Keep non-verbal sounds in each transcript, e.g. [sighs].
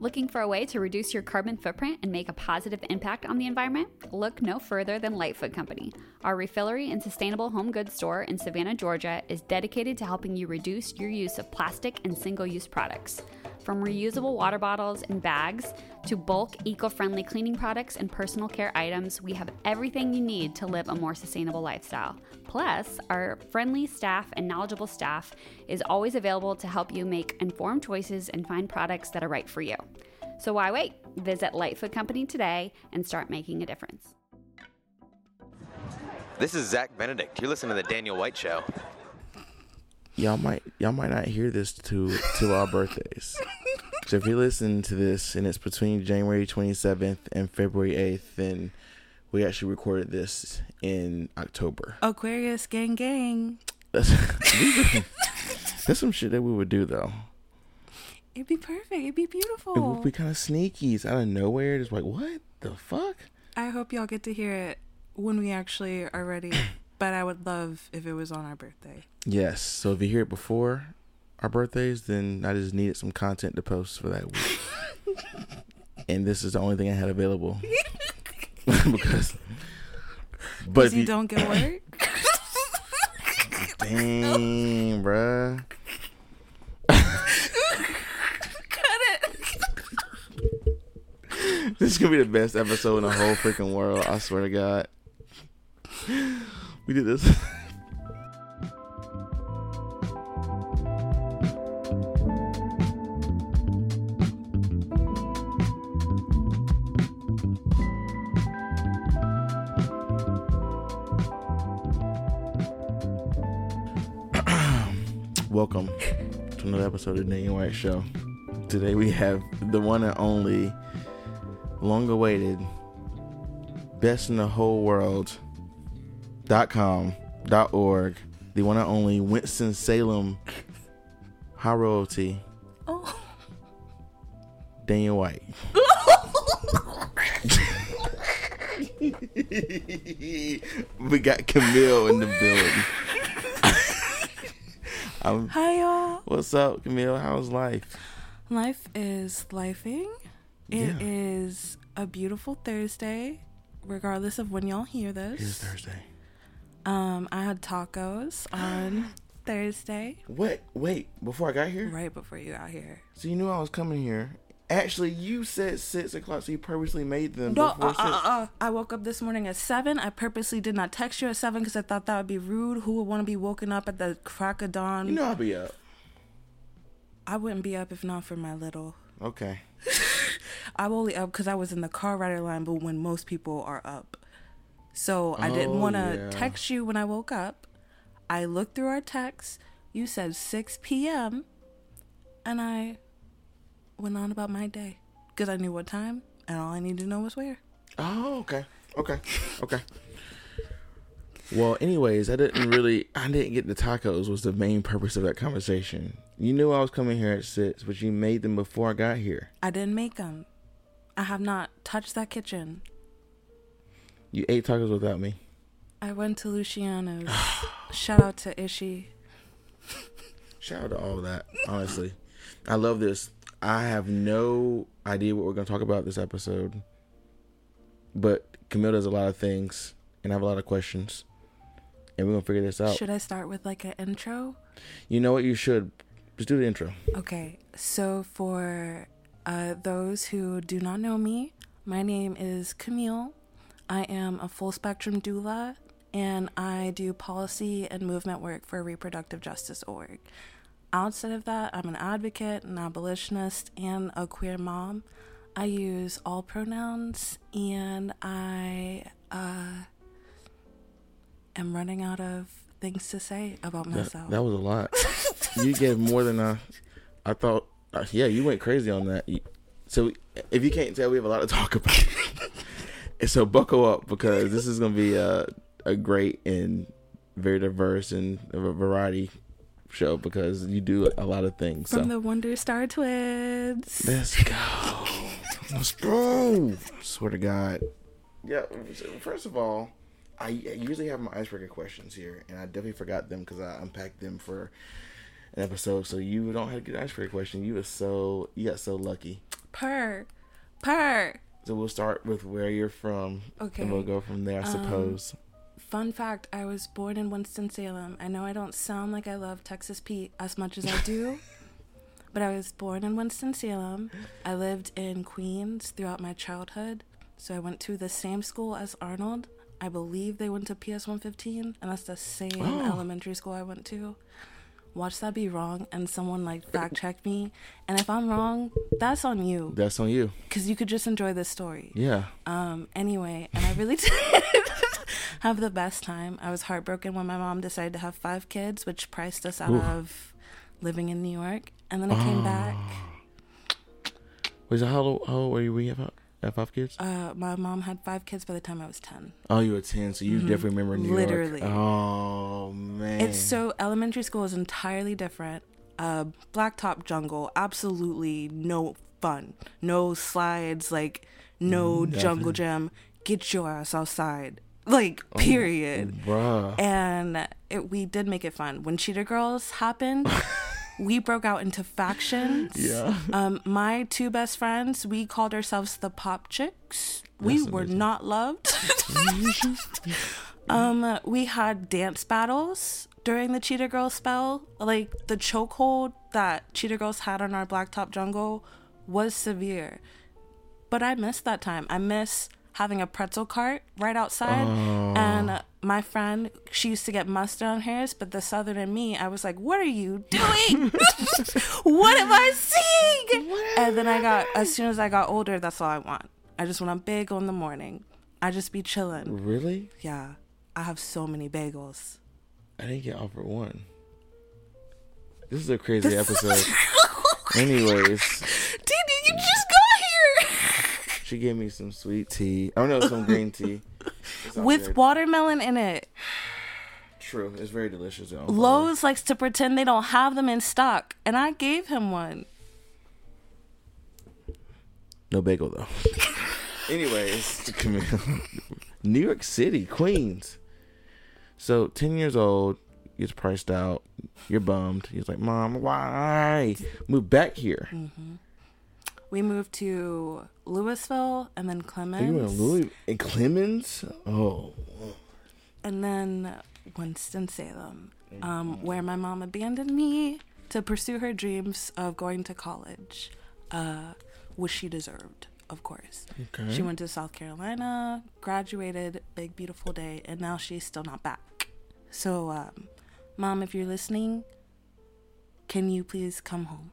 Looking for a way to reduce your carbon footprint and make a positive impact on the environment? Look no further than Lightfoot Company. Our refillery and sustainable home goods store in Savannah, Georgia is dedicated to helping you reduce your use of plastic and single use products. From reusable water bottles and bags to bulk eco friendly cleaning products and personal care items, we have everything you need to live a more sustainable lifestyle. Plus, our friendly staff and knowledgeable staff is always available to help you make informed choices and find products that are right for you. So why wait? Visit Lightfoot Company today and start making a difference. This is Zach Benedict. You're listening to the Daniel White Show. Y'all might y'all might not hear this to to our birthdays. So if you listen to this and it's between January 27th and February 8th, then we actually recorded this in October. Aquarius gang gang. That's, [laughs] that's some shit that we would do though. It'd be perfect. It'd be beautiful. It would be kind of sneaky. It's out of nowhere. Just like what the fuck? I hope y'all get to hear it when we actually are ready. [coughs] but I would love if it was on our birthday. Yes. So if you hear it before our birthdays, then I just needed some content to post for that week. [laughs] and this is the only thing I had available. [laughs] [laughs] because [laughs] but you, you don't get work. [laughs] Dang, bruh. Cut it This is gonna be the best episode in the whole freaking world. I swear to God. We did this. Welcome to another episode of the Daniel White Show. Today we have the one and only, long awaited, best in the whole world, dot com, dot org, the one and only Winston Salem High Royalty, oh. Daniel White. [laughs] we got Camille in the building. I'm, Hi y'all. What's up, Camille? How's life? Life is lifing. It yeah. is a beautiful Thursday, regardless of when y'all hear this. It is Thursday. Um, I had tacos [gasps] on Thursday. Wait, wait, before I got here? Right before you got here. So you knew I was coming here. Actually, you said six o'clock, so you purposely made them no, before uh, six. Uh, uh, I woke up this morning at seven. I purposely did not text you at seven because I thought that would be rude. Who would want to be woken up at the crack of dawn? You know I'll be up. I wouldn't be up if not for my little. Okay. [laughs] I'm only up because I was in the car rider line, but when most people are up. So I didn't oh, want to yeah. text you when I woke up. I looked through our texts. You said 6 p.m. And I went on about my day because I knew what time and all I needed to know was where. Oh, okay. Okay. [laughs] Okay. well, anyways, I didn't really, I didn't get the tacos was the main purpose of that conversation. You knew I was coming here at 6, but you made them before I got here. I didn't make them. I have not touched that kitchen. You ate tacos without me. I went to Luciano's. [sighs] Shout out to Ishi. Shout out to all of that. Honestly, I love this. I have no idea what we're going to talk about this episode, but Camille does a lot of things, and I have a lot of questions, and we're gonna figure this out. Should I start with like an intro? You know what? You should. Just do the intro. Okay. So for uh, those who do not know me, my name is Camille. I am a full spectrum doula and I do policy and movement work for Reproductive Justice Org. Outside of that, I'm an advocate, an abolitionist, and a queer mom. I use all pronouns and I uh, am running out of things to say about myself. That, that was a lot. [laughs] you gave more than I, I thought. Uh, yeah, you went crazy on that. So if you can't tell, we have a lot to talk about. [laughs] so buckle up because this is going to be a, a great and very diverse and a variety show because you do a lot of things. From so. the Wonder Star Twins. Let's go. Let's go. Swear to God. Yeah. First of all, I usually have my icebreaker questions here, and I definitely forgot them because I unpacked them for an episode. So you don't have a good icebreaker question. You were so you got so lucky. Per. Per. So we'll start with where you're from, Okay. and we'll go from there. I Um, suppose. Fun fact I was born in Winston-Salem. I know I don't sound like I love Texas Pete as much as I do, [laughs] but I was born in Winston-Salem. I lived in Queens throughout my childhood. So I went to the same school as Arnold. I believe they went to PS 115, and that's the same Oh. elementary school I went to. Watch that be wrong, and someone like fact check me. And if I'm wrong, that's on you, That's on you. because you could just enjoy this story. Yeah. Um, anyway, and I really [laughs] did have the best time. I was heartbroken when my mom decided to have five kids, which priced us out Oof. of living in New York. And then I came back. Wait, so how old, how old were you when you have, five kids? Uh, my mom had five kids by the time I was 10. Oh, you were 10, so you definitely remember New Mm-hmm. Literally. York. Oh, man. It's so, elementary school is entirely different. Uh, blacktop jungle, absolutely no fun. No slides, like, no jungle gym. Get your ass outside. Like, Oh, period. Bruh. and it, we did make it fun. When Cheetah Girls happened, [laughs] we broke out into factions. Yeah. Um, my two best friends, we called ourselves the Pop Chicks. We That's were amazing. not loved. [laughs] um, we had dance battles during the Cheetah Girls spell. Like the chokehold that Cheetah Girls had on our Blacktop Jungle was severe. But I miss that time. I miss having a pretzel cart right outside. And uh, my friend, she used to get mustard on hers, but the southern in me, I was like, what are you doing? [laughs] what am I seeing? And then I got, as soon as I got older, that's all I want. I just want a bagel in the morning. I just be chilling. Really? Yeah. I have so many bagels. I didn't get offered one. This is a crazy episode. [laughs] Anyways, Dude, you just. She gave me some sweet tea. Oh, I don't know, some green tea. [laughs] With good. watermelon in it. True. It's very delicious, though. Lowe's likes to pretend they don't have them in stock, and I gave him one. No bagel, though. [laughs] Anyways, [laughs] New York City, Queens. So, 10 years old, gets priced out. You're bummed. He's like, Mom, why? Move back here. Mm-hmm. We moved to Lewisville and then Clemmons. you in Louis in Clemmons? Oh, and then Winston-Salem, um, where my mom abandoned me to pursue her dreams of going to college, uh, which she deserved, of course. okay. She went to South Carolina, graduated, big beautiful day, and now she's still not back. So, um, mom, if you're listening, can you please come home?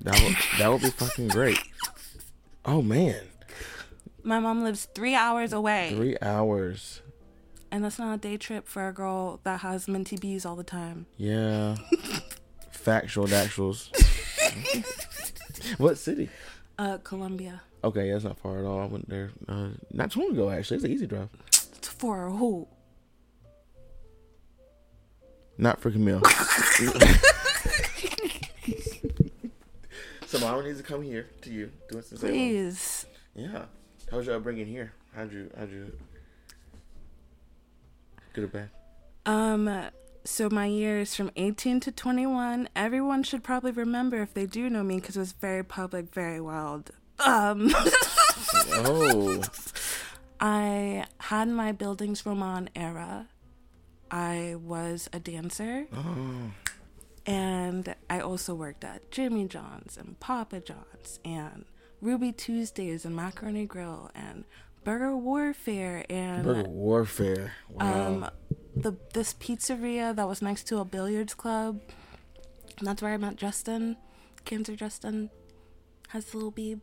That would that would be fucking great. Oh man, My mom lives three hours away, three hours. and that's not a day trip for a girl that has minty bees all the time. Yeah. [laughs] Factual actuals. what city? Uh, Columbia. Okay, that's not far at all. I went there uh, not too long ago. Actually, it's an easy drive. It's for who? Not for Camille. [laughs] [laughs] so mama needs to come here to you. Do it Please. Yeah. How was your upbringing here? How'd you how'd you good or bad? Um, so my years from 18 to 21, everyone should probably remember if they do know me because it was very public, very wild. Um, Oh. [laughs] I had my Bildungsroman era. I was a dancer. Oh. And I also worked at Jimmy John's and Papa John's and Ruby Tuesdays and Macaroni Grill and Burger Warfare and Burger warfare. Wow. um the this pizzeria that was next to a billiards club. And that's where I met Justin. Cancer Justin has the little beeb.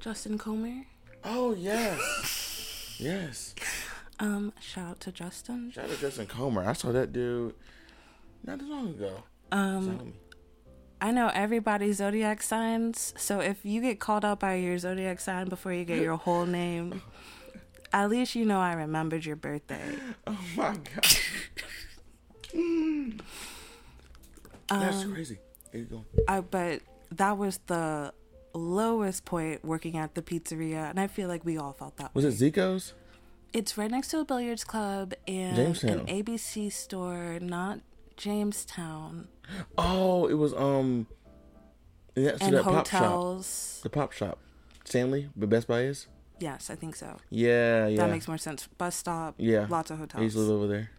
Justin Comer. oh yes. [laughs] yes. Um, shout out to Justin. Shout out to Justin Comer. I saw that dude not too long ago. Um, I know everybody's zodiac signs, so if you get called out by your zodiac sign before you get your [laughs] whole name, at least you know I remembered your birthday. [laughs] Oh my god. [laughs] That's Um, crazy. Here you go. I but that was the lowest point working at the pizzeria, and I feel like we all felt that. Was way. it Zico's? It's right next to a billiards club and an ABC store, not Jamestown. Oh, it was um Yeah, so and that pop shop, hotels. the pop shop, Stanley, the Best Buy is. Yes, I think so. Yeah, yeah. That makes more sense. Bus stop. Yeah. Lots of I hotels. used to live over there.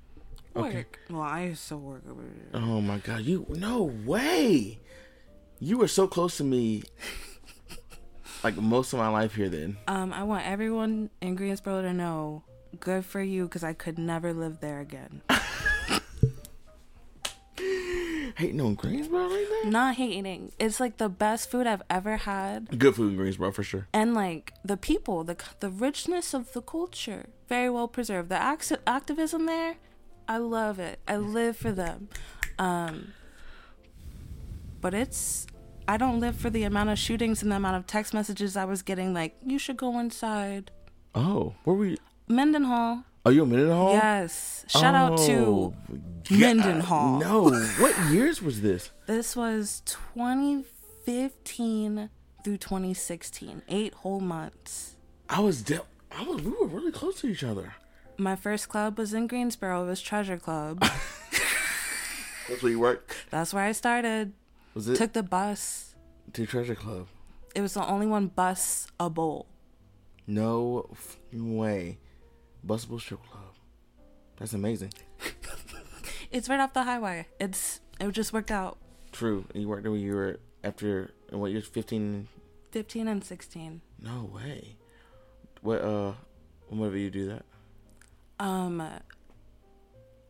Okay. Work. Well, I used to work over there. Oh my god, you no way. You were so close to me [laughs] like most of my life here then. Um, I want everyone in Greensboro to know, good for you, because I could never live there again. [laughs] Hating on Greensboro like that? Not hating. It's like the best food I've ever had. Good food in Greensboro for sure. and like the people, the the richness of the culture, very well preserved. The act- activism there, I love it. I live for them. Um, but it's I don't live for the amount of shootings and the amount of text messages I was getting. Like you should go inside Oh, where were you? Mendenhall. Are you in Mendenhall? Yes, shout out to Oh, Mendenhall. No, what [laughs] years was this? This was 2015 through 2016, eight whole months. I was de- I was we were really close to each other. My first club was in Greensboro. It was Treasure Club. [laughs] That's where you worked. That's where I started. Was it Took the bus. to Treasure Club? It was the only one bus a bowl. No f- way. Busable strip club. That's amazing. [laughs] It's right off the highway. It's it just worked out. True. And you worked there when you were after what years? Fifteen. 15 and 16. No way. What uh? Whenever you do that. Um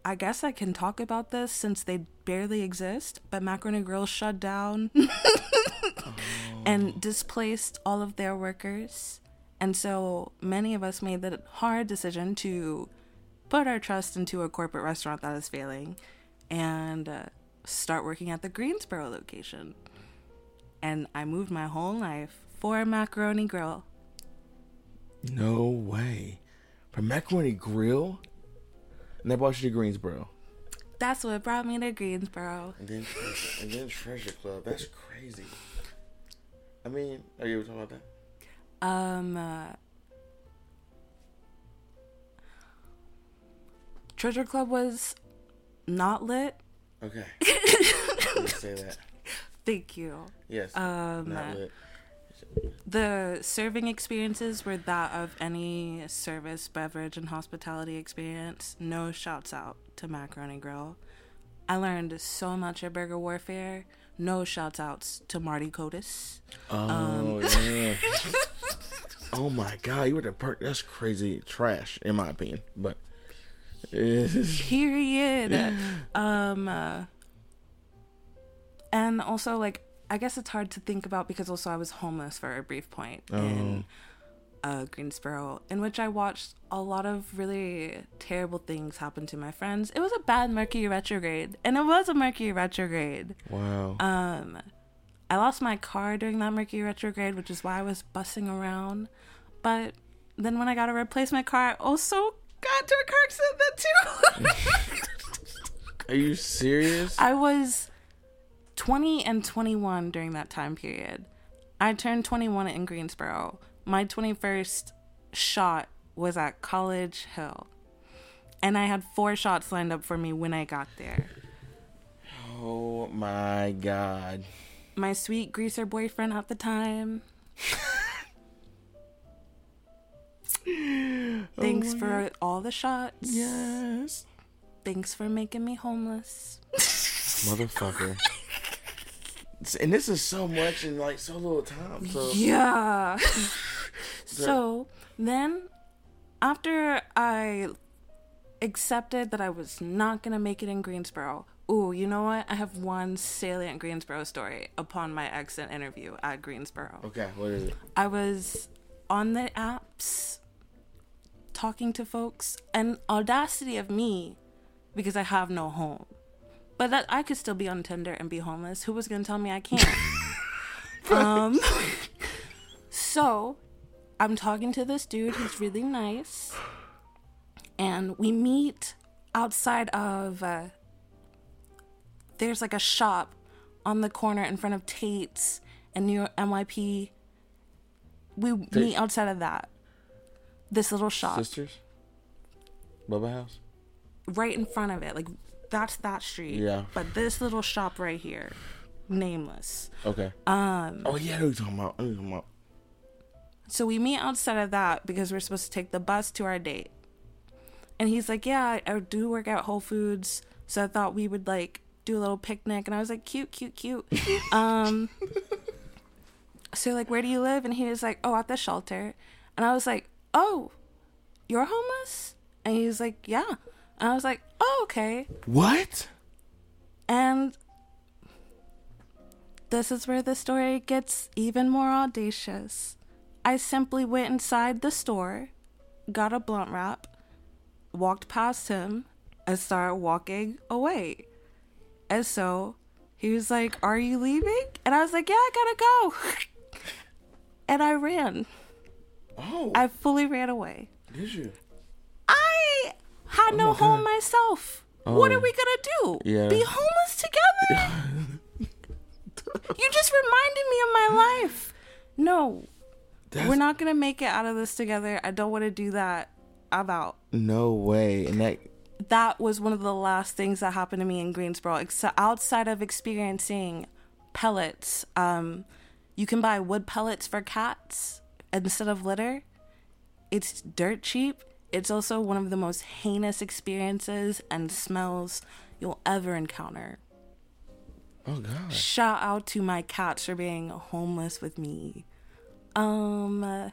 I guess I can talk about this since they barely exist, but Macaroni Grill shut down [laughs] and displaced all of their workers. And so many of us made the hard decision to put our trust into a corporate restaurant that is failing and uh, start working at the Greensboro location. And I moved my whole life for Macaroni Grill. No way. For Macaroni Grill. And they brought you to Greensboro. That's what brought me to Greensboro. And then and then Treasure Club. That's crazy. I mean, are you ever talking about that? Um, uh, Treasure Club was not lit. Okay. [laughs] Say that. Thank you. Yes. Um, not lit. The serving experiences were that of any service, beverage, and hospitality experience. No shouts out to Macaroni Grill. I learned so much at Burger Warfare. No shouts outs to Marty Cotis. Oh yeah. [laughs] oh my god, you were the perk. That's crazy trash, in my opinion. But [laughs] period [laughs] um uh, and also like i guess it's hard to think about because also i was homeless for a brief point in uh, greensboro in which i watched a lot of really terrible things happen to my friends it was a bad mercury retrograde and it was a mercury retrograde wow. um i lost my car during that mercury retrograde which is why i was bussing around but then when i got a replacement car i also got into a car accident too [laughs] Are you serious? I was 20 and 21 during that time period. I turned 21 in Greensboro. My 21st shot was at College Hill. And I had four shots lined up for me when I got there. oh my god. My sweet greaser boyfriend at the time. [laughs] Thanks oh for all the shots. Yes. Thanks for making me homeless. [laughs] Motherfucker. and this is so much in like so little time. So Yeah. [laughs] so then, after I accepted that I was not going to make it in Greensboro, ooh, you know what? I have one salient Greensboro story upon my exit interview at Greensboro. Okay, what is it? I was on the apps talking to folks, and audacity of me because I have no home. But that I could still be on Tinder and be homeless. Who was gonna tell me I can't? [laughs] um so I'm talking to this dude who's really nice. And we meet outside of uh, there's like a shop on the corner in front of Tate's and New York NYP. We meet outside of that. This little shop Sisters? Boba House? right in front of it. Like that's that street. Yeah. But this little shop right here. nameless. Okay. Um. Oh yeah, who you talking about? Who talking about? So we meet outside of that because we're supposed to take the bus to our date. And he's like, "Yeah, I, I do work at Whole Foods, so I thought we would like do a little picnic." And I was like, "Cute, cute, cute." [laughs] um. So like, where do you live? And he was like, "Oh, at the shelter." And I was like, "Oh, you're homeless?" And he was like, "Yeah." And I was like, "Oh, okay." What? And this is where the story gets even more audacious. I simply went inside the store, got a blunt wrap, walked past him, and started walking away. And so he was like, Are you leaving? And I was like, Yeah, I gotta go. [laughs] and I ran. Oh. I fully ran away. Did you? I had oh no Oh my home God. myself. Oh. What Oh. are we gonna do? Yeah. Be homeless together? [laughs] you just reminded me of my life. No, That's we're not gonna make it out of this together. I don't want to do that. I'm out. no way. And that That was one of the last things that happened to me in Greensboro. Except outside of experiencing pellets, um, you can buy wood pellets for cats instead of litter. It's dirt cheap. It's also one of the most heinous experiences and smells you'll ever encounter. oh god. Shout out to my cats for being homeless with me. Um, [laughs]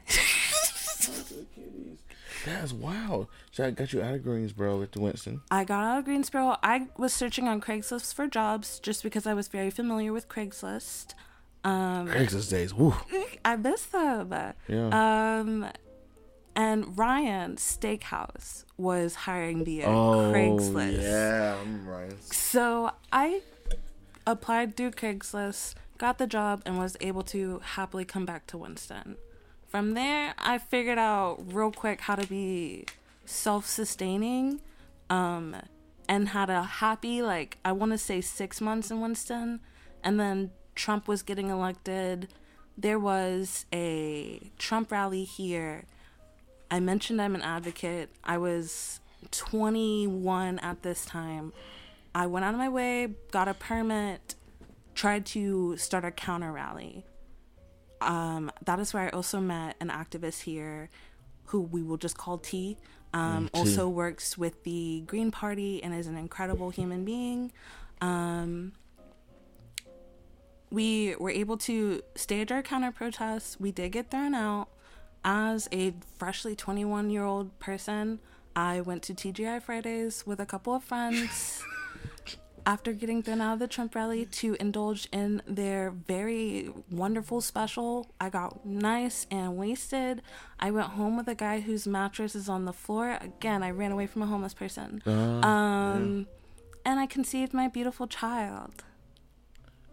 That's wild. So I got you out of Greensboro with the Winston. I got out of Greensboro. I was searching on Craigslist for jobs just because I was very familiar with Craigslist. Um, Craigslist days. Woo. I miss them. Yeah. Um, and Ryan Steakhouse was hiring via oh Craigslist. yeah. I'm right. So I applied through Craigslist, got the job, and was able to happily come back to Winston. From there, I figured out real quick how to be self sustaining um, and had a happy, like, I want to say six months in Winston. And then Trump was getting elected. There was a Trump rally here. I mentioned I'm an advocate. I was 21 at this time. I went out of my way, got a permit, tried to start a counter rally. Um, that is where I also met an activist here who we will just call T. Um, Mm, also works with the Green Party and is an incredible human being. Um, we were able to stage our counter protests. We did get thrown out. As a freshly 21 year old person, I went to TGI Fridays with a couple of friends [laughs] after getting thrown out of the Trump rally to indulge in their very wonderful special. I got nice and wasted. I went home with a guy whose mattress is on the floor. Again, I ran away from a homeless person. um, And I conceived my beautiful child.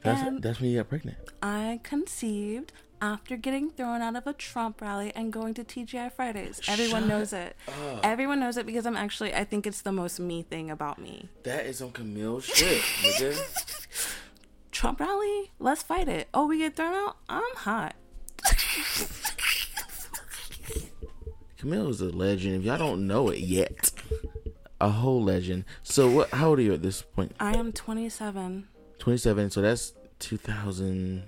That's And- that's when you got pregnant. I conceived after getting thrown out of a Trump rally and going to TGI Fridays. Everyone Shut knows it. Up. Everyone knows it because I'm actually I think it's the most me thing about me. That is on Camille shit, nigga. [laughs] Trump rally? Let's fight it. Oh, we get thrown out? I'm hot. [laughs] Camille is a legend. If y'all don't know it yet, a whole legend. So, what? How old are you at this point? I am 27. 27. So that's 2000-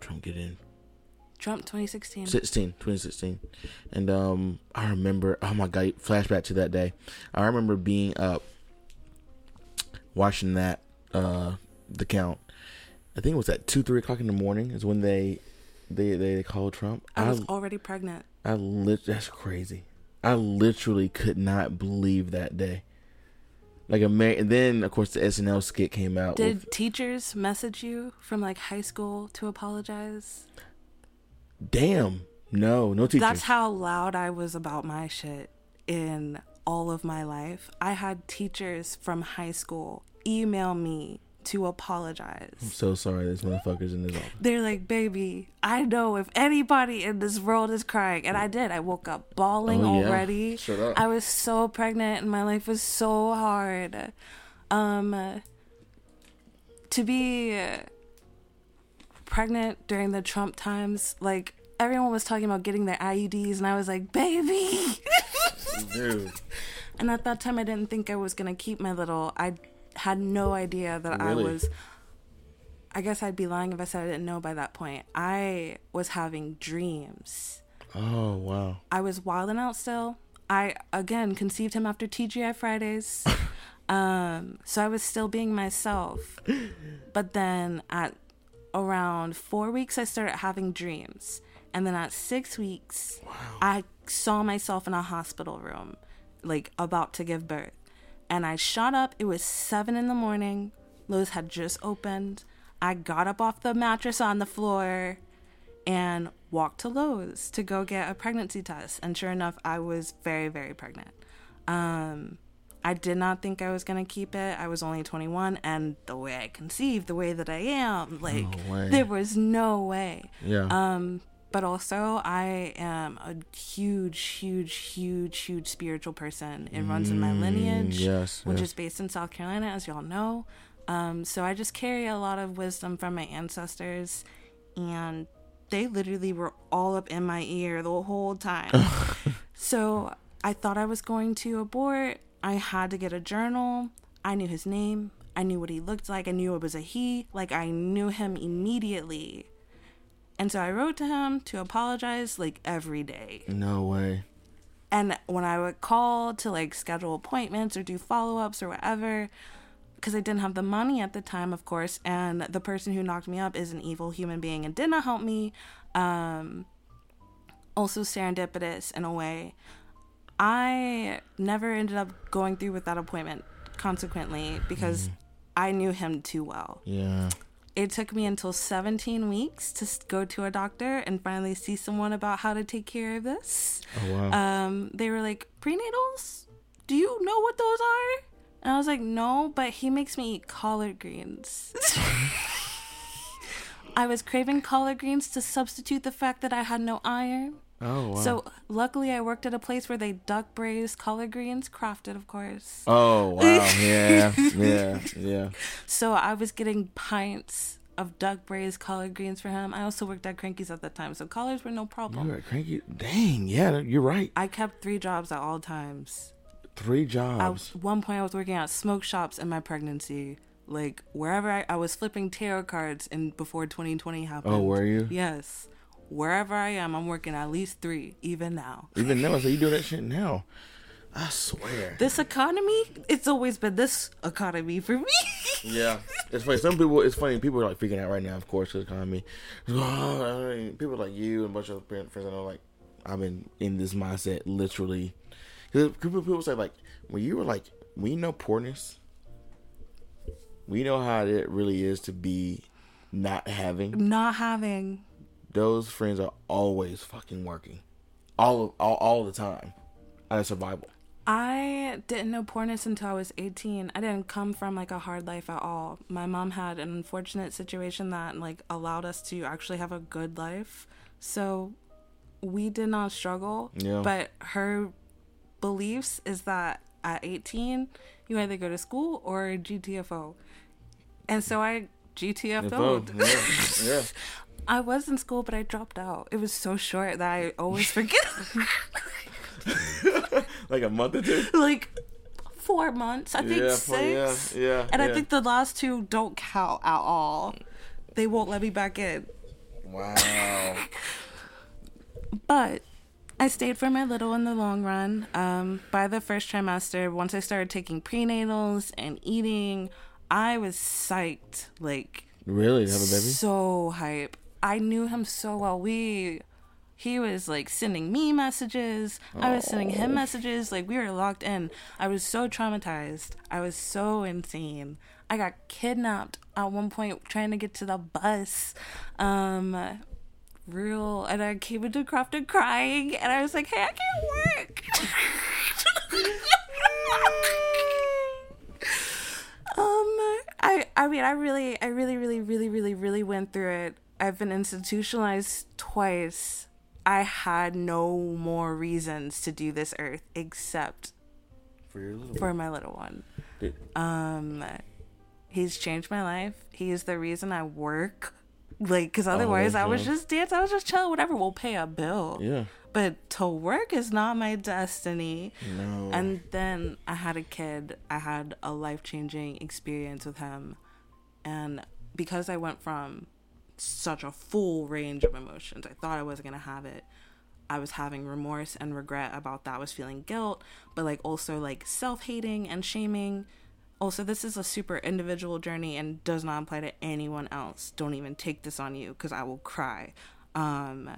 Trump get in? Trump 2016. 16, 2016. And um, I remember, oh my God, flashback to that day. I remember being up watching that, uh, the count. I think it was at 2, 3 o'clock in the morning is when they they, they, called Trump. I was I, already pregnant. I lit, That's crazy. I literally could not believe that day. Like a and then of course the SNL skit came out. Did with, teachers message you from like high school to apologize? damn, no, no teachers. That's how loud I was about my shit in all of my life. I had teachers from high school email me to apologize. I'm so sorry, there's motherfuckers in this office. They're like, baby, I know if anybody in this world is crying. And I did. I woke up bawling Oh, yeah. already. Shut up. I was so pregnant and my life was so hard. Um, to be pregnant during the Trump times, like everyone was talking about getting their IUDs, and I was like, baby. Dude. [laughs] and at that time, I didn't think I was gonna keep my little. I had no idea that I was I guess I'd be lying if I said I didn't know by that point. I was having dreams. Oh wow. I was wilding out still. I again conceived him after TGI Fridays. [laughs] um, so I was still being myself. But then at around four weeks, I started having dreams. And then at six weeks, I saw myself in a hospital room, like about to give birth. And I shot up. It was seven in the morning. Lowe's had just opened. I got up off the mattress on the floor and walked to Lowe's to go get a pregnancy test. And sure enough, I was very, very pregnant. Um, I did not think I was going to keep it. I was only 21. And the way I conceived, the way that I am, like, No there was no way. Yeah. Um, but also, I am a huge, huge, huge, huge spiritual person. It runs in my lineage, Mm, yes, which yes. is based in South Carolina, as y'all know. Um, so I just carry a lot of wisdom from my ancestors, and they literally were all up in my ear the whole time. [laughs] so I thought I was going to abort. I had to get a journal. I knew his name. I knew what he looked like. I knew it was a he. Like I knew him immediately. And so I wrote to him to apologize like every day. no way. And when I would call to like schedule appointments or do follow ups or whatever, because I didn't have the money at the time, of course, and the person who knocked me up is an evil human being and did not help me. Um, also serendipitous in a way. I never ended up going through with that appointment, consequently, because I knew him too well. Yeah. It took me until 17 weeks to go to a doctor and finally see someone about how to take care of this. Oh wow. Um, they were like, prenatals? Do you know what those are? And I was like, no, but he makes me eat collard greens. [laughs] [laughs] I was craving collard greens to substitute the fact that I had no iron. Oh wow. So luckily, I worked at a place where they duck braised collard greens, crafted, of course. oh [laughs] wow. Yeah. Yeah. Yeah. So I was getting pints of duck braised collard greens for him. I also worked at Krankies at the time, so collards were no problem. You were cranky. Dang. Yeah. You're right. I kept three jobs at all times. Three jobs. one point, I was working at smoke shops in my pregnancy. Like wherever I, I was flipping tarot cards, and before 2020 happened. Oh, were you? Yes. Wherever I am, I'm working at least three, even now. Even now, so you do that shit now. I swear. This economy, it's always been this economy for me. [laughs] Yeah, it's funny. Some people, it's funny. People are like freaking out right now. Of course, the economy. Oh, I mean, people like you and a bunch of friends. I know, like, I've been in this mindset literally. Because people say like, when you were like, we know poorness, we know how it really is to be not having. Not having Those friends are always fucking working, all of all, all the time, of survival. I didn't know poorness until I was 18. I didn't come from like a hard life at all. My mom had an unfortunate situation that like allowed us to actually have a good life. So we did not struggle. Yeah. But her beliefs is that at 18 you either go to school or GTFO. And so I GTFO'd. Yeah, yeah. [laughs] I was in school but I dropped out. It was so short that I always forget. [laughs] like a month or two. like four months, I think Yeah, six. yeah, yeah, And I think the last two don't count at all. They won't let me back in. Wow. But I stayed for my little in the long run. Um, by the first trimester, once I started taking prenatals and eating, I was psyched. Like Really? Have a baby? so hype. I knew him so well. We he was like sending me messages. I was sending him messages. Like we were locked in. I was so traumatized. I was so insane. I got kidnapped at one point trying to get to the bus. Um real and I came into Crofton crying and I was like, Hey, I can't work [laughs] Um, I I mean, I really, I really, really, really, really, really went through it. I've been institutionalized twice. I had no more reasons to do this earth except For your little for my little one. Dude, Um, he's changed my life. He is the reason I work. Like, cause otherwise I was just dance. I was just chilling. Whatever, we'll pay a bill. Yeah. But to work is not my destiny. No. And then I had a kid. I had a life changing experience with him. And because I went from such a full range of emotions, I thought I wasn't gonna have it. I was having remorse and regret about that. I was feeling guilt, but like also like self hating and shaming. Also, this is a super individual journey and does not apply to anyone else. Don't even take this on you because I will cry. Um,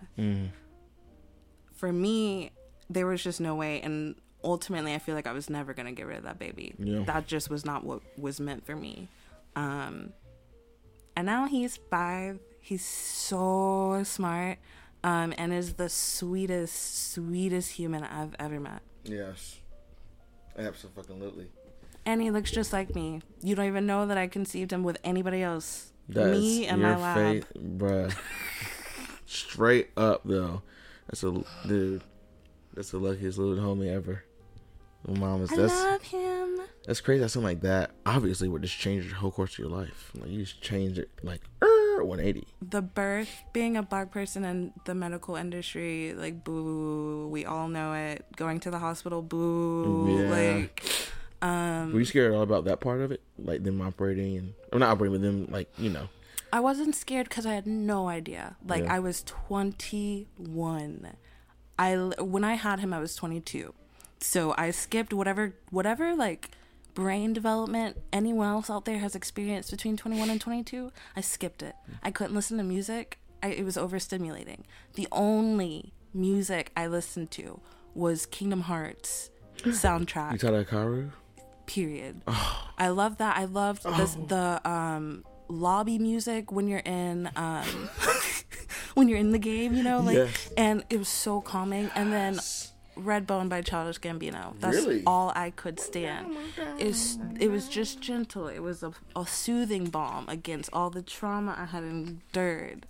For me, there was just no way. And ultimately, I feel like I was never going to get rid of that baby. Yeah. That just was not what was meant for me. Um, and now he's five. He's so smart um, and is the sweetest, sweetest human I've ever met. Yes. Absolutely. And he looks just like me. You don't even know that I conceived him with anybody else. That's me and your my lab. faith, bruh. [laughs] Straight up though. That's a dude. That's the luckiest little homie ever. My mom is I that's love him. that's crazy. That something like that obviously would just change the whole course of your life. Like you just change it like er, 180. The birth, being a black person in the medical industry, like boo, we all know it. Going to the hospital, boo, Yeah. like um, Were you scared at all about that part of it? Like them operating and or not operating, but them like you know. I wasn't scared because I had no idea. Like Yeah. I was 21. I when I had him, I was 22. So I skipped whatever whatever like brain development anyone else out there has experienced between 21 and 22. I skipped it. I couldn't listen to music. I, it was overstimulating. The only music I listened to was Kingdom Hearts [gasps] soundtrack You taught that Karu? period. I love that. I loved this, the um lobby music when you're in um [laughs] when you're in the game, you know, like Yes. and it was so calming. And then Redbone by Childish Gambino. That's Really? all I could stand. It's it was just gentle. It was a, a soothing balm against all the trauma I had endured.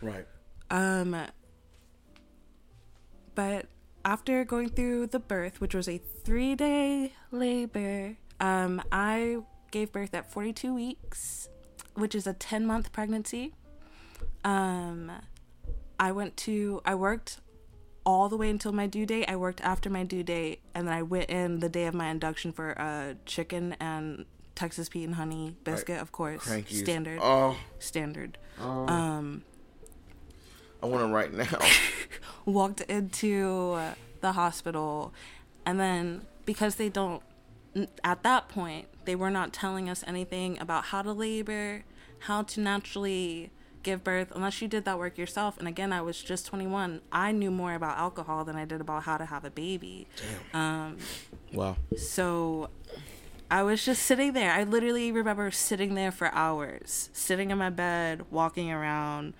Right. Um, but after going through the birth, which was a three day labor, um, I gave birth at 42 weeks, which is a 10 month pregnancy. Um, I went to, I worked all the way until my due date. I worked after my due date, and then I went in the day of my induction for a chicken and Texas Pete and honey biscuit, of course. Krankies. Standard. Oh, Standard. um I want to right now. [laughs] walked into uh, the hospital and then because they don't at that point they were not telling us anything about how to labor how to naturally give birth unless you did that work yourself and again i was just 21 i knew more about alcohol than i did about how to have a baby Um, wow. so I was just sitting there. I literally remember sitting there for hours, sitting in my bed, walking around.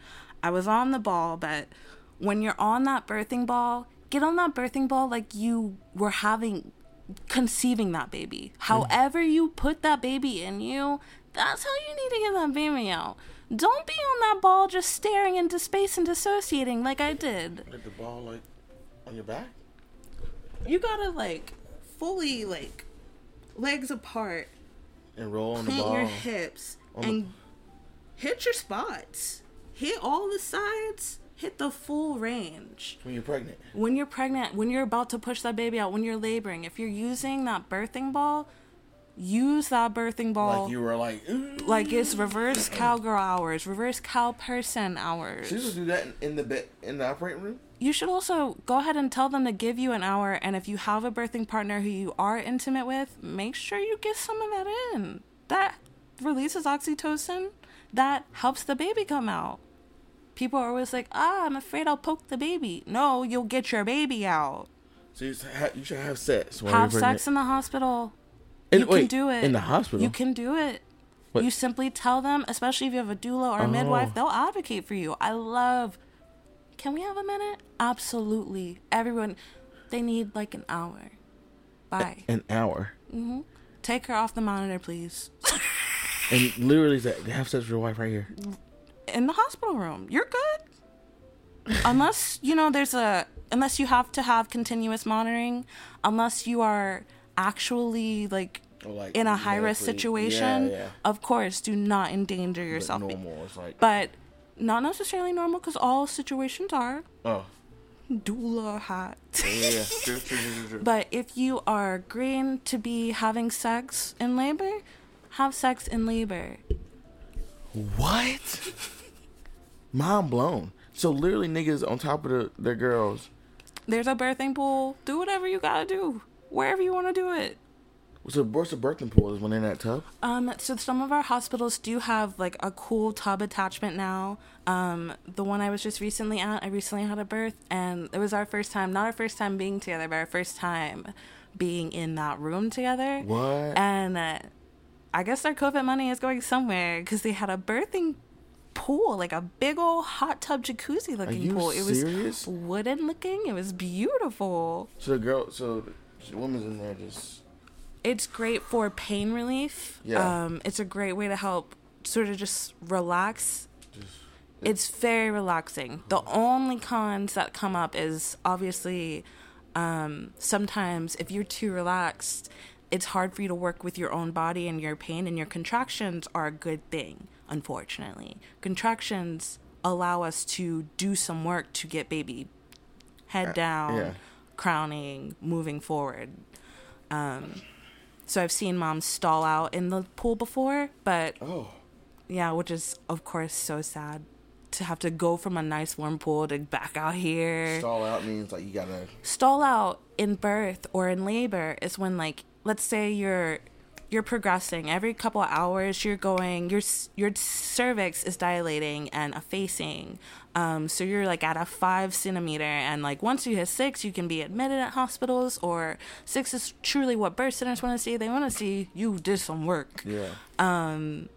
I was on the ball, but when you're on that birthing ball, get on that birthing ball like you were having conceiving that baby. However you put that baby in you, that's how you need to get that baby out. Don't be on that ball just staring into space and dissociating like I did. Get the ball like on your back. You gotta like fully like legs apart and roll on the plant ball. your hips On the- and hit your spots. Hit all the sides. Hit the full range. when you're pregnant. When you're pregnant, when you're about to push that baby out, when you're laboring, if you're using that birthing ball, use that birthing ball Like you were like, "Ooh." like it's reverse cowgirl hours, reverse cow person hours. She used do that in, the bed in the operating room. you should also go ahead and tell them to give you an hour and if you have a birthing partner who you are intimate with make sure you get some of that in that releases oxytocin that helps the baby come out people are always like ah i'm afraid i'll poke the baby no you'll get your baby out So you, should ha- you should have sex. Have sex in the hospital And you wait, can do it in the hospital? you can do it What? you simply tell them especially if you have a doula or a midwife Oh. they'll advocate for you i love can we have a minute absolutely everyone they need like an hour bye an hour. Mhm. take her off the monitor please [laughs] And literally, that have sex with your wife right here. in the hospital room you're good unless you know there's a unless you have to have continuous monitoring unless you are actually like like, in a high risk situation Yeah, yeah. of course do not endanger But yourself normal. It's like, but not necessarily normal because all situations are oh, doula hat. yeah, yeah. True, true, true, true, true. but if you are agreeing to be having sex in labor, have sex in labor. What? [laughs] Mind blown. So literally, niggas on top of the, their girls. There's a birthing pool. Do whatever you gotta do, wherever you want to do it. So what's the birthing pool? Is when they're in that tub? Um, so some of our hospitals do have like a cool tub attachment now. Um, the one I was just recently at, I recently had a birth, and it was our first time, not our first time being together, but our first time being in that room together. What? And uh, I guess their COVID money is going somewhere because they had a birthing pool, like a big old hot tub jacuzzi looking pool. It was wooden looking. It was beautiful. So the girl, so woman's in there just. It's great for pain relief. Yeah. Um, it's a great way to help sort of just relax. just It's very relaxing. The only cons that come up is obviously um, sometimes if you're too relaxed, it's hard for you to work with your own body and your pain, and your contractions are a good thing, unfortunately. Contractions allow us to do some work to get baby head down, yeah. Crowning, moving forward. Um, so I've seen moms stall out in the pool before, but oh. yeah, which is of course so sad to have to go from a nice warm pool to back out here. Stall out means like you gotta. Stall out in birth or in labor is when like let's say you're you're progressing every couple of hours you're going your your cervix is dilating and effacing um, so you're like at a five centimeter and like once you hit six you can be admitted at hospitals or six is truly what birth centers want to see they want to see you did some work Yeah. Um.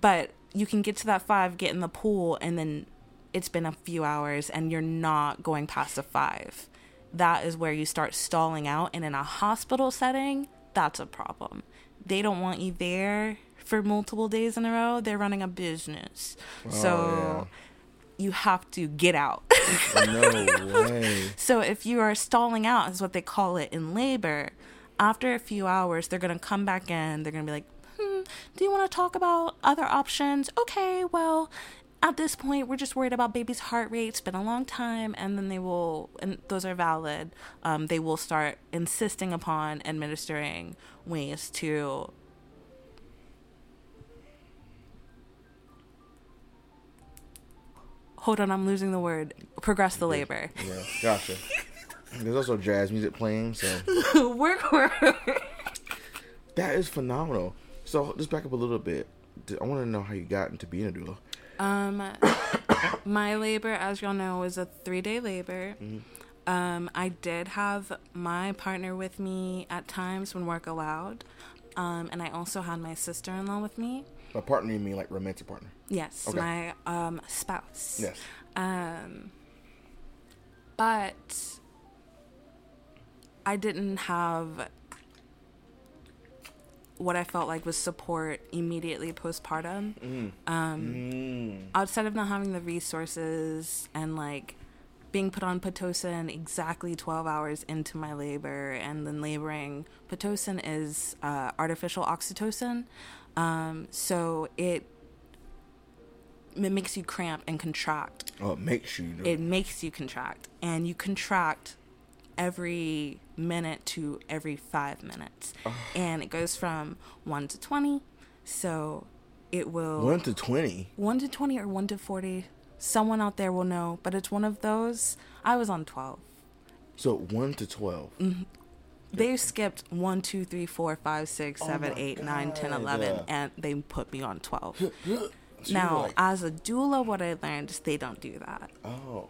but you can get to that five, get in the pool, and then it's been a few hours and you're not going past a five. That is where you start stalling out. And in a hospital setting, that's a problem. They don't want you there for multiple days in a row. They're running a business. so you have to get out. no way. [laughs] So if you are stalling out, is what they call it in labor. After a few hours, they're gonna come back in. They're gonna be like, "Hmm, do you want to talk about other options?" Okay, well, at this point, we're just worried about baby's heart rate. It's been a long time, and then they will, and those are valid. Um, they will start insisting upon administering ways to hold on, I'm losing the word. Progress the labor. Yeah, gotcha. [laughs] There's also jazz music playing, so [laughs] work, work. that is phenomenal. So just back up a little bit. i want to know how you got into being a doula. Um, my labor, as y'all know, is a three day labor. Um, I did have my partner with me at times when work allowed. Um, and I also had my sister in law with me. My partner, you mean like romantic partner? Yes, Okay. my um, spouse. Yes. Um, but I didn't have what I felt like was support immediately postpartum. Um, Mm. outside of not having the resources and like being put on pitocin exactly 12 hours into my labor and then laboring pitocin is uh, artificial oxytocin um, so it it makes you cramp and contract Oh, it makes you. Do it makes you contract and you contract every minute to every five minutes. And it goes from 1 to 20 so it will One to twenty. 1 to 20 or 1 to 40 someone out there will know but it's one of those i was on 12 So one to twelve. Mm-hmm. they skipped 1 2 3 4 5 6 Oh 7 my 8 9 10 God. 11 and they put me on 12 [laughs] So now like, as a doula what i learned is they don't do that. Oh,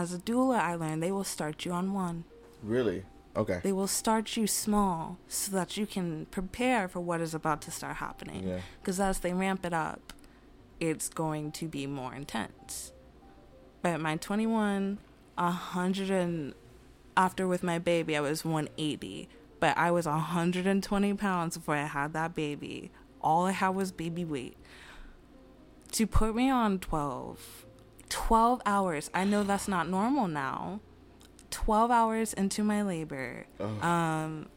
as a doula i learned they will start you on 1 really? Okay. they will start you small so that you can prepare for what is about to start happening Yeah. because as they ramp it up it's going to be more intense but at my 21 100 and after with my baby i was 180 but i was 120 pounds before i had that baby all i had was baby weight to put me on 12 12 hours i know that's not normal now 12 hours into my labor um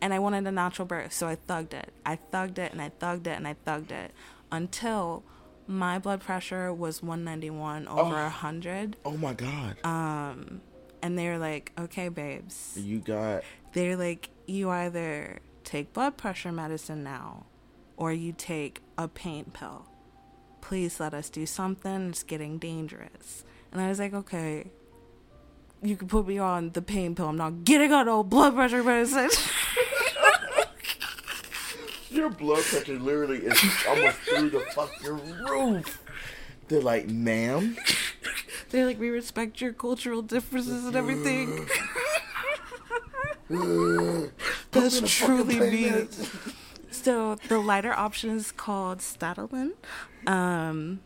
and I wanted a natural birth, so I thugged it. I thugged it and I thugged it and I thugged it until my blood pressure was 191 over Oh. 100. Oh my God. Um, and they were like, okay, babes. you got. They're like, you either take blood pressure medicine now or you take a pain pill. Please let us do something. It's getting dangerous. And I was like, okay, you can put me on the pain pill. I'm not getting on no blood pressure medicine. [laughs] Your blood pressure literally is almost through the fucking roof. They're like, ma'am. They're like, we respect your cultural differences and everything. [laughs] That's truly me. So the lighter option is called Statalin. Um,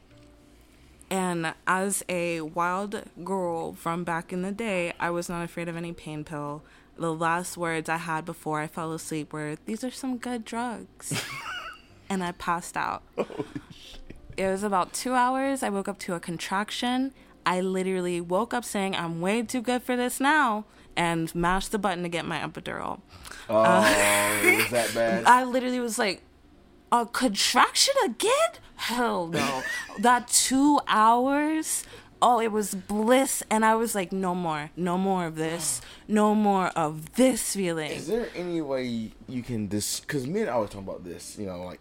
and as a wild girl from back in the day, I was not afraid of any pain pill. The last words I had before I fell asleep were, These are some good drugs. [laughs] and I passed out. It was about two hours. I woke up to a contraction. I literally woke up saying, I'm way too good for this now, and mashed the button to get my epidural. Oh, it was that [laughs] bad? I literally was like, a contraction again? Hell no. that two hours, oh, it was bliss. And I was like, no more, no more of this, no more of this feeling. Is there any way you can dis? Because me and I was talking about this, you know, like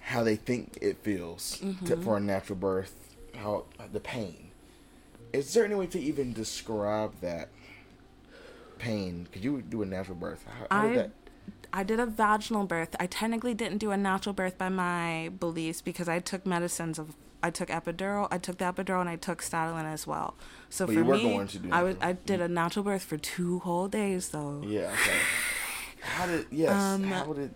how they think it feels to, mm-hmm. for a natural birth, how the pain. Is there any way to even describe that pain? Could you do a natural birth? How, how did I that? I did a vaginal birth. I technically didn't do a natural birth by my beliefs because I took medicines of I took epidural, I took the epidural, and I took Statalin as well. So But for me, going to do I was. I did a natural birth for two whole days though. Yeah. Okay. How did? Yes. Um, how did?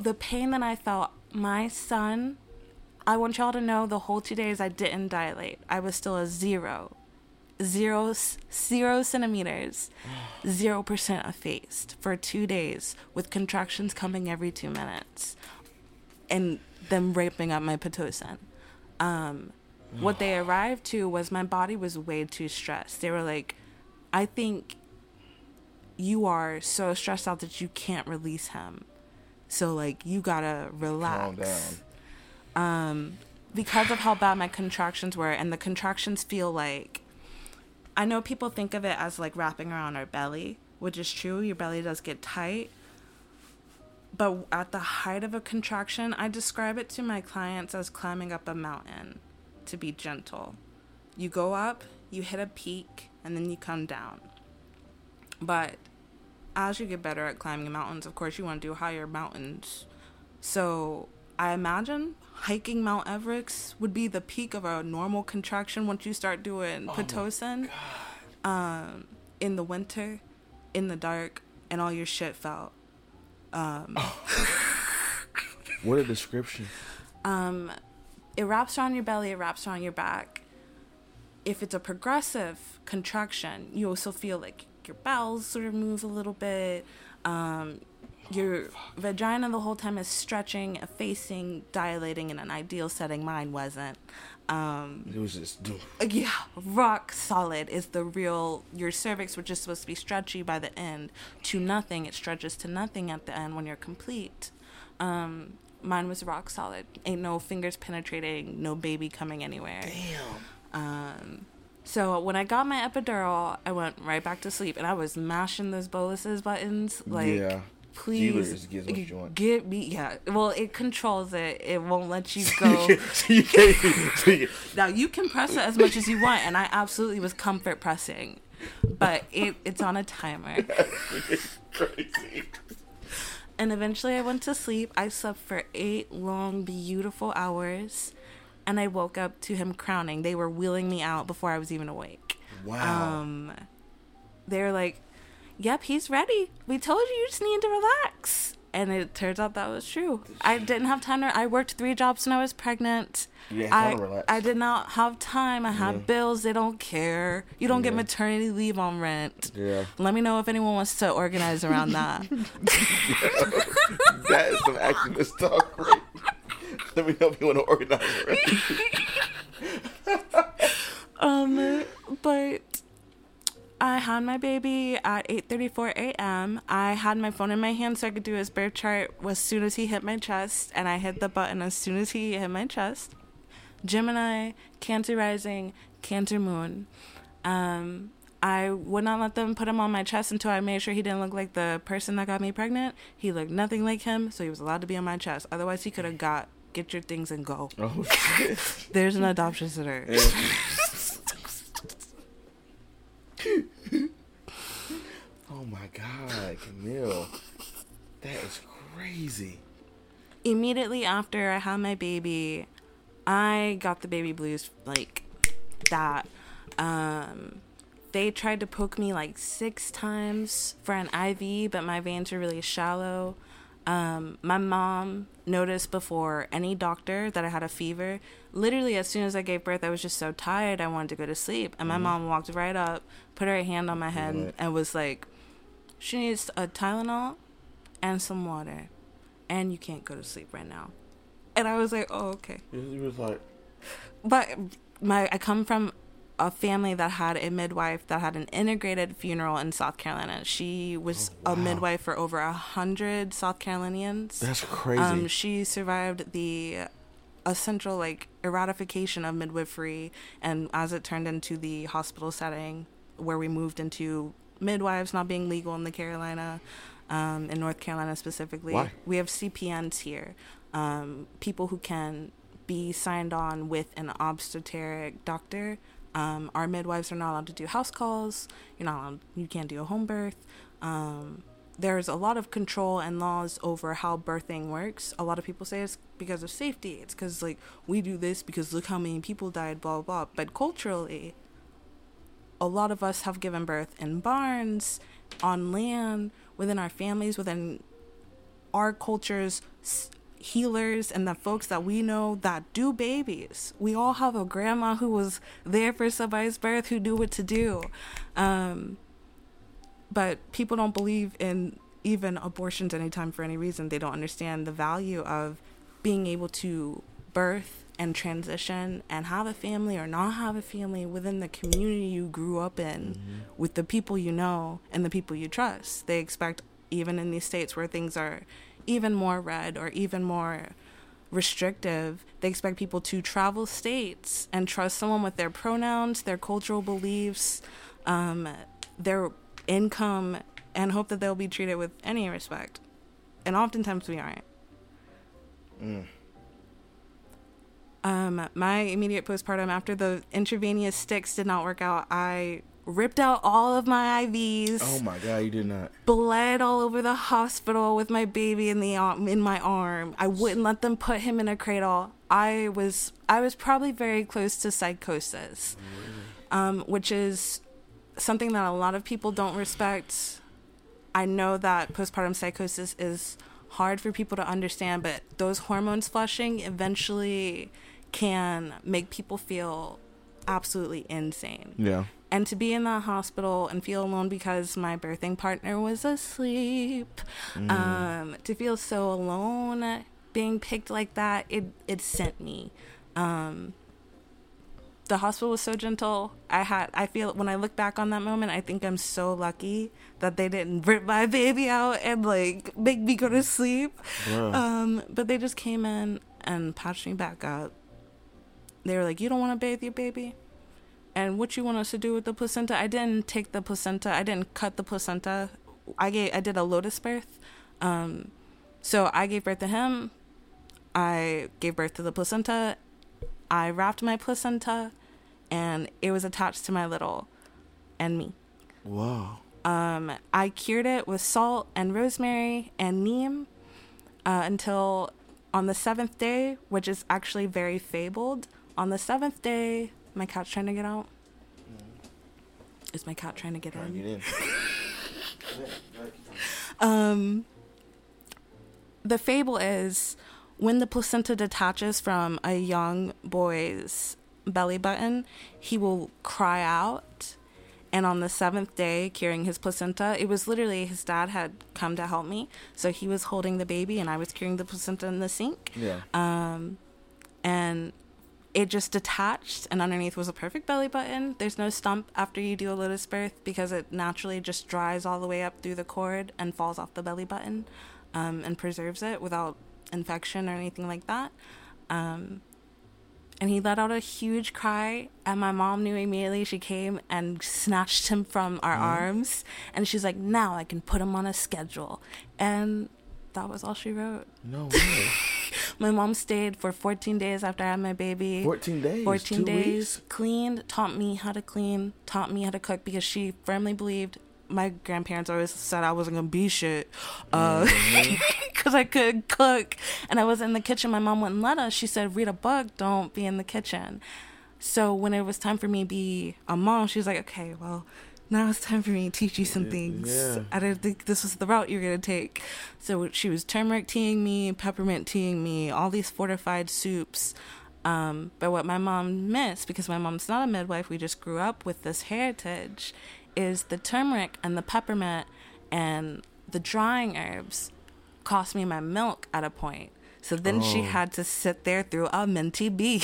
the pain that I felt, my son, I want y'all to know the whole two days I didn't dilate. I was still a zero. Zero, zero centimeters, zero percent effaced for two days with contractions coming every two minutes and them raping up my Pitocin. Um, what they arrived to was my body was way too stressed. They were like, I think you are so stressed out that you can't release him. So like you gotta relax. Calm down. Um, because of how bad my contractions were, and the contractions feel like, I know people think of it as like wrapping around our belly, which is true. Your belly does get tight. But at the height of a contraction, I describe it to my clients as climbing up a mountain to be gentle. You go up, you hit a peak, and then you come down. But as you get better at climbing mountains, of course, you want to do higher mountains. So I imagine hiking Mount Everest would be the peak of a normal contraction once you start doing Pitocin. Um, in the winter, in the dark, and all your shit fell. Um, [laughs] What a description. um, it wraps around your belly, it wraps around your back. If it's a progressive contraction, you also feel like your bowels sort of move a little bit. Um, your vagina the whole time is stretching, effacing, dilating in an ideal setting. Mine wasn't. Um, It was just. yeah, rock solid is the real. Your cervix, which is supposed to be stretchy by the end, to nothing. It stretches to nothing at the end when you're complete. Um, mine was rock solid. Ain't no fingers penetrating, no baby coming anywhere. Damn. Um, so when I got my epidural, I went right back to sleep, and I was mashing those boluses buttons like. Yeah. Please Dealers gives what you get me, yeah. Well, it controls it. It won't let you [laughs] go. you [laughs] you, Now you can press it as much as you want, and I absolutely was comfort pressing, but it it's on a timer. [laughs] crazy. And eventually, I went to sleep. I slept for eight long, beautiful hours, and I woke up to him crowning. They were wheeling me out before I was even awake. Wow. Um, they were like, "Yep, he's ready. We told you you just need to relax." And it turns out that was true. I didn't have time to. I worked three jobs when I was pregnant. You I, relax. I did not have time. I had Yeah. bills. They don't care. You don't get maternity leave on rent. yeah. Let me know if anyone wants to organize around that. [laughs] [laughs] That is some activist talk. Right? [laughs] Let me know if you want to organize it. um, but I had my baby at 8:34 a.m. I had my phone in my hand so I could do his birth chart as soon as he hit my chest, and I hit the button as soon as he hit my chest. Gemini, Cancer rising, Cancer moon. Um, I would not let them put him on my chest until I made sure he didn't look like the person that got me pregnant. He looked nothing like him, so he was allowed to be on my chest. Otherwise, he could have got get your things and go. Oh. [laughs] There's an adoption center. Yeah. oh my god, Camille. That is crazy. Immediately after I had my baby, I got the baby blues like that. Um, they tried to poke me like six times for an IV, but my veins are really shallow. Um, my mom noticed before any doctor that I had a fever. Literally, as soon as I gave birth, I was just so tired, I wanted to go to sleep. And my mom walked right up, put her hand on my head, and was like, She needs a Tylenol and some water, and you can't go to sleep right now. And I was like, Oh, okay It was like, but my I come from a family that had a midwife that had an integrated funeral in South Carolina. She was Oh, a midwife for over a hundred South Carolinians. that's crazy. Um, she survived the essential like eradication of midwifery, and as it turned into the hospital setting, where we moved into midwives not being legal in the Carolina, um, in North Carolina specifically. Why? We have CPNs here, um, people who can be signed on with an obstetric doctor. Um, our midwives are not allowed to do house calls. You're not allowed, you can't do a home birth. Um, there's a lot of control and laws over how birthing works. A lot of people say it's because of safety. It's because like we do this because look how many people died, blah blah. blah. But culturally, a lot of us have given birth in barns, on land, within our families, within our cultures, healers, and the folks that we know that do babies. We all have a grandma who was there for somebody's birth who knew what to do. Um, but people don't believe in even abortions anytime for any reason. They don't understand the value of being able to birth and transition and have a family or not have a family within the community you grew up in with the people you know and the people you trust. They expect, even in these states where things are even more red or even more restrictive, they expect people to travel states and trust someone with their pronouns, their cultural beliefs, um, their income, and hope that they'll be treated with any respect. And oftentimes we aren't. Mm. Um, my immediate postpartum after the intravenous sticks did not work out, I ripped out all of my IVs, Oh my god, you did not. bled all over the hospital with my baby in the in my arm. I wouldn't let them put him in a cradle. I was I was probably very close to psychosis, um, which is something that a lot of people don't respect. I know that postpartum psychosis is hard for people to understand, but those hormones flushing eventually can make people feel absolutely insane. Yeah. And to be in that hospital and feel alone because my birthing partner was asleep, um, to feel so alone being picked like that, it, it sent me. Um, the hospital was so gentle. I had, I feel, when I look back on that moment, I think I'm so lucky that they didn't rip my baby out and like make me go to sleep. Bruh. Um, but they just came in and patched me back up. They were like, "You don't want to bathe your baby." And what you want us to do with the placenta? I didn't take the placenta. I didn't cut the placenta. I gave. I did a lotus birth. Um, so I gave birth to him. I gave birth to the placenta. I wrapped my placenta, and it was attached to my little, and me. Wow. Um, I cured it with salt and rosemary and neem uh, until on the seventh day, which is actually very fabled. On the seventh day, my cat's trying to get out. Is my cat trying to get Trying in? get in. [laughs] Um, the fable is when the placenta detaches from a young boy's belly button, he will cry out. And on the seventh day, curing his placenta, it was literally his dad had come to help me. So he was holding the baby, and I was curing the placenta in the sink. Yeah. Um, and it just detached, and underneath was a perfect belly button. There's no stump after you do a lotus birth because it naturally just dries all the way up through the cord and falls off the belly button um, and preserves it without infection or anything like that. Um, and he let out a huge cry and my mom knew immediately she came and snatched him from our arms and she's like now i can put him on a schedule and that was all she wrote No way. [laughs] my mom stayed for 14 days after i had my baby 14 days. 14 two days weeks? cleaned taught me how to clean taught me how to cook because she firmly believed my grandparents always said i wasn't gonna be shit because Mm-hmm. [laughs] i could cook and i was in the kitchen my mom wouldn't let us she said read a book don't be in the kitchen so when it was time for me to be a mom she was like okay well now it's time for me to teach you some things yeah. i didn't think this was the route you're gonna take so she was turmeric teaing me peppermint teaing me all these fortified soups um, but what my mom missed, because my mom's not a midwife, we just grew up with this heritage, is the turmeric and the peppermint and the drying herbs cost me my milk at a point. So then she Oh. had to sit there through a minty bee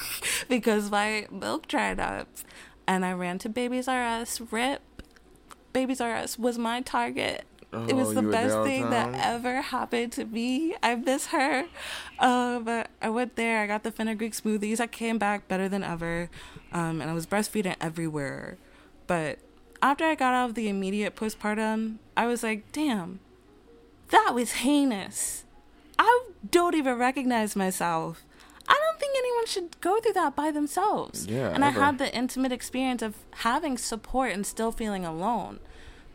[laughs] because my milk dried up. And I ran to Babies R Us. RIP. Babies R Us was my target. it Oh, was the you were there best thing that ever happened to me. I miss her. Uh, but I went there. I got the fenugreek smoothies. I came back better than ever. Um, and I was breastfeeding everywhere. But after I got out of the immediate postpartum, I was like, damn, that was heinous. I don't even recognize myself. Don't think anyone should go through that by themselves. Yeah, And I had the intimate experience of having support and still feeling alone.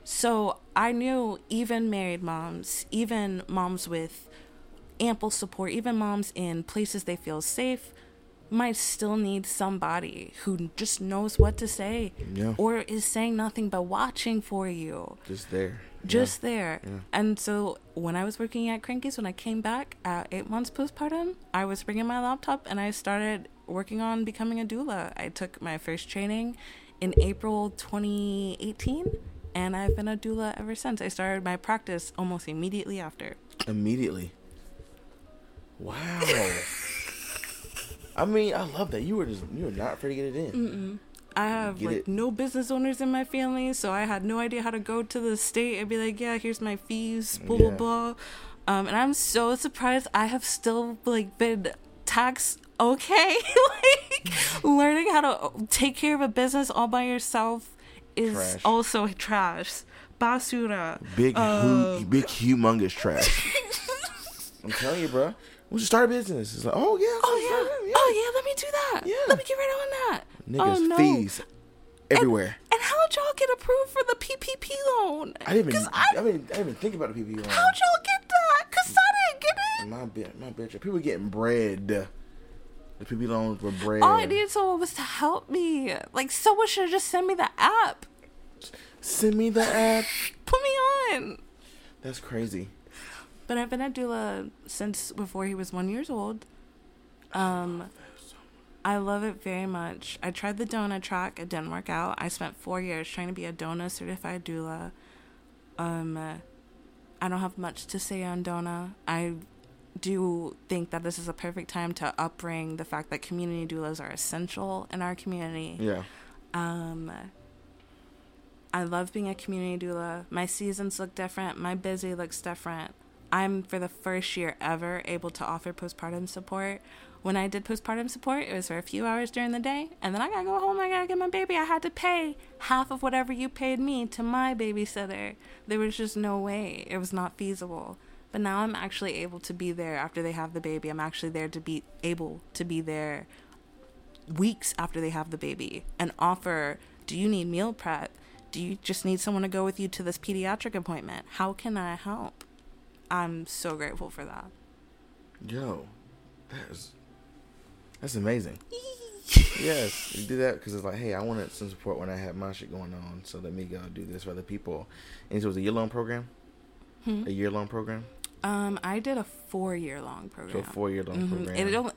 So I knew even married moms, even moms with ample support, even moms in places they feel safe, might still need somebody who just knows what to say Yeah. or is saying nothing but watching for you Just there. Just there. Yeah. And so when I was working at Krankies, when I came back at eight months postpartum, I was bringing my laptop and I started working on becoming a doula. I took my first training in April 2018, and I've been a doula ever since. I started my practice almost immediately after. Immediately. Wow. [laughs] I mean, I love that. You were just you were not afraid to get it in. I have Get like it. no business owners in my family, so I had no idea how to go to the state and be like, "Yeah, here's my fees," blah Yeah. blah blah. Um, and I'm so surprised I have still like been tax okay. [laughs] like learning how to take care of a business all by yourself is Trash. also trash. Basura. Big, Um, big, humongous trash. [laughs] I'm telling you, bro. We should start a business. It's like, oh yeah, Oh yeah. Oh yeah. Let me do that. Yeah. Let me get right on that. Niggas oh no. fees everywhere. And how'd y'all get approved for the PPP loan? I didn't even. I, I mean, I didn't even think about the PPP loan. How'd y'all get that? Cause I didn't get it. My bitch, my bitch. People getting bread. The PPP loans were bread. All I needed someone was to help me. Like someone should have just sent me the app. Send me the app. [laughs] Put me on. That's crazy. But I've been a doula since before he was one years old. Um, I love it very much. I tried the DONA track. It didn't work out. I spent four years trying to be a DONA certified doula. Um, I don't have much to say on DONA. I do think that this is a perfect time to upbring the fact that community doulas are essential in our community. Yeah. Um, I love being a community doula. My seasons look different. My busy looks different. I'm for the first year ever able to offer postpartum support. When I did postpartum support, it was for a few hours during the day, and then I gotta go home. I gotta get my baby. I had to pay half of whatever you paid me to my babysitter. There was just no way. It was not feasible. But now I'm actually able to be there after they have the baby. I'm actually there to be able to be there weeks after they have the baby and offer do you need meal prep do you just need someone to go with you to this pediatric appointment how can i help i'm so grateful for that Yo, that's that's amazing. [laughs] yes, you do that because it's like, hey, I wanted some support when I had my shit going on, so let me go do this for other people. And so it was a year long program, Hmm? a year long program, um i did a four year long so program a four year long Mhm. program. It don't-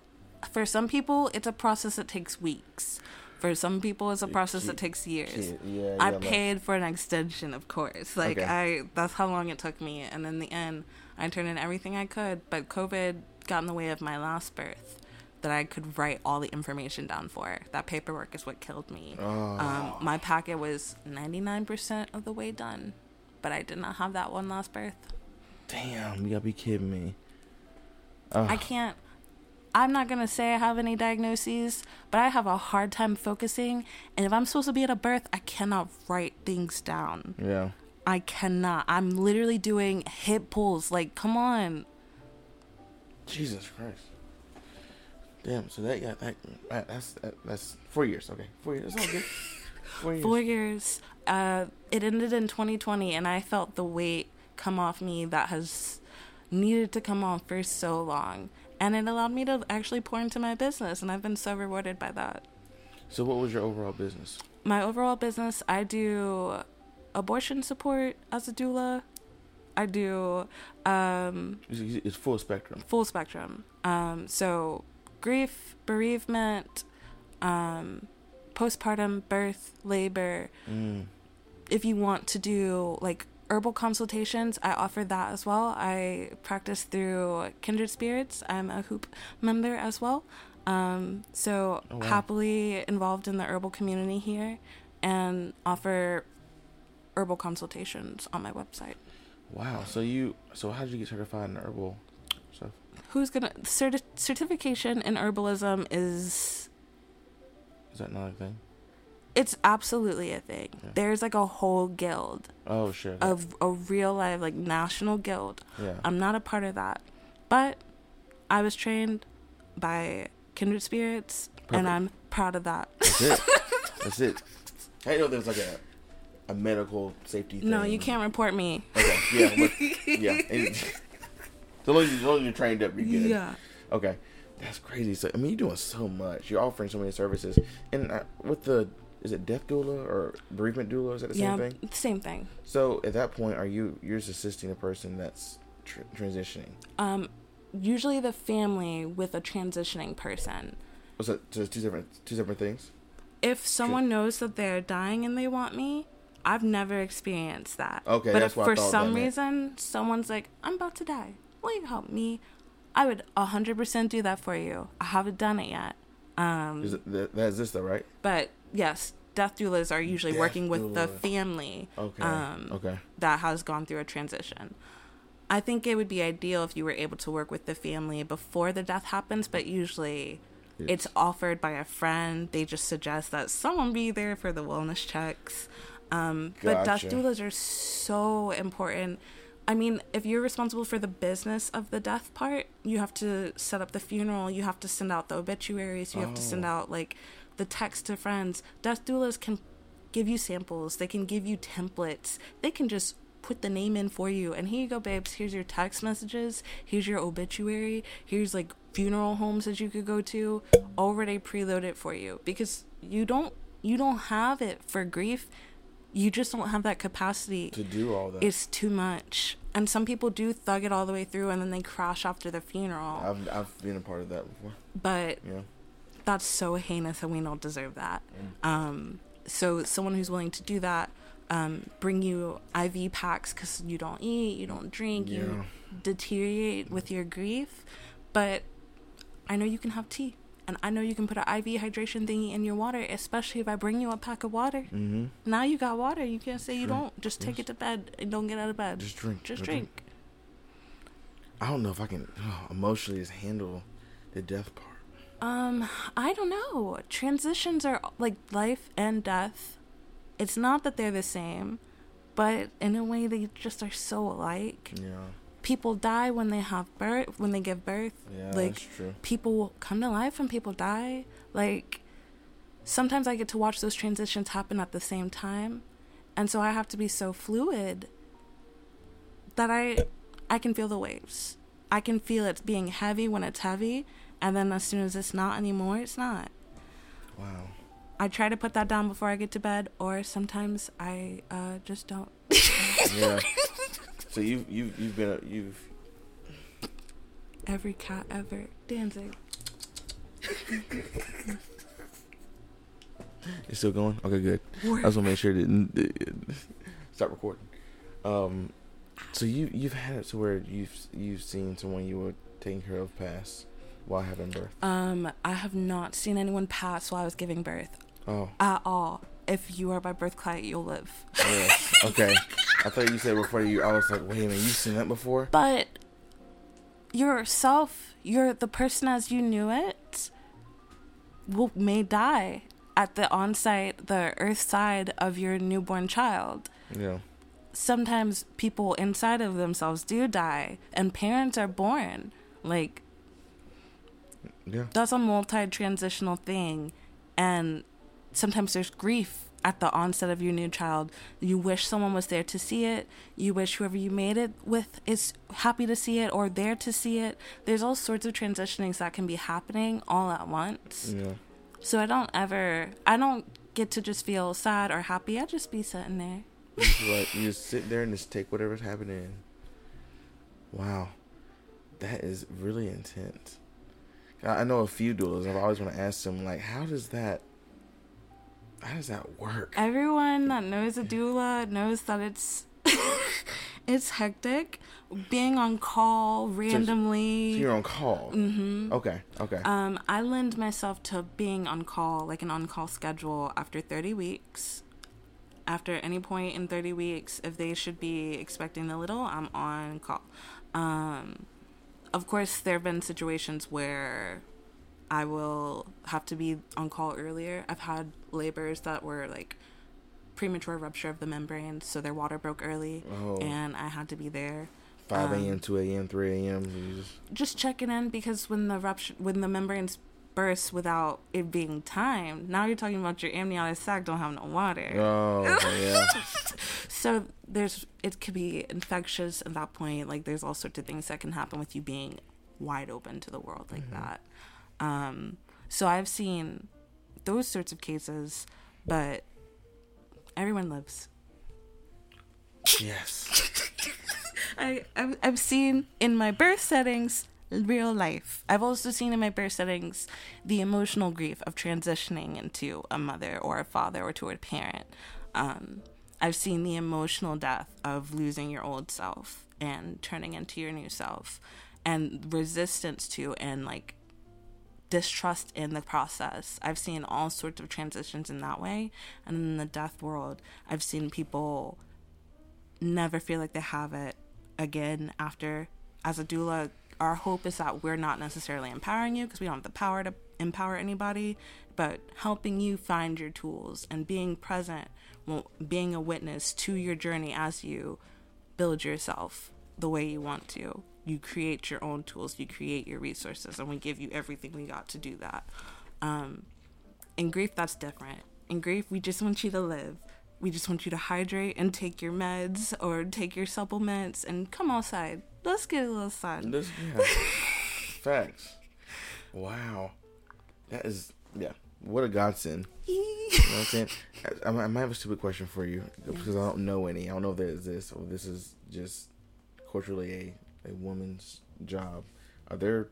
for some people it's a process that takes weeks for some people it's a process that takes years Kid- yeah, I like- paid for an extension, of course. Like Okay. I, that's how long it took me. And in the end, I turned in everything I could. But COVID got in the way of my last birth, that I could write all the information down for. That paperwork is what killed me. Oh. Um, my packet was ninety nine percent of the way done, but I did not have that one last birth. Damn, you gotta be kidding me. Ugh. I can't. I'm not gonna say I have any diagnoses, but I have a hard time focusing. And if I'm supposed to be at a birth, I cannot write things down. Yeah. I cannot. I'm literally doing hip pulls. Like, come on. Jesus Christ. Damn. So that got that, that that's that, that's four years. Okay, four years. That's all good. [laughs] Four years. Four years. Uh, it ended in 2020, and I felt the weight come off me that has needed to come off for so long. And it allowed me to actually pour into my business, and I've been so rewarded by that. So what was your overall business? My overall business, I do abortion support as a doula. I do um, It's, it's full spectrum. full spectrum. Um, so grief, bereavement, um, postpartum, birth, labor. Mm. If you want to do like herbal consultations, I offer that as well. I practice through Kindred Spirits. I'm a hoop member as well. Um, so Oh, wow. happily involved in the herbal community here and offer herbal consultations on my website. Wow. So you so how did you get certified in herbal? Who's gonna certi- certification in herbalism is Is that not a thing? it's absolutely a thing. Yeah. There's like a whole guild Oh shit. of a real life like national guild. yeah. I'm not a part of that, but I was trained by Kindred Spirits, Perfect. and I'm proud of that. That's it. [laughs] That's it. I know there was like a a medical safety thing. no, you can't report me. Okay. Yeah. But, [laughs] yeah. As long as long as you're trained up, you're good. Yeah. Okay, that's crazy. So I mean, you're doing so much. You're offering so many services, and uh, with the is it death doula or bereavement doula? Is that the same yeah, thing? same thing. So at that point, are you you're just assisting a person that's tr- transitioning? Um, usually the family with a transitioning person. Was it so it's two different two different things? If someone knows that they're dying and they want me, I've never experienced that. Okay, but that's if for some reason someone's like, "I'm about to die, will you help me?" I would hundred percent do that for you. I haven't done it yet. Um, Is that, that is this though, right? but yes, death doulas are usually Death working with the family Okay. um, okay. that has gone through a transition. I think it would be ideal if you were able to work with the family before the death happens, but usually Yes. it's offered by a friend. They just suggest that someone be there for the wellness checks. Um, But death Gotcha. doulas are so important. I mean, if you're responsible for the business of the death part, you have to set up the funeral, you have to send out the obituaries, you have to send Oh. out like the text to friends. Death doulas can give you samples, they can give you templates, they can just put the name in for you. And here you go, babes. Here's your text messages, here's your obituary, here's like funeral homes that you could go to, already preloaded for you because you don't you don't have it for grief. You just don't have that capacity To do all that, it's too much. And some people do thug it all the way through and then they crash after the funeral. I've I've been a part of that before. but Yeah. that's so heinous and we don't deserve that. Mm. Um, so someone who's willing to do that, um, bring you IV packs because you don't eat, you don't drink, you deteriorate with your grief. But I know you can have tea. And I know you can put an IV hydration thingy in your water, especially if I bring you a pack of water. Mm-hmm. Now you got water. You can't say you don't. Just take Yes. it to bed and don't get out of bed. Just drink. Just Just drink. I don't know if I can emotionally just handle the death part. Um, I don't know. Transitions are like life and death. It's not that they're the same, but in a way they just are so alike. Yeah. People die when they have birth, when they give birth. Yeah, like that's true. people come to life when people die. Like sometimes I get to watch those transitions happen at the same time, and so I have to be so fluid that I I can feel the waves. I can feel it being heavy when it's heavy, and then as soon as it's not anymore, it's not. Wow. I try to put that down before I get to bed, or sometimes I uh, just don't. Yeah. [laughs] so you you you've been a, you've Every cat ever dancing. [laughs] it's still going. Okay, good. I just want to make sure it didn't [laughs] stop recording. Um, so you you've had it to where you've you've seen someone you were taking care of pass while having birth. Um, I have not seen anyone pass while I was giving birth Oh, at all. If you are my birth client, you'll live. yes. [laughs] Okay. I thought you said before you. I was like, wait a minute, you've seen that before? But yourself, you're the person as you knew it will may die at the on-site, the earth side of your newborn child. Yeah. Sometimes people inside of themselves do die, and parents are born. Like Yeah. that's a multi-transitional thing and sometimes there's grief at the onset of your new child you wish someone was there to see it you wish whoever you made it with is happy to see it or there to see it there's all sorts of transitionings that can be happening all at once Yeah. so i don't ever i don't get to just feel sad or happy i just be sitting there You just, like you just sit there and just take whatever's happening. Wow, that is really intense. I know a few doulas. I've always want to ask them like, how does that, how does that work? everyone that knows a doula knows that it's [laughs] it's hectic being on call randomly So you're on call. hmm Okay. Okay. Um, I lend myself to being on call, like an on call schedule after 30 weeks. After any point in 30 weeks, if they should be expecting a little, I'm on call. Um, of course, there have been situations where I will have to be on call earlier. I've had labors that were like premature rupture of the membrane, so their water broke early, oh, and I had to be there. 5 um, a.m., 2 a.m., 3 a.m. just- just checking in because when the rupture when the membranes burst without it being timed now you're talking about your amniotic sac don't have no water Oh, yeah. [laughs] so there's it could be infectious at that point like there's all sorts of things that can happen with you being wide open to the world like that um so i've seen those sorts of cases but everyone lives yes. [laughs] I, I've, I've seen in my birth settings real life. I've also seen in my birth settings the emotional grief of transitioning into a mother or a father or to a parent. Um, I've seen the emotional death of losing your old self and turning into your new self, and resistance to and like distrust in the process. I've seen all sorts of transitions in that way. And in the death world, I've seen people never feel like they have it again after as a doula our hope is that we're not necessarily empowering you because we don't have the power to empower anybody but helping you find your tools and being present being a witness to your journey as you build yourself the way you want to you create your own tools you create your resources and we give you everything we got to do that um, in grief that's different in grief we just want you to live we just want you to hydrate and take your meds or take your supplements and come outside let's get a little sun This, [laughs] yeah. Facts. Wow. That is, yeah. What a godsend. [laughs] You know what I'm saying? I, I might have a stupid question for you because I don't know any. I don't know if there's this or this is just culturally a, woman's job. Are there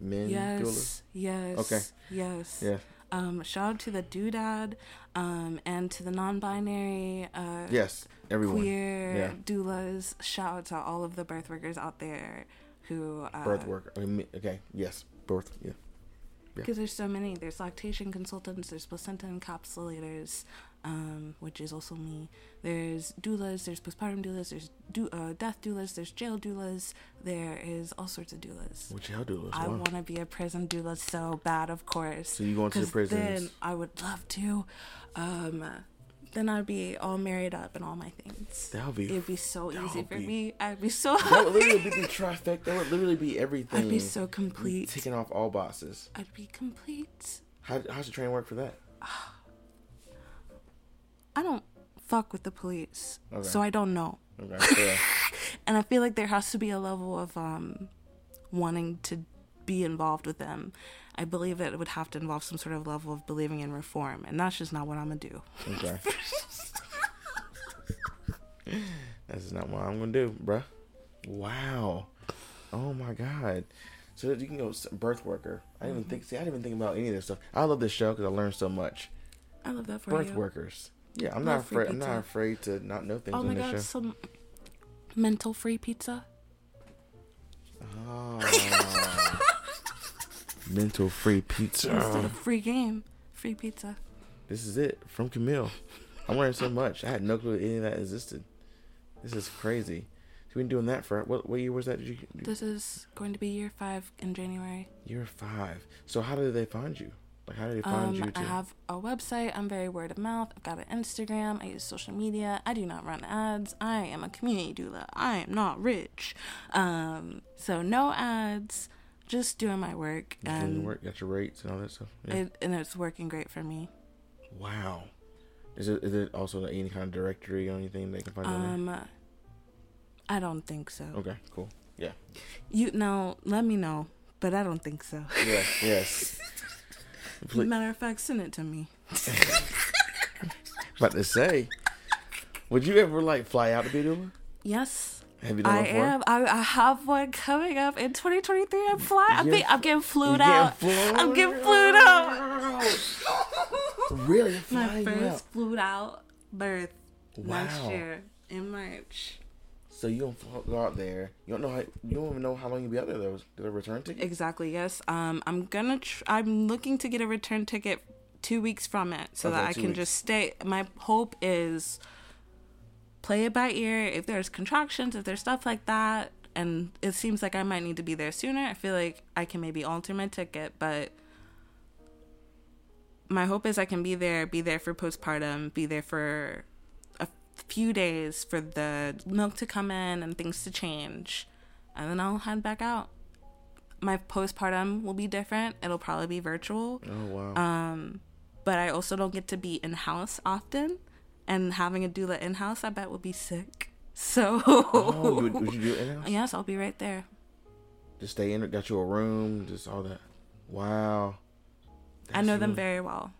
men doulas? yes yes Okay. yes Yeah. um shout out to the doodad um and to the non-binary uh Yes. Everyone. queer Yeah. doulas shout out to all of the birth workers out there who uh, Birth work. Okay. Yes. Birth. Yeah. because there's so many there's lactation consultants there's placenta encapsulators um, which is also me there's doulas there's postpartum doulas there's do- uh, death doulas there's jail doulas there is all sorts of doulas What y'all do? i want to be a prison doula so bad of course So you going to the prisons? then i would love to um, then i'd be all married up and all my things That would be. it'd be so easy for be- me i'd be so That would literally be the [laughs] trifecta. That would literally be everything. i'd be so complete taking off all boxes. i'd be complete How, how's the train work for that? [sighs] I don't fuck with the police, Okay. so I don't know. Okay. Yeah. [laughs] And I feel like there has to be a level of um, wanting to be involved with them. I believe that it would have to involve some sort of level of believing in reform, and that's just not what I'm gonna do. Okay. [laughs] That's not what I'm gonna do, bruh. Wow. Oh my god. So you can go birth worker. I didn't even think. See, I didn't even think about any of this stuff. I love this show because I learned so much. I love that for birth you. workers. Yeah, I'm not afraid. I'm not afraid to not know things Oh my god, show. some mental free pizza. Oh. [laughs] Mental free Instead pizza. of free game, free pizza. This is it from Camille. I'm learning so much. I had no clue any of that existed. This is crazy. We been doing that for what? What year was that? Did you? This is going to be year five in January. Year five. So how did they find you? Like how did they find Um, you? To, I have a website. I'm very word of mouth. I've got an Instagram. I use social media. I do not run ads. I am a community doula. I am not rich. Um, so no ads. Just doing my work, doing and work, got your rates and all that stuff. Yeah. it and it's working great for me. wow. Is it is it also like any kind of directory or anything they can find Um, I don't think so. Okay, cool. Yeah. You know, let me know, but I don't think so. Yes. Yes. [laughs] Please, Matter of fact, send it to me. [laughs] about to say, would you ever like fly out to be a doula? Yes, Have you done I am. I, I have one coming up in 2023. I'm flying. I'm, I'm getting flued out. flown I'm getting flued out. [laughs] Really? My first out? flued out birth Wow. year in March. So you don't go out there. You don't know how. You don't even know how long you'll be out there. Though, did a return ticket? Exactly. Yes. Um, I'm gonna. Tr- I'm looking to get a return ticket two weeks from it, so Okay, that I can weeks. just stay. My hope is play it by ear. If there's contractions, if there's stuff like that, and it seems like I might need to be there sooner, I feel like I can maybe alter my ticket. But my hope is I can be there, be there for postpartum, be there for few days for the milk to come in and things to change, and then I'll head back out my postpartum will be different. It'll probably be virtual. Oh wow. Um, but I also don't get to be in house often, and having a doula in house, I bet would be sick. [laughs] So oh, would, would you do it in house? yes, I'll be right there. Just stay in it. Got you a room. Just all that. Wow. I know them very well.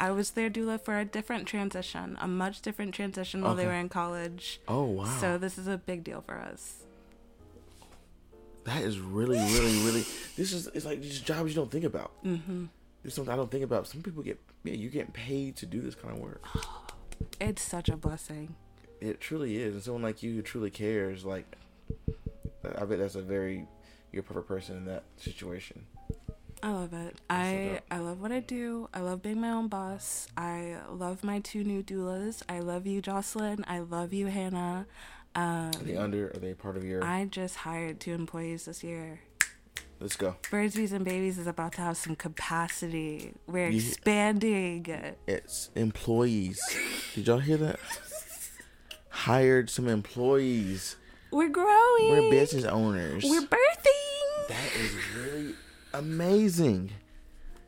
I was their doula for a different transition, a much different transition while they were in college. Oh wow. So this is a big deal for us. that is really, really, really. This is it's like these jobs you don't think about. Mm-hmm. There's something I don't think about. Some people get yeah, you get paid to do this kind of work. [gasps] It's such a blessing. It truly is, and someone like you who truly cares, like I bet that's a very you're a perfect person in that situation. I love it. I. I love what I do. I love being my own boss. I love my two new doulas. I love you, Jocelyn. I love you, Hannah. Um, Are they under? Are they part of your? I just hired two employees this year. Let's go. Birds, Bees, and Babies is about to have some capacity. We're You- expanding. It's employees. Did y'all hear that? Hired some employees. We're growing. We're business owners. We're birthing. That is really amazing.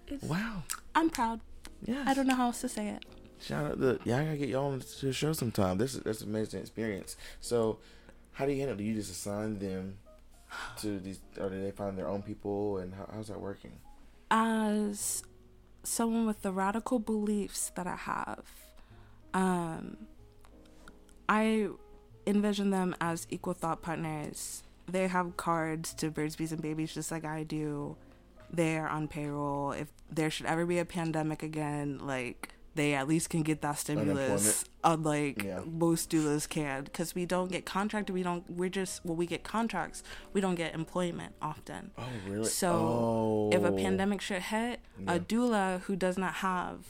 It's- Wow. I'm proud. Yeah. I don't know how else to say it. Shout out to yeah, I gotta get y'all to the show sometime. This is that's an amazing experience. So, how do you handle? it? Do you just assign them to these, or do they find their own people? And how, how's that working? as someone with the radical beliefs that I have, um, I envision them as equal thought partners. They have cards to birds, bees, and babies just like I do. They are on payroll. If there should ever be a pandemic again, like they at least can get that stimulus, unlike Yeah. most doulas can, because we don't get contracted. We don't. We're just well, we get contracts. We don't get employment often. Oh, really? So if a Oh. pandemic should hit, Yeah. a doula who does not have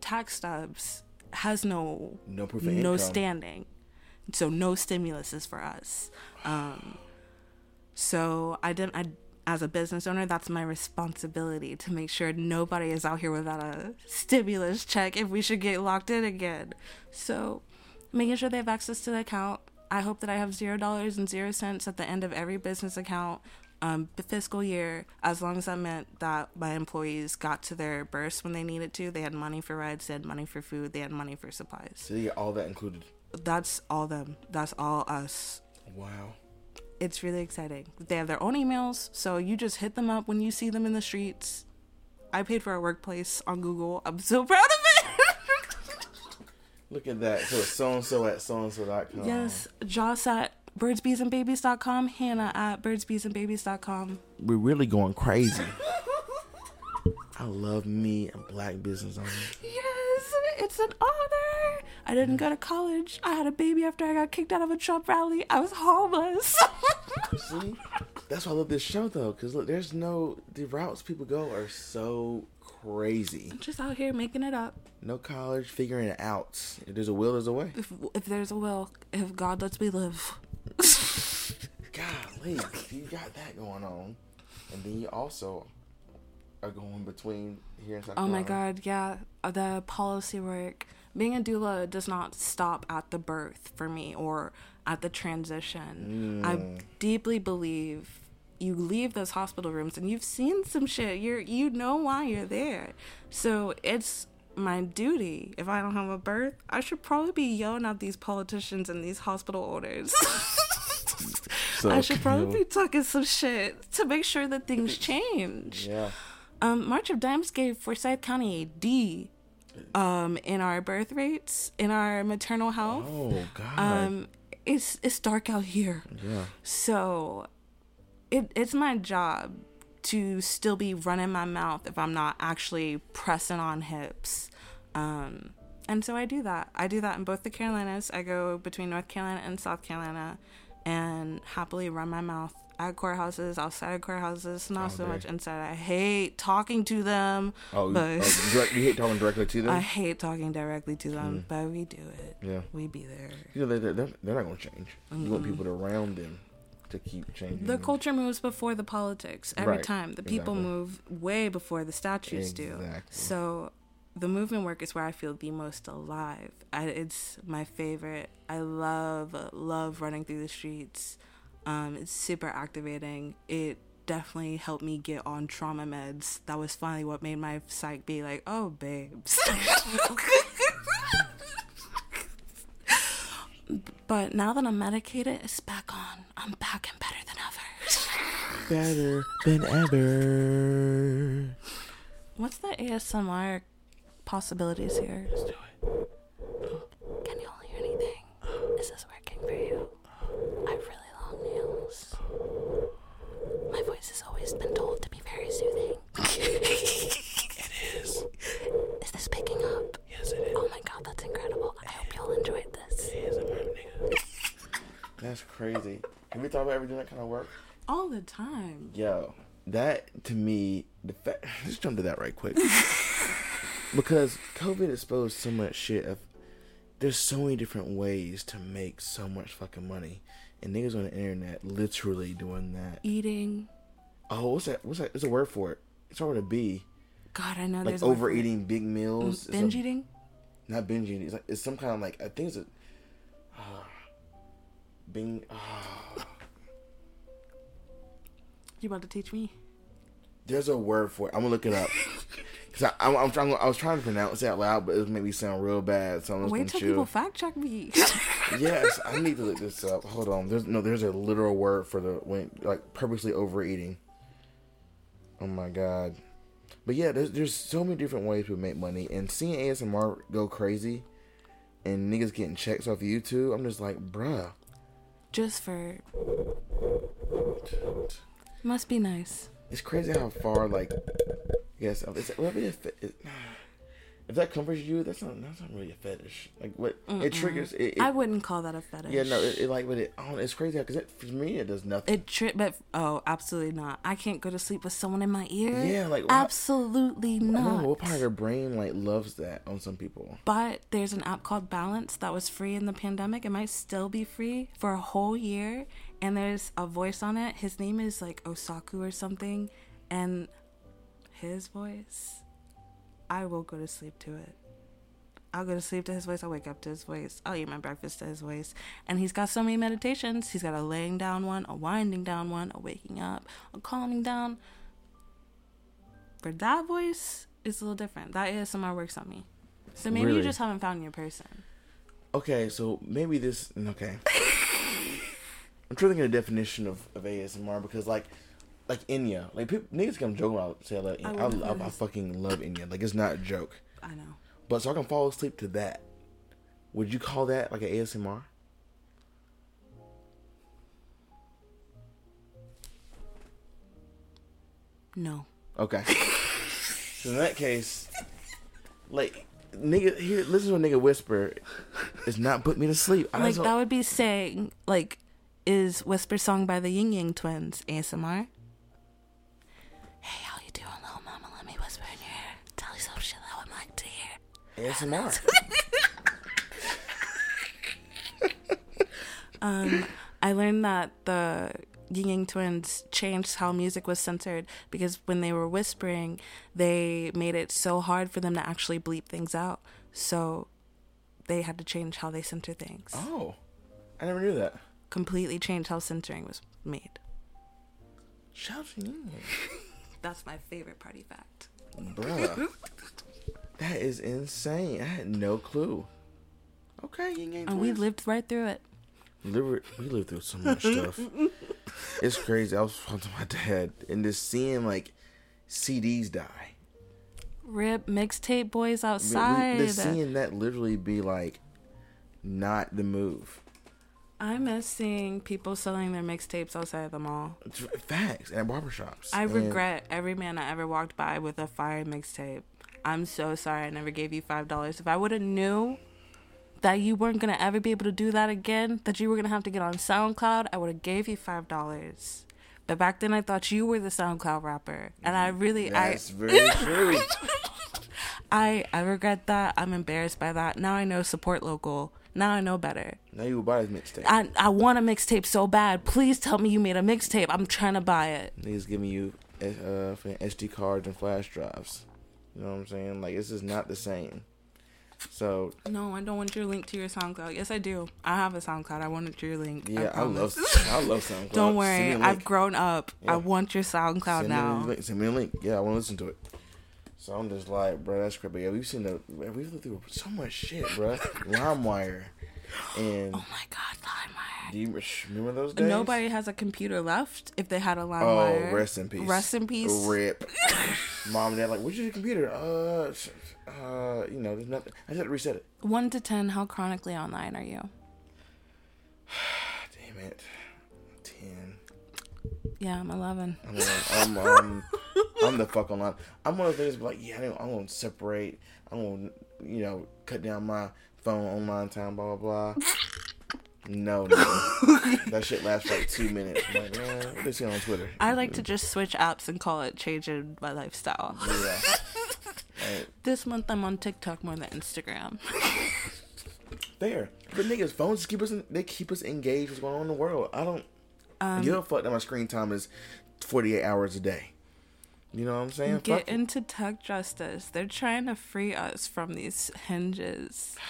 tax stubs has no no no income. standing. So no stimulus is for us. Um, so I didn't. I as a business owner, that's my responsibility to make sure nobody is out here without a stimulus check if we should get locked in again. So making sure they have access to the account. I hope that I have zero dollars and zero cents at the end of every business account um, fiscal year, as long as that meant that my employees got to their burst when they needed to. They had money for rides, they had money for food, they had money for supplies. So you get all that included. That's all them. That's all us. Wow. It's really exciting. They have their own emails, so you just hit them up when you see them in the streets. I paid for a workplace on Google. I'm so proud of it. [laughs] Look at that. So it's so and so at so and so dot com. yes, Joss at birdsbeesandbabies.com, Hannah at birdsbeesandbabies.com. We're really going crazy. I love me a black business owner. [laughs] Yes, it's an honor. I didn't go to college. I had a baby after I got kicked out of a Trump rally. I was homeless. See, that's why I love this show though, because look, there's no the routes people go are so crazy. Just out here making it up. No college, figuring it out. If there's a will, there's a way. If if there's a will, if God lets me live. [laughs] golly, you got that going on, and then you also are going between here and South Oh my god, yeah. uh, The policy work. Being a doula does not stop at the birth for me or at the transition. I deeply believe you leave those hospital rooms and you've seen some shit. You're you know why you're there. So it's my duty. If I don't have a birth, I should probably be yelling at these politicians and these hospital owners. So, [laughs] I should probably be talking some shit to make sure that things [laughs] change. Yeah. Um, March of Dimes gave Forsyth County a D um, in our birth rates, in our maternal health. Oh God. Um, it's it's dark out here, yeah. so it it's my job to still be running my mouth if I'm not actually pressing on hips. Um, and so I do that. I do that in both the Carolinas. I go between North Carolina and South Carolina and happily run my mouth at courthouses, outside of courthouses, not oh, so Okay. much inside. I hate talking to them, Oh, you, but oh, direct, you hate talking directly to them. [laughs] I hate talking directly to them, hmm. but we do it. yeah. We be there. You know, they, they're, they're not going to change. You want people to around them to keep changing. The culture moves before the politics every Right, time. The people exactly. move way before the statues do. So the movement work is where I feel the most alive. I, it's my favorite. I love love running through the streets. Um, it's super activating. It definitely helped me get on trauma meds. That was finally what made my psych be like, oh, babes. [laughs] but now that I'm medicated, it's back on. I'm back and better than ever. Better than ever. What's the ASMR possibilities here? Let's do it. Can you all hear anything? Is this working for you? I have really long nails. My voice has always been told to be very soothing. [laughs] It is. Is this picking up? Yes, it is. Oh my god, that's incredible. I hope y'all enjoyed this. That's crazy. Have you thought about ever doing that kind of work? All the time. Yo, that to me, the fact. [laughs] Let's jump to that right quick. [laughs] because COVID exposed so much shit. Of, there's so many different ways to make so much fucking money, and niggas on the internet literally doing that. Eating. Oh, what's that? What's that? There's a word for it. It's already a B. God, I know Like there's a word for it. overeating big meals. It's a- Binge eating? not binge eating. It's, like, it's some kind of like I think it's a uh, bing. Uh, You about to teach me? there's a word for it. I'm gonna look it up. [laughs] Cause I, trying. I was trying to pronounce it out loud, but it made me sound real bad. So I'm Wait till chill. people fact check me. [laughs] yes, I need to look this up. Hold on. There's no. There's a literal word for the when like purposely overeating. Oh my god. But yeah, there's there's so many different ways to make money, and seeing ASMR go crazy, and niggas getting checks off YouTube, I'm just like, bruh. Just for. Must be nice. It's crazy how far like yes it's, well, if, it, if that comforts you that's not that's not really a fetish like what it triggers it, it I wouldn't call that a fetish. yeah no it, it like but it oh, it's crazy because it, for me it does nothing It tri- but oh, absolutely not. I can't go to sleep with someone in my ear. Yeah, like, absolutely I don't know not. what part of their brain like loves that on some people But there's an app called Balance that was free in the pandemic. It might still be free for a whole year. And there's a voice on it. His name is like Osaku or something. And his voice, I will go to sleep to it. I'll go to sleep to his voice. I'll wake up to his voice. I'll eat my breakfast to his voice. And he's got so many meditations. He's got a laying down one, a winding down one, a waking up, a calming down. For that voice, it's a little different. That ASMR works on me. So maybe you just haven't found your person. okay so maybe this okay [laughs] I'm trying to get a definition of, of ASMR because like like Enya like people, niggas come joking about say I love I Enya. I, I, I, fucking love Enya like it's not a joke I know. but so I can fall asleep to that would you call that like an ASMR No. Okay. [laughs] so in that case, like nigga, here listen to a nigga whisper. It's not put me to sleep. I Like that would be saying like is Whisper Song by the Ying Yang Twins ASMR? Hey, how you doing, little mama? Let me whisper in your ear. Tell you some shit I would like to hear. ASMR. [laughs] Um, I learned that the Ying Yang Twins changed how music was censored because when they were whispering, they made it so hard for them to actually bleep things out. So they had to change how they censor things. Oh, I never knew that. Completely changed how censoring was made. Shout out to you, [laughs] That's my favorite party fact. bruh. [laughs] that is insane. I had no clue. Okay, Ying Yang And we lived right through it. Live- we lived through so much stuff. [laughs] it's crazy. I was talking to my dad and just seeing like CDs die. Rip mixtape boys outside. we- just seeing that literally be like not the move. I miss seeing people selling their mixtapes outside of the mall. Facts at barbershops. I And regret every man I ever walked by with a fire mixtape. I'm so sorry I never gave you five dollars. If I would have knew that you weren't gonna ever be able to do that again, that you were gonna have to get on SoundCloud, I would have gave you five dollars. But back then I thought you were the SoundCloud rapper, and I really That's I [laughs] very true. I I regret that. I'm embarrassed by that. Now I know support local. Now I know better. now you will buy his mixtape. I I want a mixtape so bad. Please tell me you made a mixtape. I'm trying to buy it. Niggas giving you uh, SD cards and flash drives. You know what I'm saying? Like this is not the same. So No, I don't want your link to your SoundCloud. Yes, I do. I have a SoundCloud. I wanted your link. yeah, I, love. [laughs] I love [laughs] SoundCloud. Don't worry, me I've grown up. Yeah. I want your SoundCloud Send me, a now. link. Send me a link. Yeah, I want to listen to it. So I'm just like, bro, that's crazy. Yeah, we've seen the we've lived through so much shit, bro. LimeWire, [gasps] and Oh my God, LimeWire. do you remember those days? Nobody has a computer left. If they had a LimeWire. Oh, LimeWire, rest in peace. Rest in peace. Rip. [laughs] Mom and dad like, where's your computer? Uh, uh, you know, there's nothing. I just had to reset it. One to ten, how chronically online are you? [sighs] Damn it. Yeah, I'm 11. I'm, I'm, I'm, I'm the fuck online. I'm one of those like, yeah, I I'm gonna separate. I'm gonna, you know, cut down my phone online time. Blah blah blah. No, no. [laughs] that shit lasts like two minutes. I'm like, man, what they see on Twitter? I like to just switch apps and call it changing my lifestyle. Yeah. Like, This month I'm on TikTok more than Instagram. there. But niggas, phones keep us. In, they keep us engaged. What's going on in the world? I don't. Um, you don't fuck that my screen time is 48 hours a day. You know what I'm saying? Get Fuck it. into tech justice. They're trying to free us from these hinges. [sighs]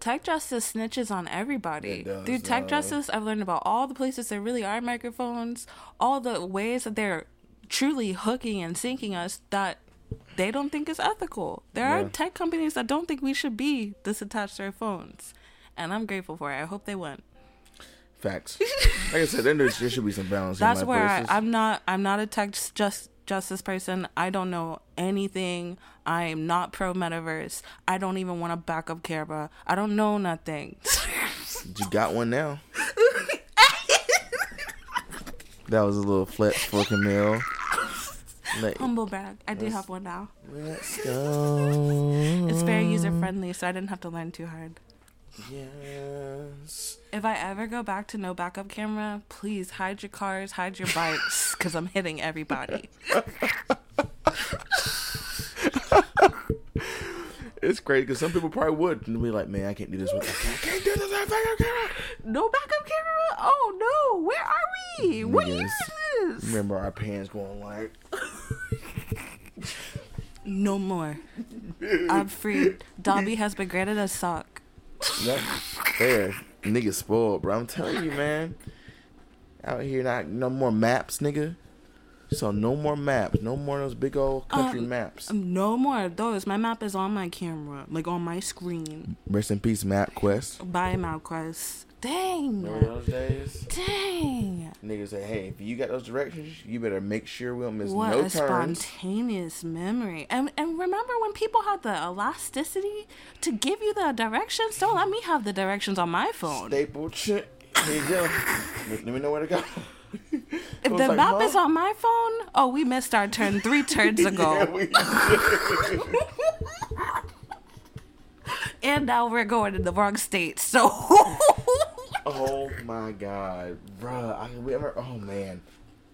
Tech justice snitches on everybody. Does, Through tech uh, justice, I've learned about all the places there really are microphones, all the ways that they're truly hooking and sinking us that they don't think is ethical. There are tech companies that don't think we should be this attached to our phones. And I'm grateful for it. I hope they win. Facts. [laughs] Like I said, there, there should be some balance. That's in my where I. I'm not. I'm not a tech just justice person. I don't know anything. I am not pro metaverse. I don't even want a backup camera. I don't know nothing. [laughs] You got one now. [laughs] that was a little flex for Camille. Let, Humble brag. I do have one now. let's go. It's very user friendly, so I didn't have to learn too hard. Yes. If I ever go back to no backup camera, please hide your cars, hide your bikes, [laughs] because I'm hitting everybody. It's great because some people probably would and be like, "Man, I can't do this with. I can't do this with backup camera." No backup camera? Oh no! Where are we? What year is this? Remember our parents going like, No more. I'm free. Dobby has been granted a sock. "Yep, there, niggas spoiled, bro." I'm telling you, man. Out here, not no more maps, nigga. So no more maps, no more of those big old country Um, maps. Um, No more of those. My map is on my camera, like on my screen. Rest in peace, MapQuest. By MapQuest. Dang. Remember those days? Dang. Niggas say, hey, if you got those directions, you better make sure we don't miss What no a turns. spontaneous memory. And and remember when people had the elasticity to give you the directions? Don't let me have the directions on my phone. Staple shit. Here you go. let, me know where to go. [laughs] If the map is on my phone, oh, we missed our turn three turns [laughs] ago. Yeah, we- [laughs] and now we're going in the wrong state. So oh my god, bruh. I we ever. Oh man,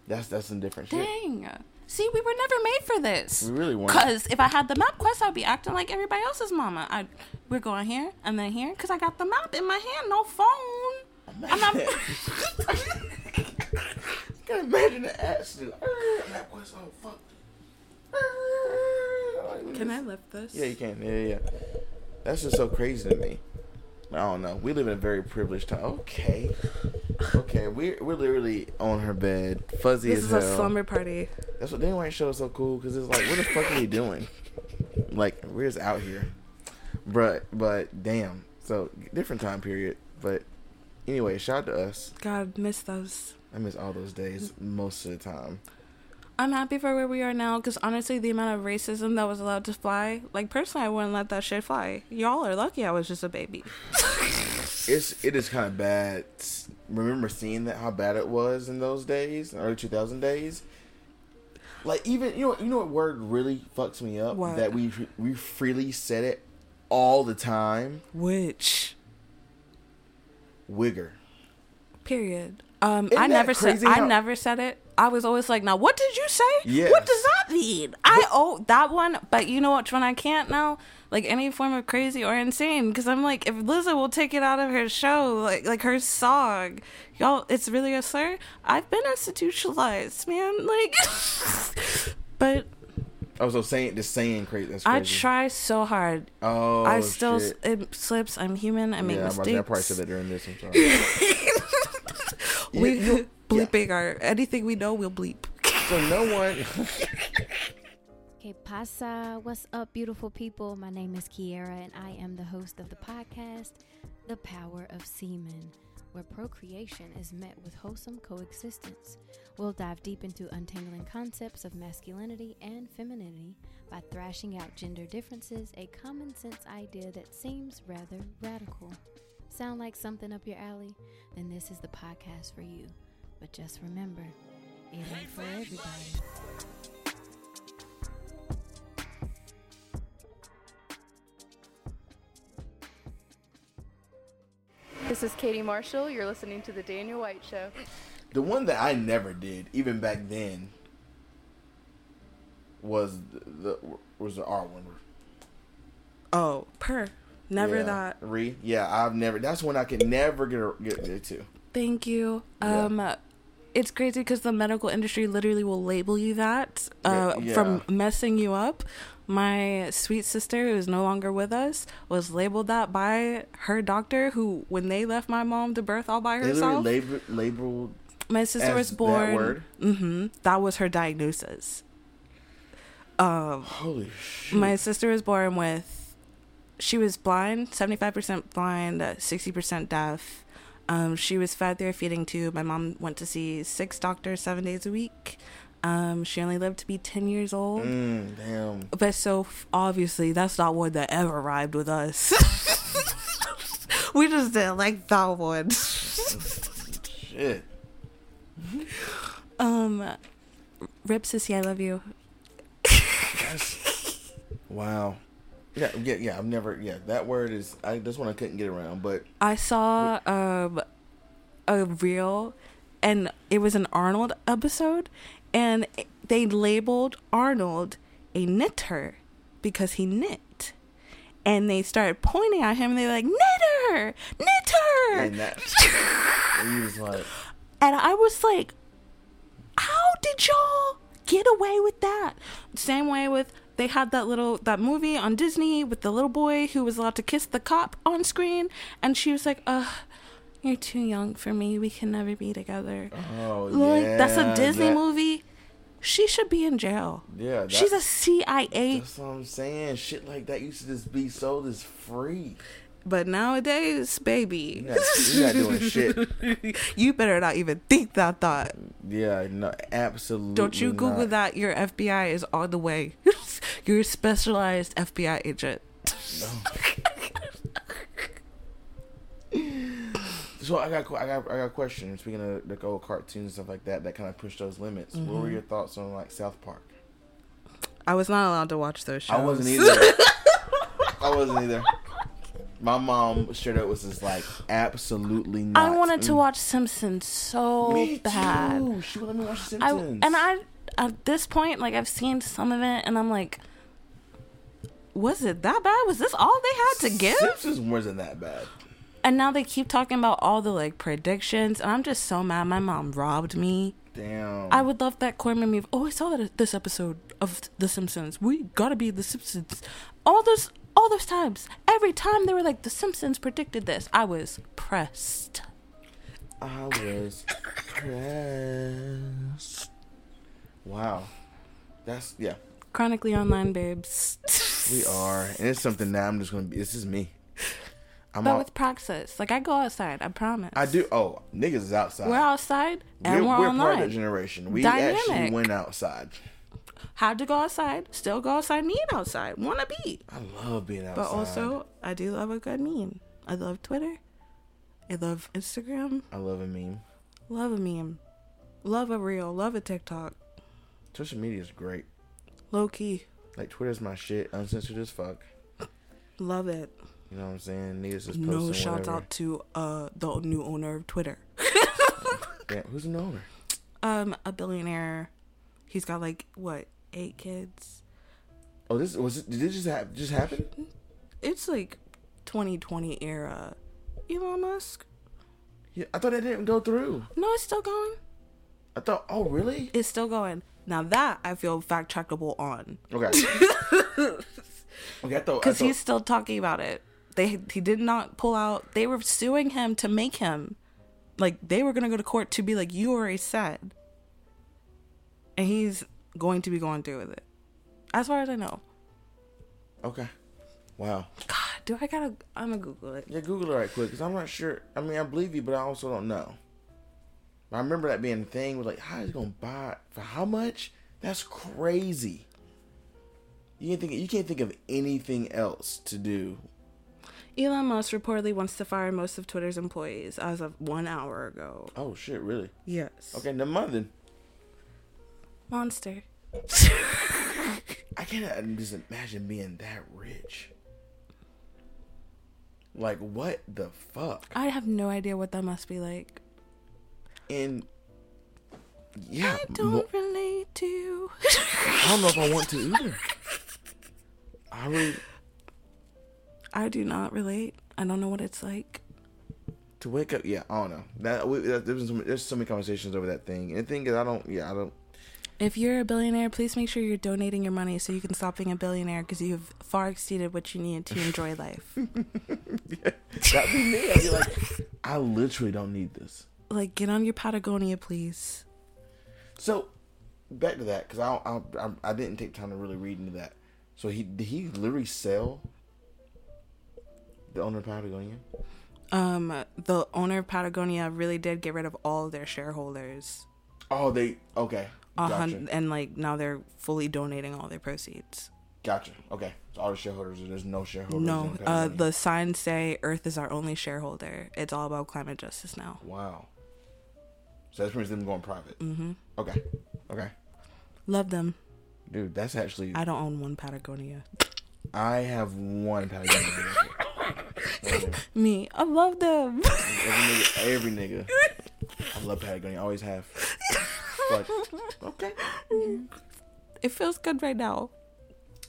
that's that's some different shit. Dang. See, we were never made for this. We really weren't. Cause if I had the MapQuest, I'd be acting like everybody else's mama. I we're going here and then here, cause I got the map in my hand, no phone. I'm not. [laughs] can imagine the attitude. That was so fuck. Can I lift this? Yeah, you can. Yeah, yeah. That's just so crazy to me. I don't know. We live in a very privileged time. Okay. Okay, we're we're literally on her bed, fuzzy This as is hell. a slumber party. That's what Danny White show is so cool because it's like, what the fuck are we doing? Like, we're just out here, but but damn. So different time period, but anyway, shout out to us. God, miss those. I miss all those days most of the time. I'm happy for where we are now because honestly, the amount of racism that was allowed to fly, like personally, I wouldn't let that shit fly. Y'all are lucky I was just a baby. [laughs] It's it is kind of bad. Remember seeing that how bad it was in those days, early 2000 days. Like even you know you know what word really fucks me up What? that we we freely said it all the time. Which Wigger. period. Um, Isn't I never said. crazy I never said it. I was always like, "Now, what did you say? Yes. What does that mean?" I oh that one, but you know which one I can't now? Like any form of crazy or insane, because I'm like, if Lizzo will take it out of her show, like like her song, y'all, it's really a slur. I've been institutionalized, man. Like, [laughs] but I was so saying just saying crazy. That's I try so hard. Oh, I still shit. it slips. I'm human. I make yeah, I'm about to say, I probably said that during this. I'm sorry. [laughs] we You- you- bleeping our anything we know, we'll bleep. [laughs] so no one. [laughs] Que pasa? What's up, beautiful people? My name is Kiera, and I am the host of the podcast, The Power of Semen, where procreation is met with wholesome coexistence. We'll dive deep into untangling concepts of masculinity and femininity by thrashing out gender differences, a common sense idea that seems rather radical. Sound like something up your alley? Then this is the podcast for you. But just remember, it ain't for everybody. This is Katie Marshall. You're listening to The Daniel White Show. The one that I never did, even back then, was the, the was the R one. Oh, per. Never yeah. that. Re, yeah, I've never. That's one I could never get a, get it to. Thank you. Yeah. Um, it's crazy because the medical industry literally will label you that uh, Yeah, from messing you up. My sweet sister, who is no longer with us, was labeled that by her doctor, who, when they left my mom to birth all by They literally herself, labeled, labeled my sister as was that born. word? Mm-hmm. That was her diagnosis. Um, holy shit. my sister was born with she was blind 75% blind uh, 60% deaf um, she was fed through a feeding tube my mom went to see six doctors seven days a week um, she only lived to be 10 years old Mm, damn. but so f- obviously that's not one that ever arrived with us [laughs] we just didn't like that one Shit. um rip sissy i love you Wow. Yeah, yeah, yeah. I've never. Yeah, that word is. I this one I couldn't get around, but I saw um a reel and it was an Arnold episode and they labeled Arnold a knitter because he knit. And they started pointing at him and they were like, Knitter! Knitter! and that. and like, [laughs] And I was like, how did y'all get away with that? Same way with they had that little that movie on Disney with the little boy who was allowed to kiss the cop on screen, and she was like, "Uh, you're too young for me. We can never be together." oh like yeah. that's a Disney that- movie. She should be in jail. Yeah, that- She's a CIA, That's what I'm saying. Shit like that used to just be sold as free. But nowadays, baby, You're not, you're not doing shit. [laughs] you better not even think that thought. Yeah, no, absolutely. Don't you Google not. that? Your FBI is on the way. [laughs] You're a specialized FBI agent. [laughs] So I got, I got, I got a question. Speaking of the old cartoons and stuff like that, that kind of push those limits. What Mm-hmm. were your thoughts on like South Park? I was not allowed to watch those shows. I wasn't either. I wasn't either. My mom straight up was just like, absolutely not. I wanted to Mm. watch Simpsons so Me bad. too. She let me watch Simpsons. I and I at this point like I've seen some of it and I'm like, was it that bad? Was this all they had to give? Simpsons wasn't that bad. And now they keep talking about all the like predictions, and I'm just so mad. My mom robbed me. Damn. I would love that core memory of, oh, I saw that this episode of The Simpsons. We gotta be The Simpsons. All those, all those times, every time they were like, The Simpsons predicted this, I was pressed. I was pressed. Wow. That's yeah. Chronically online, babes. We are, and it's something that I'm just gonna be. This is me. I'm But with praxis, like I go outside, I promise. I do. Oh, niggas is outside. We're outside and we're, we're, we're part of that generation. We actually went outside. Had to go outside, still go outside, need outside, wanna be. I love being outside. But also, I do love a good meme. I love Twitter. I love Instagram. I love a meme. Love a meme. Love a reel. Love a TikTok. Social media is great. Low key. Like Twitter's my shit, uncensored as fuck. Love it. You know what I'm saying? Niggas just posting No shout out to uh the new owner of Twitter. Damn, who's the owner? [laughs] Um, a billionaire. He's got like what eight kids. Oh, this was it. Did this just hap- just happen? It's like 2020 era. Elon Musk. Yeah, I thought that didn't go through. No, it's still going. I thought. Oh, really? It's still going. Now that I feel fact checkable on Okay. [laughs] okay, I thought. Because thought he's still talking about it. They he did not pull out. They were suing him to make him like they were gonna go to court to be like you already said, and he's going to be going through with it. As far as I know. okay. Wow. God, do I gotta? I'm gonna Google it. Yeah, Google it right quick because I'm not sure. I mean, I believe you, but I also don't know. I remember that being a thing. Was like, how is he gonna buy for how much? That's crazy. You can't think. You can't think of anything else to do. Elon Musk reportedly wants to fire most of Twitter's employees as of one hour ago. Oh shit! Really? Yes. Okay, never mind then. Monster. I can't just imagine being that rich. Like what the fuck? I have no idea what that must be like. And yeah, I don't mo- relate to. I don't know if I want to either. [laughs] I really I do not relate. I don't know what it's like. to wake up. Yeah, I don't know. That, we, that there's some, there's so many conversations over that thing. And the thing is, I don't. Yeah, I don't. If you're a billionaire, please make sure you're donating your money so you can stop being a billionaire because you have far exceeded what you need to enjoy [laughs] life. That'd be me. I'd be like, I literally don't need this. like, get on your Patagonia, please. So back to that because I, I I I didn't take time to really read into that. So he did he literally sell the owner of Patagonia? Um, the owner of Patagonia really did get rid of all their shareholders. Oh, they okay. Gotcha. hun- and like now they're fully donating all their proceeds. Gotcha. Okay. So all the shareholders, there's no shareholders. No, uh, the signs say Earth is our only shareholder. It's all about climate justice now. Wow. So that means them going private. Mm-hmm. Okay. Okay. Love them. Dude, that's actually. I don't own one Patagonia. I have one Patagonia. [laughs] Me, I love them. Every nigga, every nigga. I love Patagonia. I always have. But [laughs] okay. it feels good right now.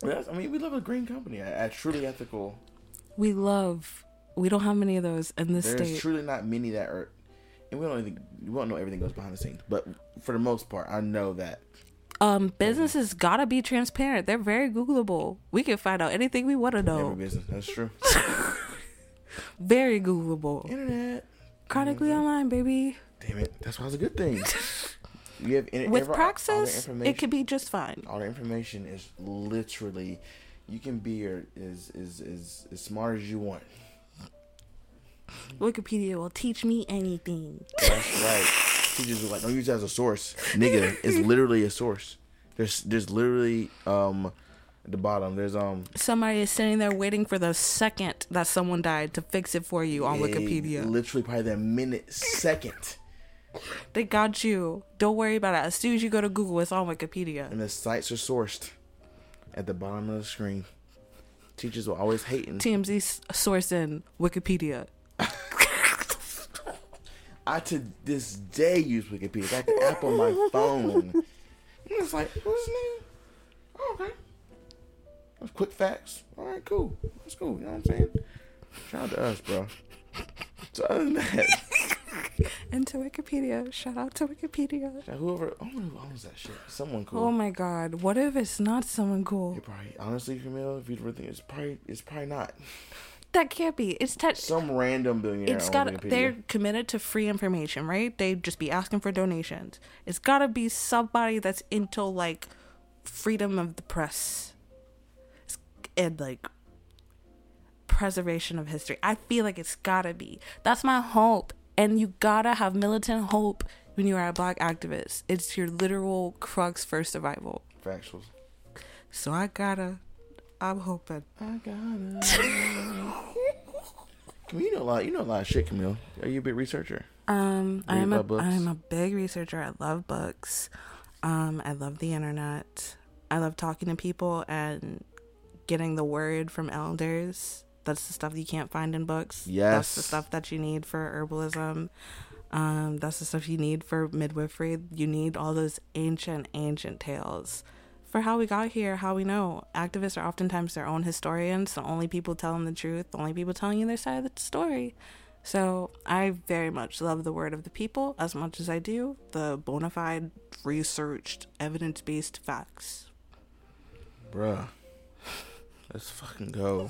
That's, I mean, we love a green company, a, a truly ethical. We love. We don't have many of those in this There's state. truly not many that are, and we don't even we don't know everything goes behind the scenes. But for the most part, I know that um, businesses gotta be transparent. They're very Googleable. We can find out anything we want to every know. business. That's true. [laughs] Very Googleable. Internet. Chronically online, baby. Damn it, that's why it's a good thing. [laughs] You have in, With every- Praxis, it could be just fine. all the information is literally you can be your, as, as, as, as smart as you want Wikipedia will teach me anything. that's right teachers are like don't use it as a source nigga it's [laughs] literally a source there's there's literally um at the bottom there's um Somebody is sitting there waiting for the second that someone died to fix it for you on Wikipedia. literally probably the minute second They got you. Don't worry about it. As soon as you go to Google, it's on Wikipedia. and the sites are sourced at the bottom of the screen teachers will always hating TMZ s- source in Wikipedia. [laughs] I to this day use Wikipedia. Like the app on my phone. And it's like, what's his name? Oh, okay. That's quick facts. All right, cool. That's cool. You know what I'm saying? Shout out to us, bro. So other than that, [laughs] And to Wikipedia. Shout out to Wikipedia. whoever oh, who owns that shit, someone cool. Oh my god. What if it's not someone cool? It probably honestly, Camille, if you really think it's probably it's probably not That can't be. It's te- some random billionaire. It's got they're committed to free information, right? They just be asking for donations. It's got to be somebody that's into like freedom of the press and like preservation of history. I feel like it's got to be. That's my hope. And you got to have militant hope when you are a black activist. It's your literal crux for survival. factuals. So I got to I'm hoping. I gotta. [laughs] Camille, you know a lot. You know a lot of shit, Camille. Are you a big researcher? Um, Read I'm a about books? am a big researcher. I love books. Um, I love the internet. I love talking to people and getting the word from elders. That's the stuff you can't find in books. Yes. That's the stuff that you need for herbalism. Um, that's the stuff you need for midwifery. You need all those ancient, ancient tales for how we got here, how we know. Activists are oftentimes their own historians, the only people telling the truth, the only people telling you their side of the story. So I very much love the word of the people as much as I do the bona fide, researched, evidence based facts. Bruh. Let's fucking go.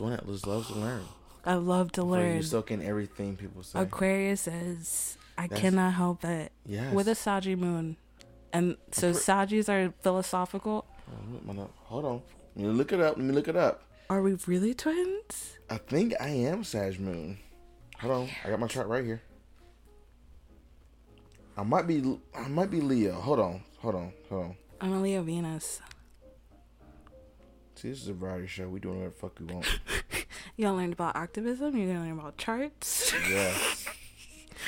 One that just loves to learn. I love to Before You learn. soak in everything people say. Aquarius is, I That's- cannot help it. Yes. With a Saji moon. And so Sajis are philosophical. Oh, Hold on. Let me look it up. Let me look it up. Are we really twins? I think I am Sag Moon. Hold on. I got my chart right here. I might be. I might be Leo. Hold on. Hold on. Hold on. I'm a Leo Venus. See, this is a variety show. We doing whatever the fuck we want. [laughs] Y'all learned about activism. You're gonna learn about charts. Yes. [laughs]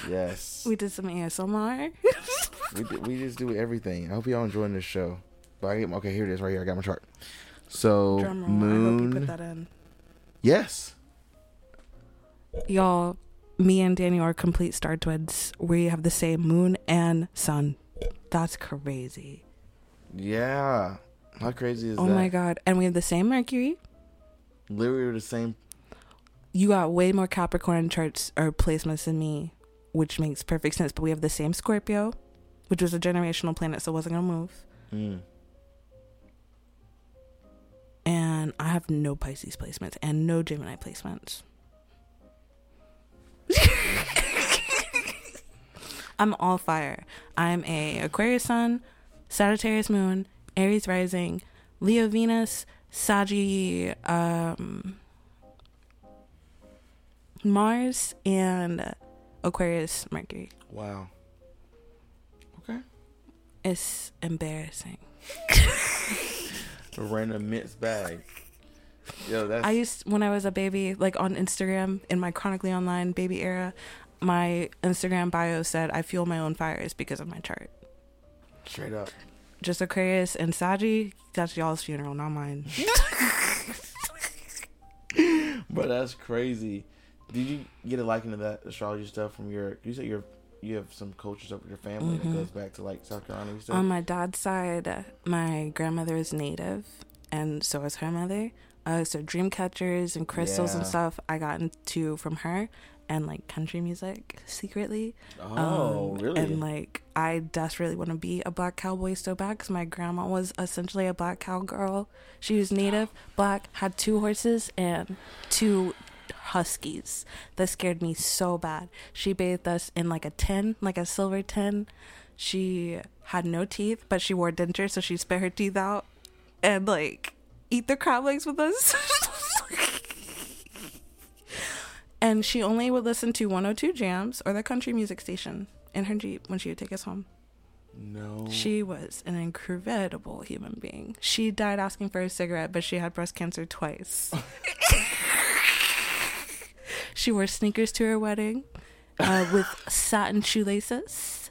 Yes. we did some ASMR. [laughs] We, d- we just do everything. I hope y'all enjoying this show. But I get okay. Here it is, right here. I got my chart. So Drum roll. I moon. hope you put that in. Yes. Y'all, me and Daniel are complete star twins. We have the same moon and sun. That's crazy. Yeah. How crazy is oh that? Oh my god. And we have the same Mercury. Literally the same. You got way more Capricorn charts or placements than me, which makes perfect sense. But we have the same Scorpio, which was a generational planet, so it wasn't gonna move. Mm. And I have no Pisces placements and no Gemini placements. [laughs] I'm all fire. I'm a Aquarius Sun, Sagittarius Moon, Aries Rising, Leo Venus, Sagi um, Mars, and Aquarius Mercury. Wow. Okay. It's embarrassing. A random mixed bag. Yo, that's I used when I was a baby, like on Instagram in my chronically online baby era, my Instagram bio said I fuel my own fires because of my chart. straight up. Just Aquarius and Sagi, that's y'all's funeral, not mine. [laughs] But that's crazy. Did you get a liking to that astrology stuff from your? You said you're you have some culture stuff with your family Mhm. that goes back to like South Carolina. On my dad's side, my grandmother is native, and so is her mother. Uh, so dream catchers and crystals and stuff I got into from her, and like country music secretly. oh, Um, really? And like, I desperately want to be a black cowboy so bad because my grandma was essentially a black cowgirl. She was native, black, had two horses and two huskies. That scared me so bad. She bathed us in like a tin, like a silver tin. She had no teeth, but she wore dentures, so she spit her teeth out and like eat the crab legs with us. [laughs] [laughs] and she only would listen to 102 jams or the country music station in her jeep when she would take us home no. she was an incredible human being she died asking for a cigarette but she had breast cancer twice [laughs] she wore sneakers to her wedding uh, with satin shoelaces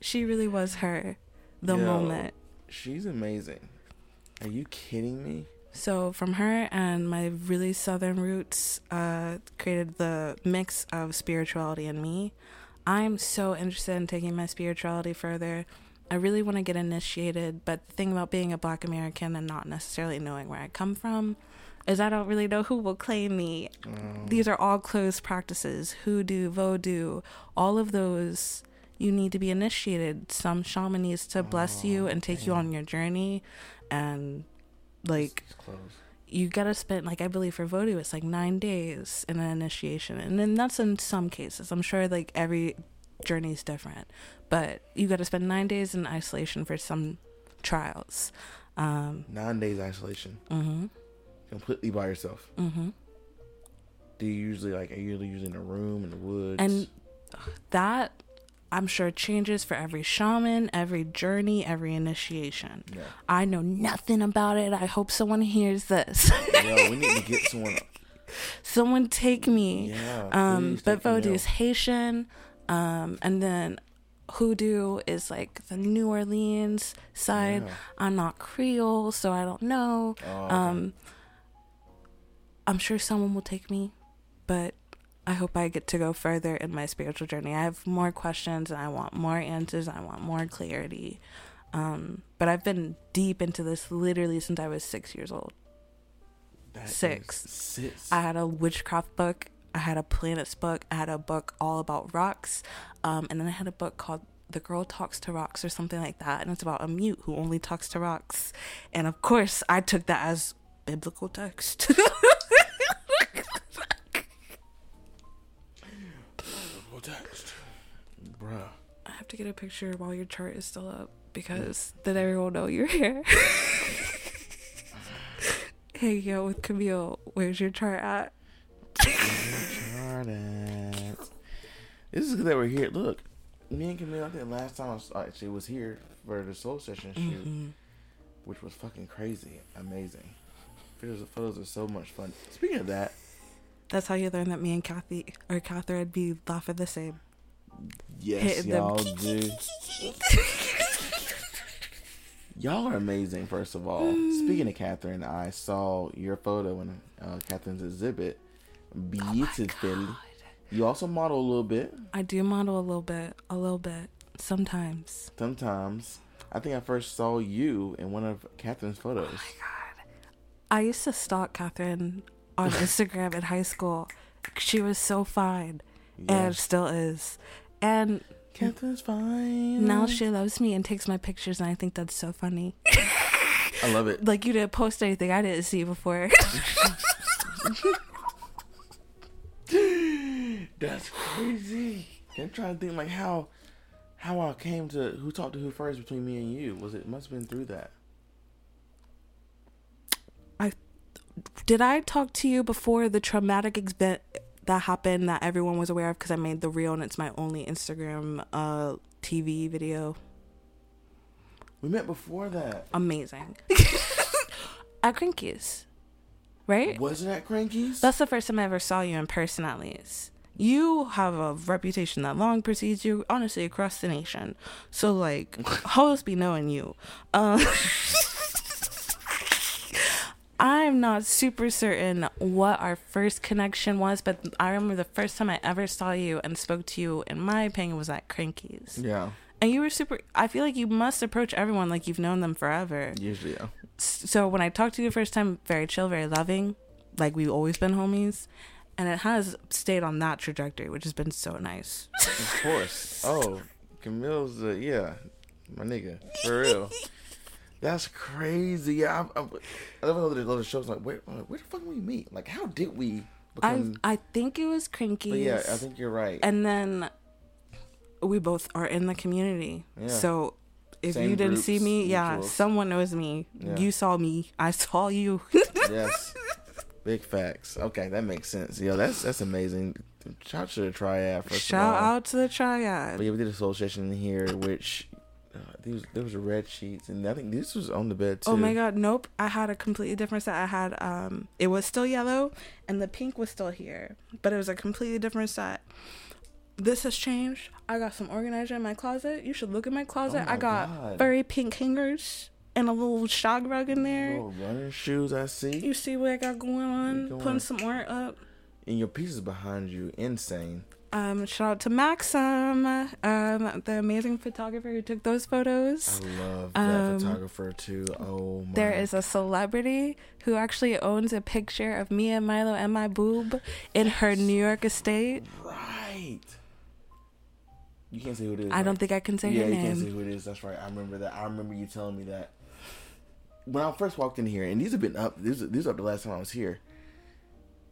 she really was her the Yo. moment She's amazing. Are you kidding me? So from her and my really southern roots uh, created the mix of spirituality in me. I'm so interested in taking my spirituality further. I really want to get initiated, but the thing about being a black American and not necessarily knowing where I come from is I don't really know who will claim me. These are all closed practices. Hoodoo, voodoo, all of those you need to be initiated. Some shaman needs to bless you and take you on your journey and like you gotta spend like I believe for voodoo it's like nine days in an initiation, and then that's in some cases. I'm sure like every journey is different, but you gotta spend nine days in isolation for some trials. Um, Nine days isolation, mm-hmm, completely by yourself. mm-hmm. Do you usually like? Are you usually in a room in the woods? And that I'm sure changes for every shaman, every journey, every initiation. yeah, I know nothing about it. I hope someone hears this. yo, we need to get someone. [laughs] someone take me. Yeah, Um, but voodoo is Haitian, um, and then hoodoo is like the New Orleans side. Yeah. I'm not Creole, so I don't know. Oh. Um, I'm sure someone will take me, but I hope I get to go further in my spiritual journey. I have more questions and I want more answers. I want more clarity. Um, but I've been deep into this literally since I was six years old. That six. Six. I had a witchcraft book. I had a planets book. I had a book all about rocks. Um, and then I had a book called The Girl Talks to Rocks or something like that. And it's about a mute who only talks to rocks. And of course, I took that as biblical text. [laughs] Bruh. I have to get a picture while your chart is still up because then everyone will know you're here. [laughs] hey, yo, with Camille, where's your chart at? Jordan. This is good that we're here. Look, me and Camille, I think last time I was, actually was here for the soul session shoot, Mhm. which was fucking crazy, amazing. Photos, photos are so much fun. Speaking of that, That's how you learn that me and Kathy or Catherine be laughing the same. Yes, y'all do. y'all are amazing. First of all, speaking of Catherine, I saw your photo in uh, Catherine's exhibit. Beautiful. you also model a little bit. I do model a little bit, a little bit, sometimes. Sometimes. I think I first saw you in one of Catherine's photos. Oh my god. I used to stalk Catherine on [laughs] Instagram in high school. She was so fine, Yeah. and still is. And Catherine's fine. now she loves me and takes my pictures, and I think that's so funny. [laughs] I love it. like you didn't post anything I didn't see before. [laughs] That's crazy. I'm trying to think like how how I came to who talked to who first between me and you. Was it must have been through that. I did I talk to you before the traumatic event that happened that everyone was aware of because I made the reel and it's my only Instagram uh TV video? We met before that. Amazing. [laughs] At Krankies. Right? Was it at Krankies? That's the first time I ever saw you in person, at least. You have a reputation that long precedes you, honestly, across the nation. So, like, [laughs] hoes be knowing you. Uh, [laughs] I'm not super certain what our first connection was, but I remember the first time I ever saw you and spoke to you, in my opinion, was at Krankies. yeah. And you were super, I feel like you must approach everyone like you've known them forever Usually, yeah. so when I talked to you the first time, very chill, very loving, like we've always been homies, and it has stayed on that trajectory, which has been so nice. Of course. [laughs] Oh, Camille's uh, yeah, my nigga for real. [laughs] That's crazy. Yeah, I, I, I love the other shows. Like, where, where the fuck did we meet? Like, how did we I become? I think it was Cranky. yeah, I think you're right. and then we both are in the community. Yeah. So if Same you didn't see groups, me, yeah, mutuals. someone knows me. Yeah. You saw me. I saw you. [laughs] yes, big facts. Okay, that makes sense. Yo, that's that's amazing. Shout out to the triad first Shout out to the triad. But yeah, we did a soul session here, which uh, there was there was a red sheets, and I think this was on the bed too. Oh my god, nope. I had a completely different set. I had um it was still yellow and the pink was still here, but it was a completely different set. This has changed. I got some organizer in my closet. You should look at my closet. Oh my I got God. very pink hangers and a little shag rug in there. Little running shoes, I see. You see what I got going on? Going- Putting some art up. and your pieces behind you, insane. Um, shout out to Maxim, um, the amazing photographer who took those photos. I love that Um, photographer too. Oh my. There is a celebrity who actually owns a picture of me and Milo and my boob in her New York estate. right. You can't say who it is. I don't think I can say yeah, her you can't say who it is. That's right. I remember that. I remember you telling me that when I first walked in here, and these have been up. These these are up the last time I was here.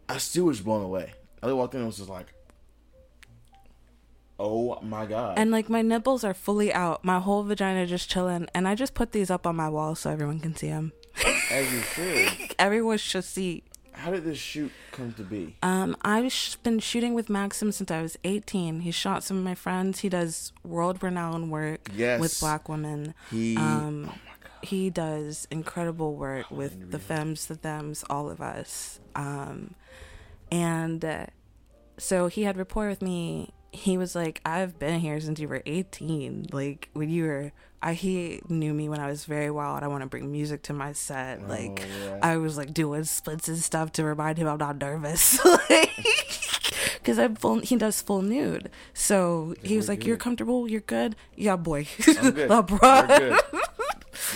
I still was blown away. I walked in and was just like, "Oh my god!" And like my nipples are fully out, my whole vagina just chilling, and I just put these up on my wall so everyone can see them. As you should. [laughs] Everyone should see. How did this shoot come to be? Um, I've sh- been shooting with Maxim since I was 18. He shot some of my friends. He does world renowned work Yes. with black women. He. Um, oh my god. he does incredible work with the femmes, the thems, all of us. Um, and uh, so he had rapport with me. He was like, "I've been here since you were 18. Like when you were." I, he knew me when I was very wild. I want to bring music to my set. Oh, like Oh, yeah. I was like doing splits and stuff to remind him I'm not nervous. [laughs] Because I'm full. He does full nude. So he was we're like, "You're comfortable. You're good. Yeah, boy. I'm good. [laughs] We're good.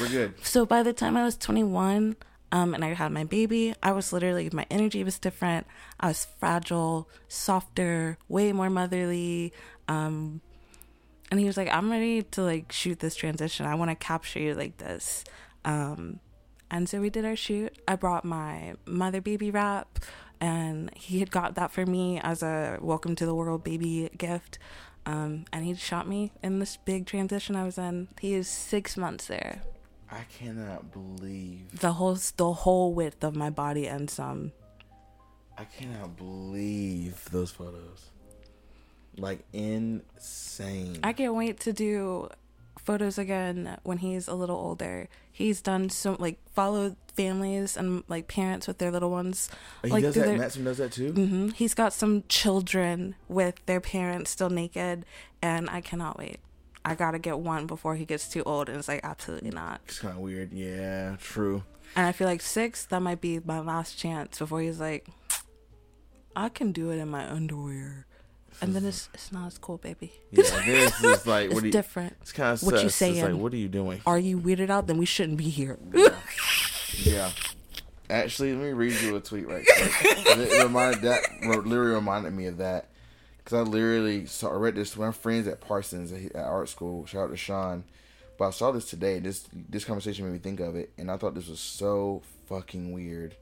We're good. [laughs] So by the time I was 21, um, and I had my baby, I was literally my energy was different. I was fragile, softer, way more motherly. Um, and he was like, "I'm ready to like shoot this transition. I want to capture you like this." Um, and so we did our shoot. I brought my mother baby wrap, and he had got that for me as a welcome to the world baby gift. Um, and he shot me in this big transition I was in. He is six months there I cannot believe. the whole the whole width of my body and some. I cannot believe those photos. Like insane. I can't wait to do photos again when he's a little older. He's done so like followed families and like parents with their little ones. he like does that. their- Matson does that too. Mm-hmm. He's got some children with their parents still naked, and I cannot wait. I gotta get one before he gets too old, and it's like absolutely not. It's kind of weird. Yeah, true. And I feel like six, that might be my last chance before he's like, [tsk] I can do it in my underwear. And then it's it's not as cool, baby. Yeah, this is like [laughs] It's what you? different. It's kind of What you sus. It's like, saying? what are you doing? Are you weirded out? Then we shouldn't be here. [laughs] Yeah. Actually, let me read you a tweet right quick. [laughs] it reminded that literally reminded me of that because I literally saw I read this. To my friends at Parsons at, art school. Shout out to Sean. But I saw this today. This this conversation made me think of it, and I thought this was so fucking weird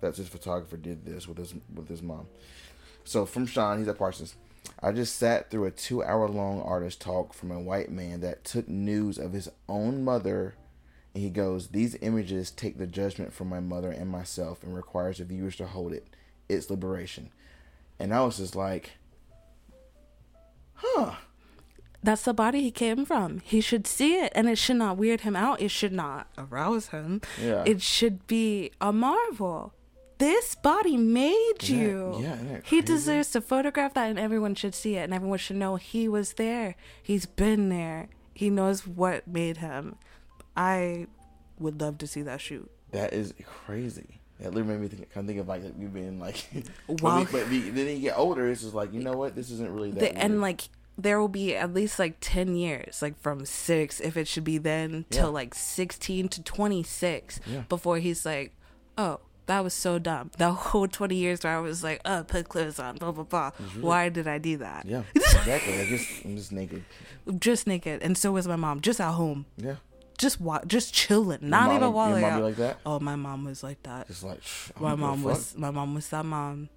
that this photographer did this with his with his mom. So from Sean, he's at Parsons. I just sat through a two hour long artist talk from a white man that took news of his own mother and he goes, These images take the judgment from my mother and myself and requires the viewers to hold it. It's liberation. And I was just like, Huh. That's the body he came from. He should see it, and it should not weird him out. It should not arouse him. Yeah. It should be a marvel. This body made Isn't you. yeah, he deserves to photograph that, and everyone should see it, and everyone should know he was there. He's been there. He knows what made him. I would love to see that shoot. That is crazy. That literally made me think, kind of think of like we've been like, [laughs] but, we, but we, then you get older, it's just like you know what, this isn't really that. The, and like there will be at least like 10 years like from 6 if it should be then till like 16 to 26 Yeah. before he's like oh that was so dumb. The whole 20 years where i was like oh put clothes on blah blah blah. Why did i do that? Yeah, [laughs] exactly. I just I'm just naked. just naked. And so was my mom just at home. Yeah, just wa- just chilling Your not mom- even while out. like that. oh my mom was like that Just like my don't give a mom was my mom was that mom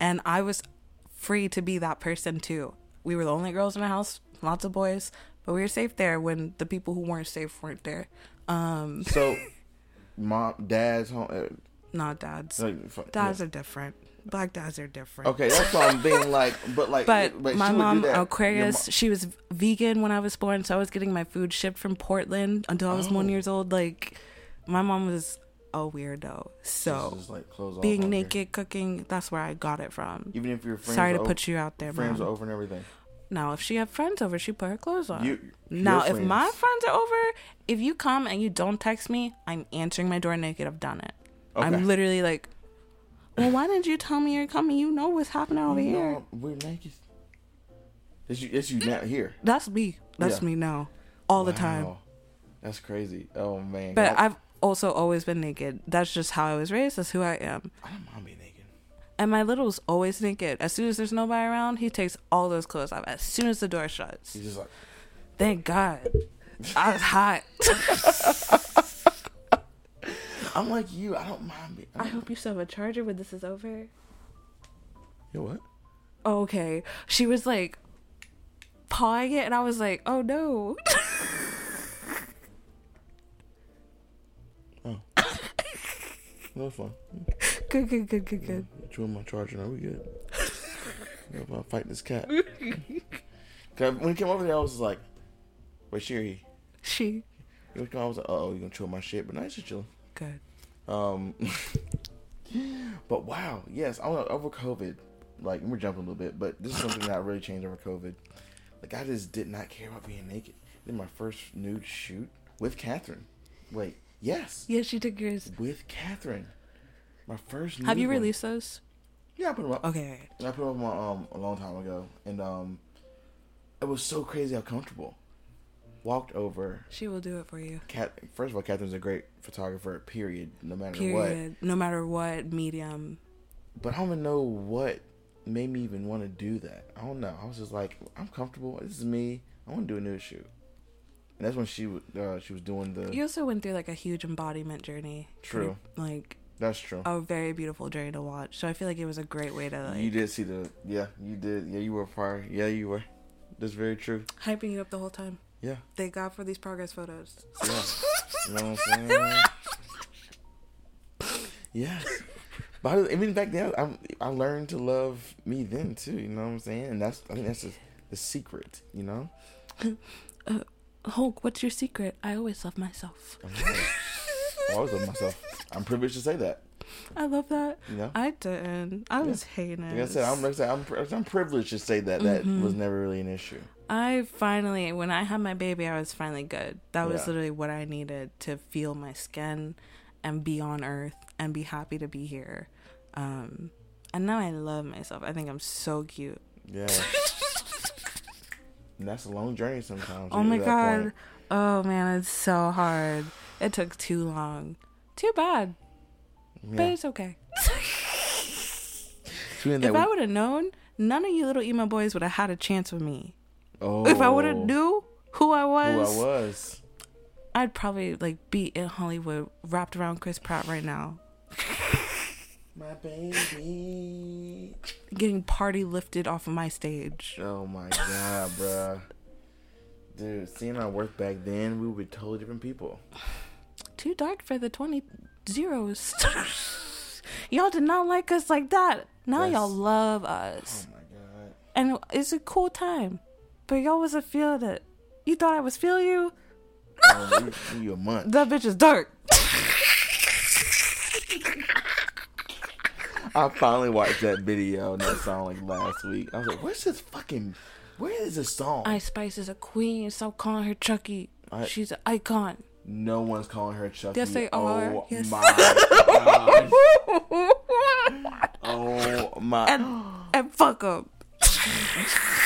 and i was free to be that person too we were the only girls in the house lots of boys but we were safe there when the people who weren't safe weren't there um So, [laughs] mom, dad's home. Uh, not dads like, dads yeah. are different black dads are different Okay, that's what I'm being like. But like, but, but my she would do mom aquarius mo- she was vegan when i was born so i was getting my food shipped from portland until i was one Oh. years old like my mom was a weirdo so like, being on her. naked cooking that's where i got it from even if your friends sorry to over, put you out there friends mom. are over and everything. Now, if she had friends over, she put her clothes on. You- now, your if my friends. friends are over, if you come and you don't text me, I'm answering my door naked. I've done it. Okay. I'm literally like, well, why didn't you tell me you're coming? You know what's happening over here. No, we're naked. It's you. It's you now here. That's me. That's Yeah. me now, all the time. Wow. That's crazy. Oh man. But I, I've also always been naked. That's just how I was raised. That's who I am. I don't mind being naked. And my little's always naked. As soon as there's nobody around, he takes all those clothes off. As soon as the door shuts. He's just like, Thank God. I was hot. [laughs] I'm like you. I don't mind being. I hope you still have a charger when this is over. You what? Oh, okay. She was like pawing it, and I was like, oh no. [laughs] Oh [laughs] no, it's fine. good, good, good, good, good. Chewing my charger. Now we good. [laughs] I'm about to fight this cat. when he came over there, I was like, "Wait, she or he?" She. He was coming, I was like, "Oh, you gonna chew my shit?" But nice to chill. Good. Um, [laughs] but wow, yes, I don't over COVID, like we're jumping a little bit, but this is something that really changed over COVID. Like I just did not care about being naked. Then my first nude shoot with Catherine. Wait, yes, Yes, she took yours. with Catherine. My first. Have you one. released those? Yeah, I put them up. Okay. I put them up my, um a long time ago, and um, it was so crazy how comfortable. Walked over. She will do it for you. Cat. First of all, Catherine's a great photographer. Period. No matter what. Period. No matter what medium. But I don't even know what made me even want to do that. I don't know. I was just like, I'm comfortable. This is me. I want to do a nude shoot. And that's when she uh, she was doing the. You also went through like a huge embodiment journey. True. Like That's true. a very beautiful journey to watch. So I feel like it was a great way to like you did see the. Yeah, you did. Yeah, you were prior. Yeah, you were. That's very true. hyping you up the whole time. Yeah. Thank God for these progress photos. Yeah. you know what I'm saying? Yeah. But I, mean, back then, I, I learned to love me then too. You know what I'm saying? And that's I think that's the, the secret. You know. [laughs] Hulk, what's your secret? I always love myself. I always love myself. I'm privileged to say that. I love that. You know. I didn't. I was hating Like I said, I'm like I said, I'm, I'm privileged to say that that Mm-hmm. was never really an issue. I finally, when I had my baby, I was finally good. That was Yeah. literally what I needed to feel my skin and be on Earth and be happy to be here. Um, and now I love myself. I think I'm so cute. Yeah. that's a long journey sometimes. Oh my god. point. Oh man, it's so hard. It took too long. Too bad, but it's okay. If I would have known, none of you little emo boys would have had a chance with me. Oh, If I would have oh. knew who I who was, I was, I'd probably like be in Hollywood wrapped around Chris Pratt right now, [laughs] my baby. getting party lifted off of my stage. Oh my god, bruh. Dude, seeing our work back then, we were totally different people. [sighs] Too dark for the 20 zeros. [laughs] y'all did not like us like that. Now y'all love us. Oh my god. And it's a cool time. But y'all wasn't feeling it. You thought I was feeling you? Oh, we, we you a month. That bitch is dark. I finally watched that video and that song like last week. I was like, where's this fucking where is this song? Ice Spice is a queen. Stop calling her Chucky. I- She's an icon. no one's calling her Chucky. Yes, they oh are. Oh Yes. my [laughs] god. Oh, oh my And, and fuck them. [laughs]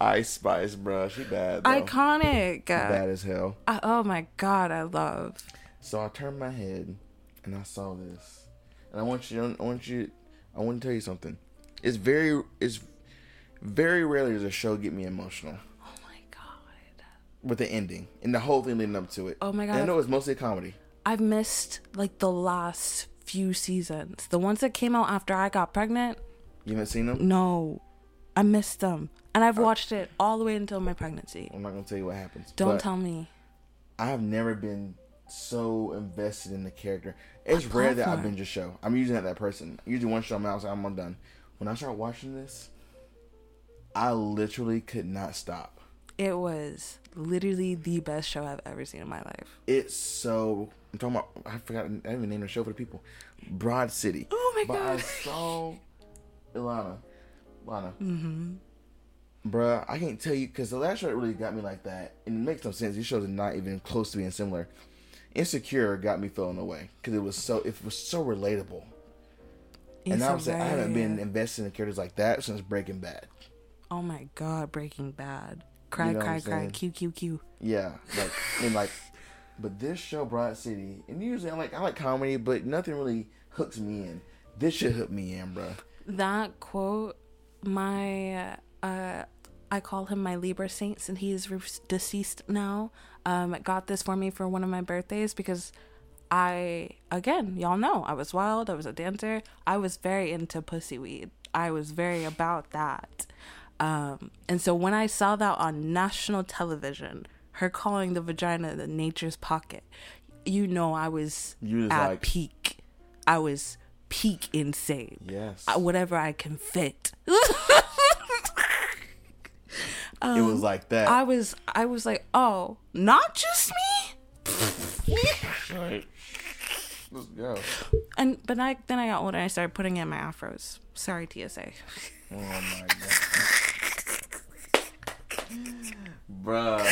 Ice Spice, bruh. She bad though. Iconic. Bad as hell. I, oh my god, I love. So I turned my head and I saw this, and I want you. I want you. I want to tell you something. It's very. It's very rarely does a show get me emotional Oh my god. with the ending and the whole thing leading up to it. Oh my god. And I know it's mostly a comedy. I've missed like the last few seasons. The ones that came out after I got pregnant. You haven't seen them? No, I missed them, and I've watched it all the way until my pregnancy. I'm not gonna tell you what happens. Don't but tell me. I have never been so invested in the character. It's rare that I platform? binge a show. I'm usually not that person. Usually one show I'm out, so I'm done. When I start watching this, I literally could not stop. It was literally the best show I've ever seen in my life. It's so. I'm talking about. I forgot. I didn't even name the show for the people. Broad City. Oh my but I God. saw Ilana. Lana. Mm-hmm. Bruh, I can't tell you because the last show that really got me like that, and it makes no sense. These shows are not even close to being similar. Insecure got me feeling away because it was so. It was so relatable. He's and I'm saying I haven't been invested in characters like that since Breaking Bad. Oh my god, Breaking Bad. Cry, know cry, cry. Q, Q, Q. Yeah, like and like, but this show, Broad City, and usually I'm like I like comedy, but nothing really hooks me in. This should hook me in, bro. That quote, my, uh, I call him my Libra saint, and he's re- deceased now. Um, got this for me for one of my birthdays because I, again, y'all know, I was wild. I was a dancer. I was very into pussy weed. I was very about that. Um, and so when I saw that on national television, her calling the vagina the nature's pocket, you know, I was was at like- peak. I was peak insane. Yes, I- whatever I can fit. [laughs] it was like that. Um, I was I was like, oh, not just me. Right. Let's go. And but I then I got older and I started putting in my afros. Sorry, TSA. Oh my god. [laughs] Bruh,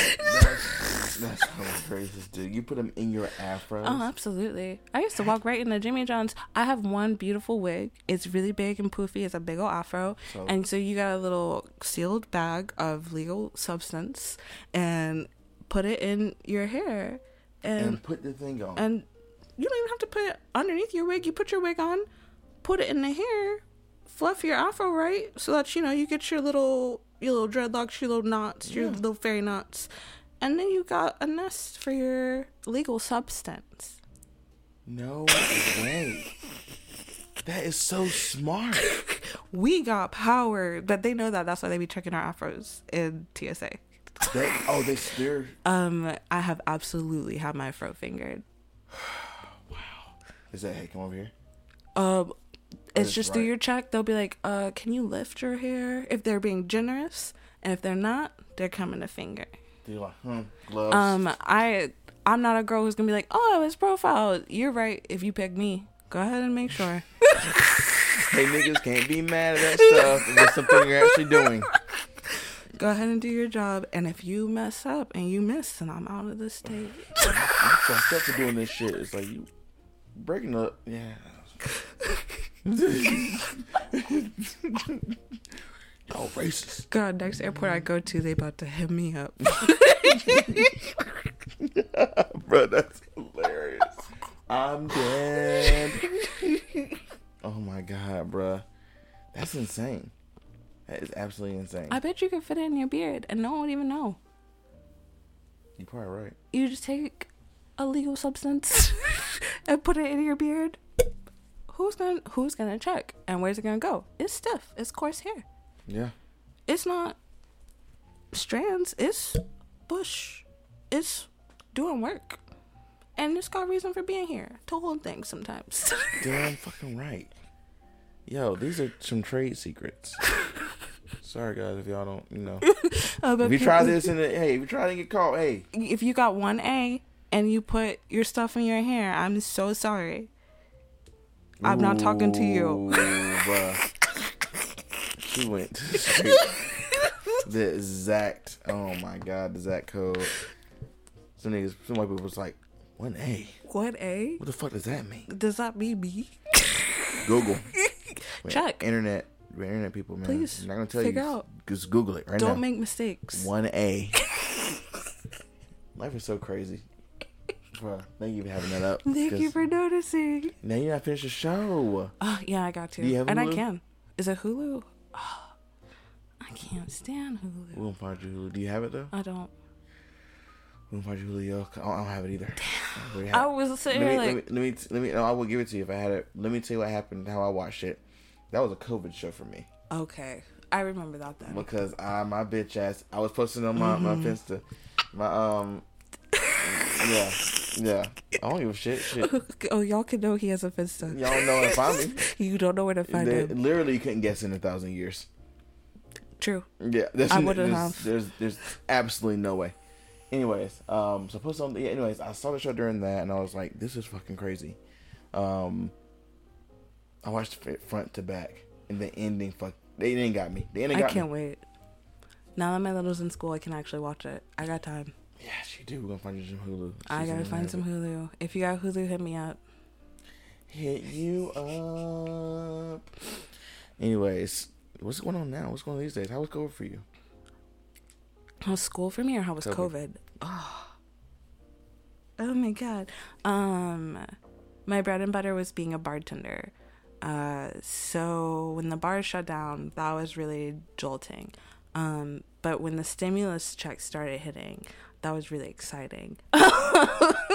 [laughs] that's, outrageous, dude. You put them in your afro. Oh, absolutely. I used to walk right into Jimmy John's. I have one beautiful wig. It's really big and poofy. It's a big old afro. So- and so you got a little sealed bag of legal substance and put it in your hair. And and put the thing on. and you don't even have to put it underneath your wig. You put your wig on, put it in the hair, fluff your afro right, so that you know you get your little your little dreadlocks, your little knots, your little fairy knots, and then you got a nest for your legal substance. no way. That is so smart. [laughs] We got power, but they know that. That's why they be checking our afros in TSA. That, oh, they they're Um, I have absolutely had my fro fingered. [sighs] Wow. Is that hey, come over here? Um, it's just through your check. They'll be like, "Uh, can you lift your hair?" If they're being generous, and if they're not, they're coming to finger. They're like, hmm, gloves. Um, I I'm not a girl who's gonna be like, "Oh, his profile." You're right. If you pick me, go ahead and make sure. [laughs] hey, niggas can't be mad at that [laughs] stuff. If it's something you're actually doing. go ahead and do your job. And if you mess up and you miss, then I'm out of the state. You fucked up for doing this shit. It's like you breaking up. Yeah. [laughs] oh, racist. God, next airport I go to, they about to hit me up. [laughs] Bro, that's hilarious. I'm dead. oh my god, bro. That's insane. That is absolutely insane. I bet you could fit it in your beard, and no one would even know. You're probably right. You just take a legal substance [laughs] and put it in your beard. Who's gonna Who's gonna check? And where's it gonna go? It's stiff. It's coarse hair. Yeah. It's not strands. It's bush. It's doing work, and it's got reason for being here to hold things sometimes. [laughs] Damn fucking right. Yo, these are some trade secrets. [laughs] Sorry guys if y'all don't, you know. [laughs] Uh, If you try this and hey, if you try to get caught, hey, if you got one A and you put your stuff in your hair, I'm so sorry. I'm not talking to you. She went [laughs] the exact. Oh my god, the exact code. Some niggas, some white people was like, one A. What A? What the fuck does that mean? Does that mean me? Google. [laughs] Wait, Check. Internet. Internet people, man. Please, I'm not gonna tell you. out. Just Google it right Don't now. make mistakes. One A. [laughs] Life is so crazy. Bruh, thank you for having that up. Thank you for noticing. Now you're not finished the show. Oh, yeah, I got to. Do you have and I can. Is it Hulu? Oh, I can't stand Hulu. We're gonna find you Hulu. Do you have it though? I don't. We're gonna find you Hulu. I don't, I don't have it either. I already I was sitting let me, here let like, me, let me, let me, no, I will give it to you if I had it. Let me tell you what happened, how I watched it. That was a COVID show for me okay, I remember that then. because I, my bitch ass, I was posting on my, my Mm-hmm. Finsta, my, um, [laughs] yeah, yeah. I don't give a shit, shit. [laughs] oh, y'all can know he has a Finsta. Y'all know where to find me. You don't know where to find They- him. literally, you couldn't guess in a thousand years. True. Yeah, there's, I wouldn't there's, have. There's, there's absolutely no way. Anyways, um, so put something. Yeah, anyways, I saw the show during that, and I was like, "This is fucking crazy." Um, I watched it front to back, and the ending, fuck, they didn't got me. The ending I can't me. wait. Now that my little's in school, I can actually watch it. I got time. Yes, you do. We're gonna find you some Hulu. I gotta find some. Hulu. If you got Hulu, hit me up. hit you up. Anyways, what's going on now? What's going on these days? How was COVID for you? How's school for me or how was COVID. COVID? Oh. oh my god. Um my bread and butter was being a bartender. Uh so when the bar shut down, that was really jolting. Um but when the stimulus checks started hitting, that was really exciting. [laughs]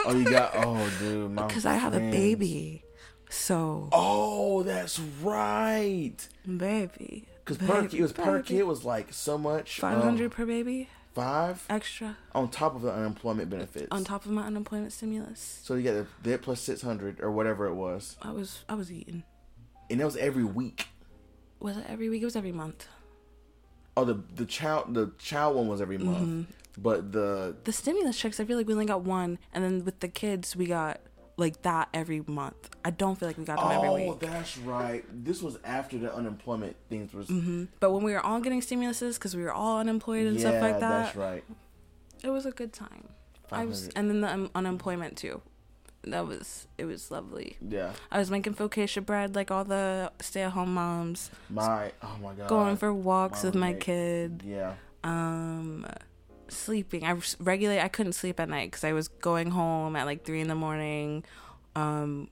Oh, you got oh, dude, Cuz I have a baby. So, Oh, that's right. baby. Because per it was per kid was like so much. 500 uh, per baby five extra on top of the unemployment benefits. on top of my unemployment stimulus. So you got the that plus six hundred or whatever it was, I was I was eating. and that was every week. Was it every week? It was every month. Oh, the the child the child one was every month, Mm-hmm. but the The stimulus checks, I feel like we only got one, and then with the kids, we got like that every month. I don't feel like we got them every week. oh, that's right. This was after the unemployment things was. hmm But when we were all getting stimuluses because we were all unemployed and yeah, stuff like that, that's right. it was a good time. I was, and then the um, unemployment too. That was it was lovely. Yeah, I was making focaccia bread like all the stay-at-home moms, my oh my god. going for walks with Mom my kid. Yeah, um sleeping i regulate i couldn't sleep at night because i was going home at like three in the morning um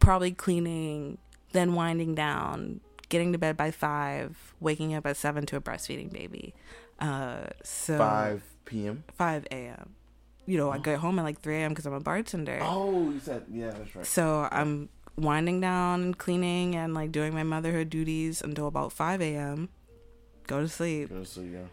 probably cleaning then winding down getting to bed by five waking up at seven to a breastfeeding baby uh so five p.m. 5 a.m you know i mm-hmm. get home at like 3 a.m because i'm a bartender Oh, you said yeah, that's right. so i'm winding down and cleaning and like doing my motherhood duties until about 5 a.m go to sleep Go to sleep, yeah.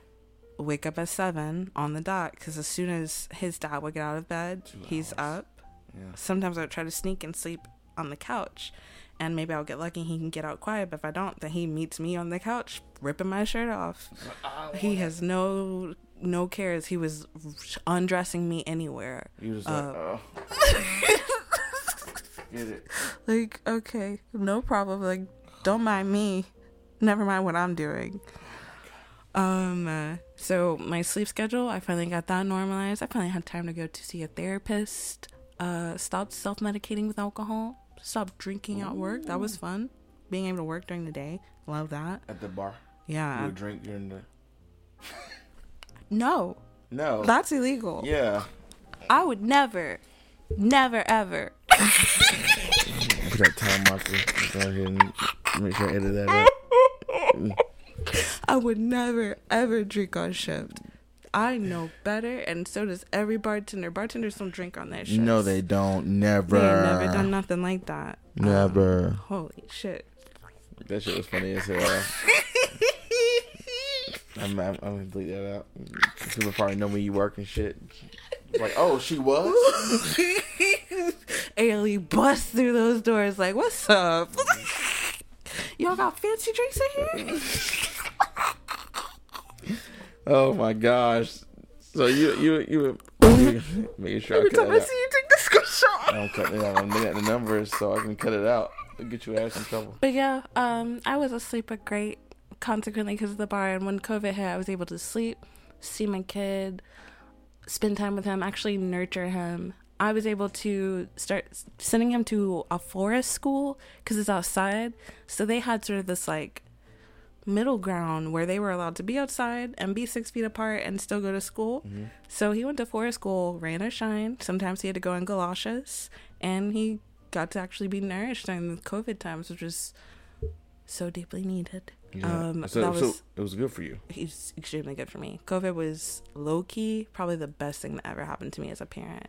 wake up at seven on the dot because as soon as his dad would get out of bed, Two he's hours. up. Yeah. Sometimes I would try to sneak and sleep on the couch, and maybe I'll get lucky he can get out quiet. But if I don't, then he meets me on the couch, ripping my shirt off. He has no no cares. He was undressing me anywhere. You just Uh, like, oh. [laughs] Get it. Like, okay, no problem. Like, don't mind me. Never mind what I'm doing. Um, uh, so my sleep schedule, I finally got that normalized. I finally had time to go to see a therapist. Uh, stopped self medicating with alcohol. Stopped drinking at work. That was fun. Being able to work during the day, love that. At the bar, you Yeah. would drink during the. [laughs] No, No. that's illegal. yeah. I would never, never, ever. [laughs] Put that time marker. Go ahead and make sure I edit that out. [laughs] I would never ever drink on shift. I know better, and so does every bartender. Bartenders don't drink on their shift. No, they don't. Never. They ain't never done nothing like that. Never. Um, holy shit. That shit was funny as hell. [laughs] I'm, I'm, I'm gonna delete that out. People probably know when you work and shit. Like, oh, she was. [laughs] ALE busts through those doors like, "What's up? [laughs] Y'all got fancy drinks in here?" Oh my gosh. So you you you, [laughs] making sure I Every cut time I out. see you take the screenshot. I'm cutting it out. I'm looking at the numbers so I can cut it out. It'll get your ass in trouble. But yeah, um, I was asleep at great, consequently because of the bar. And when COVID hit, I was able to sleep, see my kid, spend time with him, actually nurture him. I was able to start sending him to a forest school because it's outside. So they had sort of this like middle ground where they were allowed to be outside and be six feet apart and still go to school. So he went to forest school, rain or shine. Sometimes he had to go in galoshes, and he got to actually be nourished during the COVID times, which was so deeply needed. Um, so, that so it was good for you. he's extremely good for me. COVID was low key, probably the best thing that ever happened to me as a parent.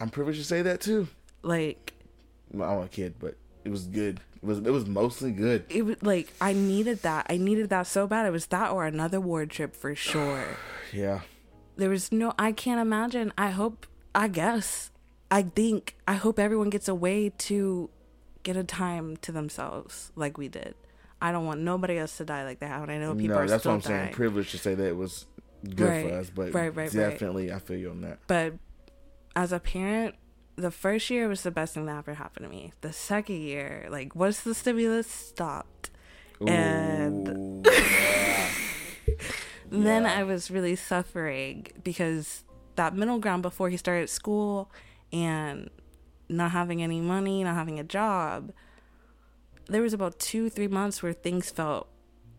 I'm privileged to say that too. Like Well, I'm a kid, but it was good. It was it was mostly good. it was like I needed that. I needed that so bad. It was that or another ward trip for sure. [sighs] Yeah. there was no i can't imagine i hope i guess i think i hope everyone gets a way to get a time to themselves like we did i don't want nobody else to die like that and i know people no, are that's still what I'm saying. Privileged to say that it was good Right. for us, but Right, right, right. definitely I feel you on that. but as a parent the first year was the best thing that ever happened to me the second year like once the stimulus stopped And- yeah. [laughs] then Yeah. I was really suffering because that middle ground before he started school and not having any money, not having a job, there was about two, three months where things felt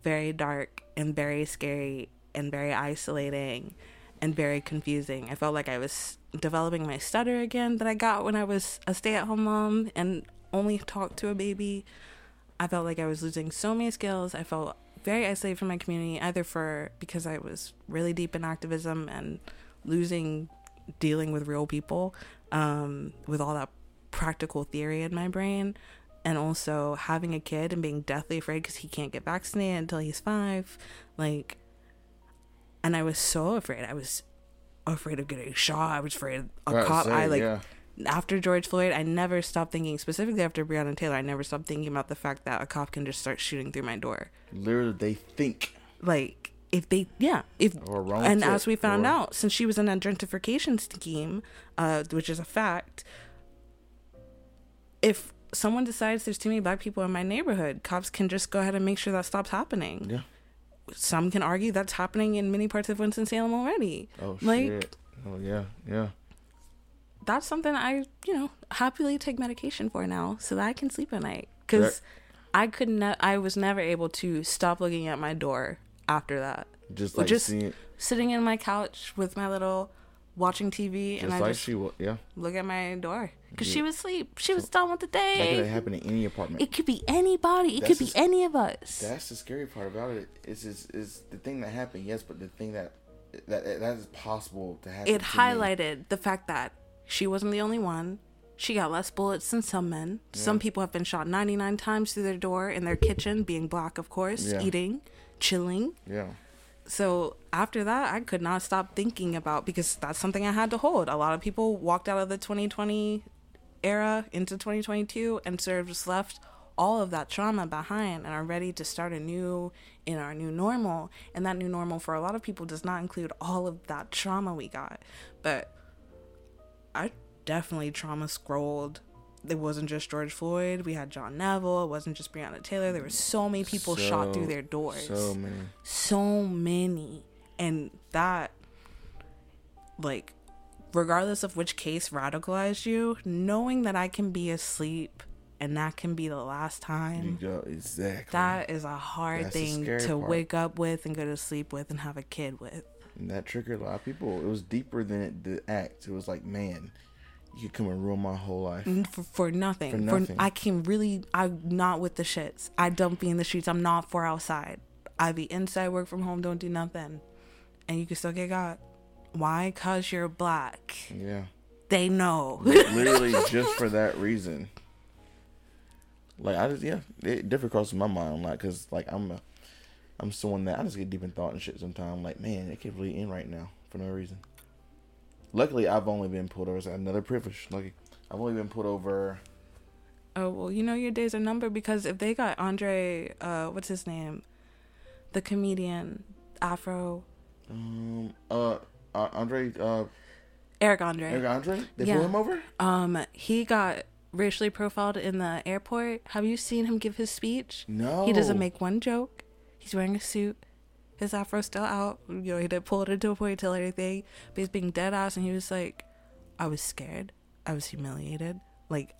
very dark and very scary and very isolating and very confusing. I felt like I was developing my stutter again that I got when I was a stay at home mom and only talked to a baby. I felt like I was losing so many skills. I felt very isolated from my community, either for because I was really deep in activism and losing dealing with real people um, with all that practical theory in my brain, and also having a kid and being deathly afraid because he can't get vaccinated until he's five. Like, and I was so afraid. I was afraid of getting shot. I was afraid a cop. say, I like yeah. after George Floyd, I never stopped thinking, specifically after Breonna Taylor, I never stopped thinking about the fact that a cop can just start shooting through my door. Literally, they think. Like, if they, yeah, if, and tip, as we found or- out, since she was in a gentrification scheme, uh, which is a fact, if someone decides there's too many black people in my neighborhood, cops can just go ahead and make sure that stops happening. Yeah. Some can argue that's happening in many parts of Winston-Salem already. Oh like, shit. Oh yeah, yeah. that's something I, you know, happily take medication for now so that I can sleep at night. Because I could not, I was never able to stop looking at my door after that. Just like just seeing, sitting in my couch with my little watching TV, just and I like just she. Yeah. look at my door because Yeah. she was asleep. She was done with the day. That could happen in any apartment. It could be anybody. It That's could be any of us. That's the scary part about it. Is is is the thing that happened? Yes, but the thing that that that is possible to happen. It to me. highlighted the fact that she wasn't the only one. She got less bullets than some men. Some people have been shot 99 times through their door in their kitchen, being black, of course, Yeah. eating, chilling. Yeah. So after that, I could not stop thinking about because that's something I had to hold. A lot of people walked out of the 2020 era into 2022 and sort of just left all of that trauma behind and are ready to start anew in our new normal. And that new normal for a lot of people does not include all of that trauma we got. But I definitely trauma scrolled. It wasn't just George Floyd. We had John Neville. It wasn't just Breonna Taylor. There were so many people shot through their doors So many. so many and that like regardless of which case radicalized you knowing that i can be asleep and that can be the last You time go exactly. that is a hard That's thing to part. wake up with and go to sleep with and have a kid with And that triggered a lot of people. It was deeper than it, the act. It was like, man, you could come and ruin my whole life. For, for nothing For for, nothing. i can really i'm not with the shits i don't be in the streets i'm not for outside i be inside work from home don't do nothing and you can still get got why cause you're black Yeah. they know Literally [laughs] just for that reason. Like I just yeah, it different crosses my mind like because like I'm a, I'm someone that I just get deep in thought and shit sometimes. Like man, it could really end right now for no reason. Luckily, I've only been pulled over. It's another privilege. Lucky, I've only been pulled over. Oh well, you know your days are numbered because if they got Andre, uh, what's his name, the comedian Afro Um, uh, uh Andre, uh, Eric Andre, Eric Andre, they Yeah. him over. um, he got racially profiled in the airport. Have you seen him give his speech? No, He doesn't make one joke. He's wearing a suit. His afro's still out. You know, he didn't pull it into a ponytail or anything. But he's being dead ass, and he was like, "I was scared. I was humiliated. Like."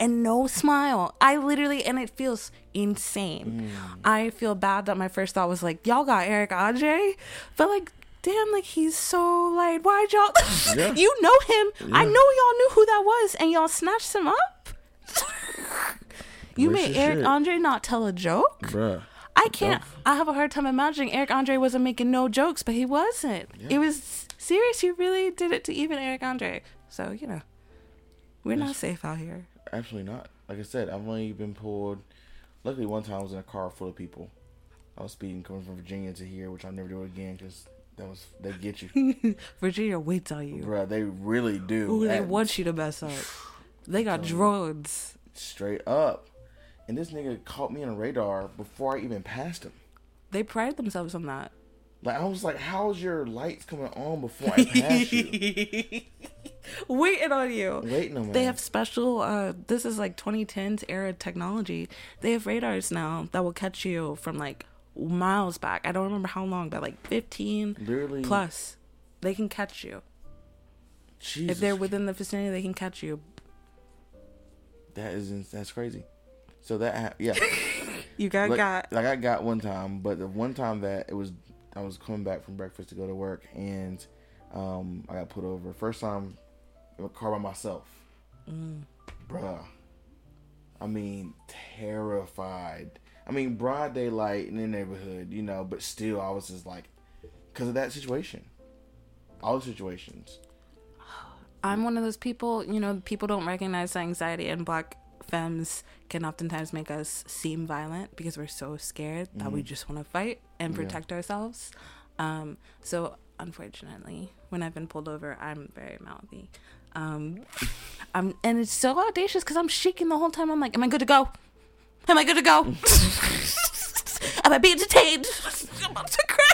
And no smile. I literally, and it feels insane. I feel bad that my first thought was like, y'all got Eric Andre, but like, damn, like he's so like, why'd y'all? [laughs] Yeah. you know him. I know y'all knew who that was, and y'all snatched him up. you made Eric shit. Andre not tell a joke. bruh. I can't. I have a hard time imagining Eric Andre wasn't making no jokes, but he wasn't. It was serious. He really did it to even Eric Andre. So you know, we're not safe out here. Absolutely not. Like I said, I've only been pulled. Luckily, one time I was in a car full of people. I was speeding coming from Virginia to here, which I'll never do again because that was they get you, [laughs] Virginia waits on you. bro. They really do. Ooh, they want you to mess up. [sighs] They got drones. straight up. And this nigga caught me on a radar before I even passed him. They pride themselves on that. Like I was like, "How's your lights coming on before I pass you?" [laughs] Waiting on you. Waiting on They have special. uh This is like 2010s era technology. They have radars now that will catch you from like miles back. I don't remember how long, but like 15 Literally- plus. They can catch you Jesus. if they're within the vicinity. They can catch you. That is that's crazy. So that yeah. [laughs] You got like, got. like I got one time, but the one time that it was I was coming back from breakfast to go to work and um I got put over. First time in a car by myself. Mm. Bruh. I mean, terrified. I mean, broad daylight in the neighborhood, you know, but still, I was just like, because of that situation. All the situations. I'm one of those people, you know, people don't recognize that anxiety and black femmes can oftentimes make us seem violent because we're so scared that we just want to fight and Mm-hmm. Yeah. protect ourselves. Um, so unfortunately, when I've been pulled over, I'm very mouthy. Um, I'm, and it's so audacious because I'm shaking the whole time. I'm like, am I good to go? Am I good to go? [laughs] Am I being detained? I'm about to cry.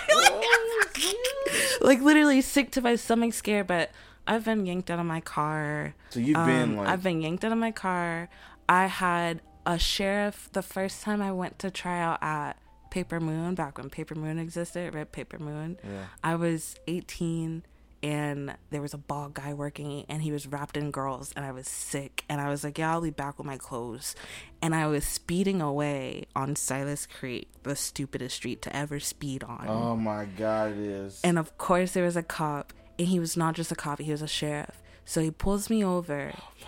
[laughs] like literally sick to my stomach, scared. But I've been yanked out of my car. So you've been Um, like, I've been yanked out of my car. I had a sheriff the first time I went to try out at Paper Moon, back when Paper Moon existed, Red Paper Moon. Yeah. I was 18 and there was a bald guy working and he was wrapped in girls and I was sick and I was like, yeah, I'll be back with my clothes. And I was speeding away on Silas Creek, the stupidest street to ever speed on. oh my God, it is. And of course, there was a cop, and he was not just a cop, he was a sheriff. So he pulls me over, oh,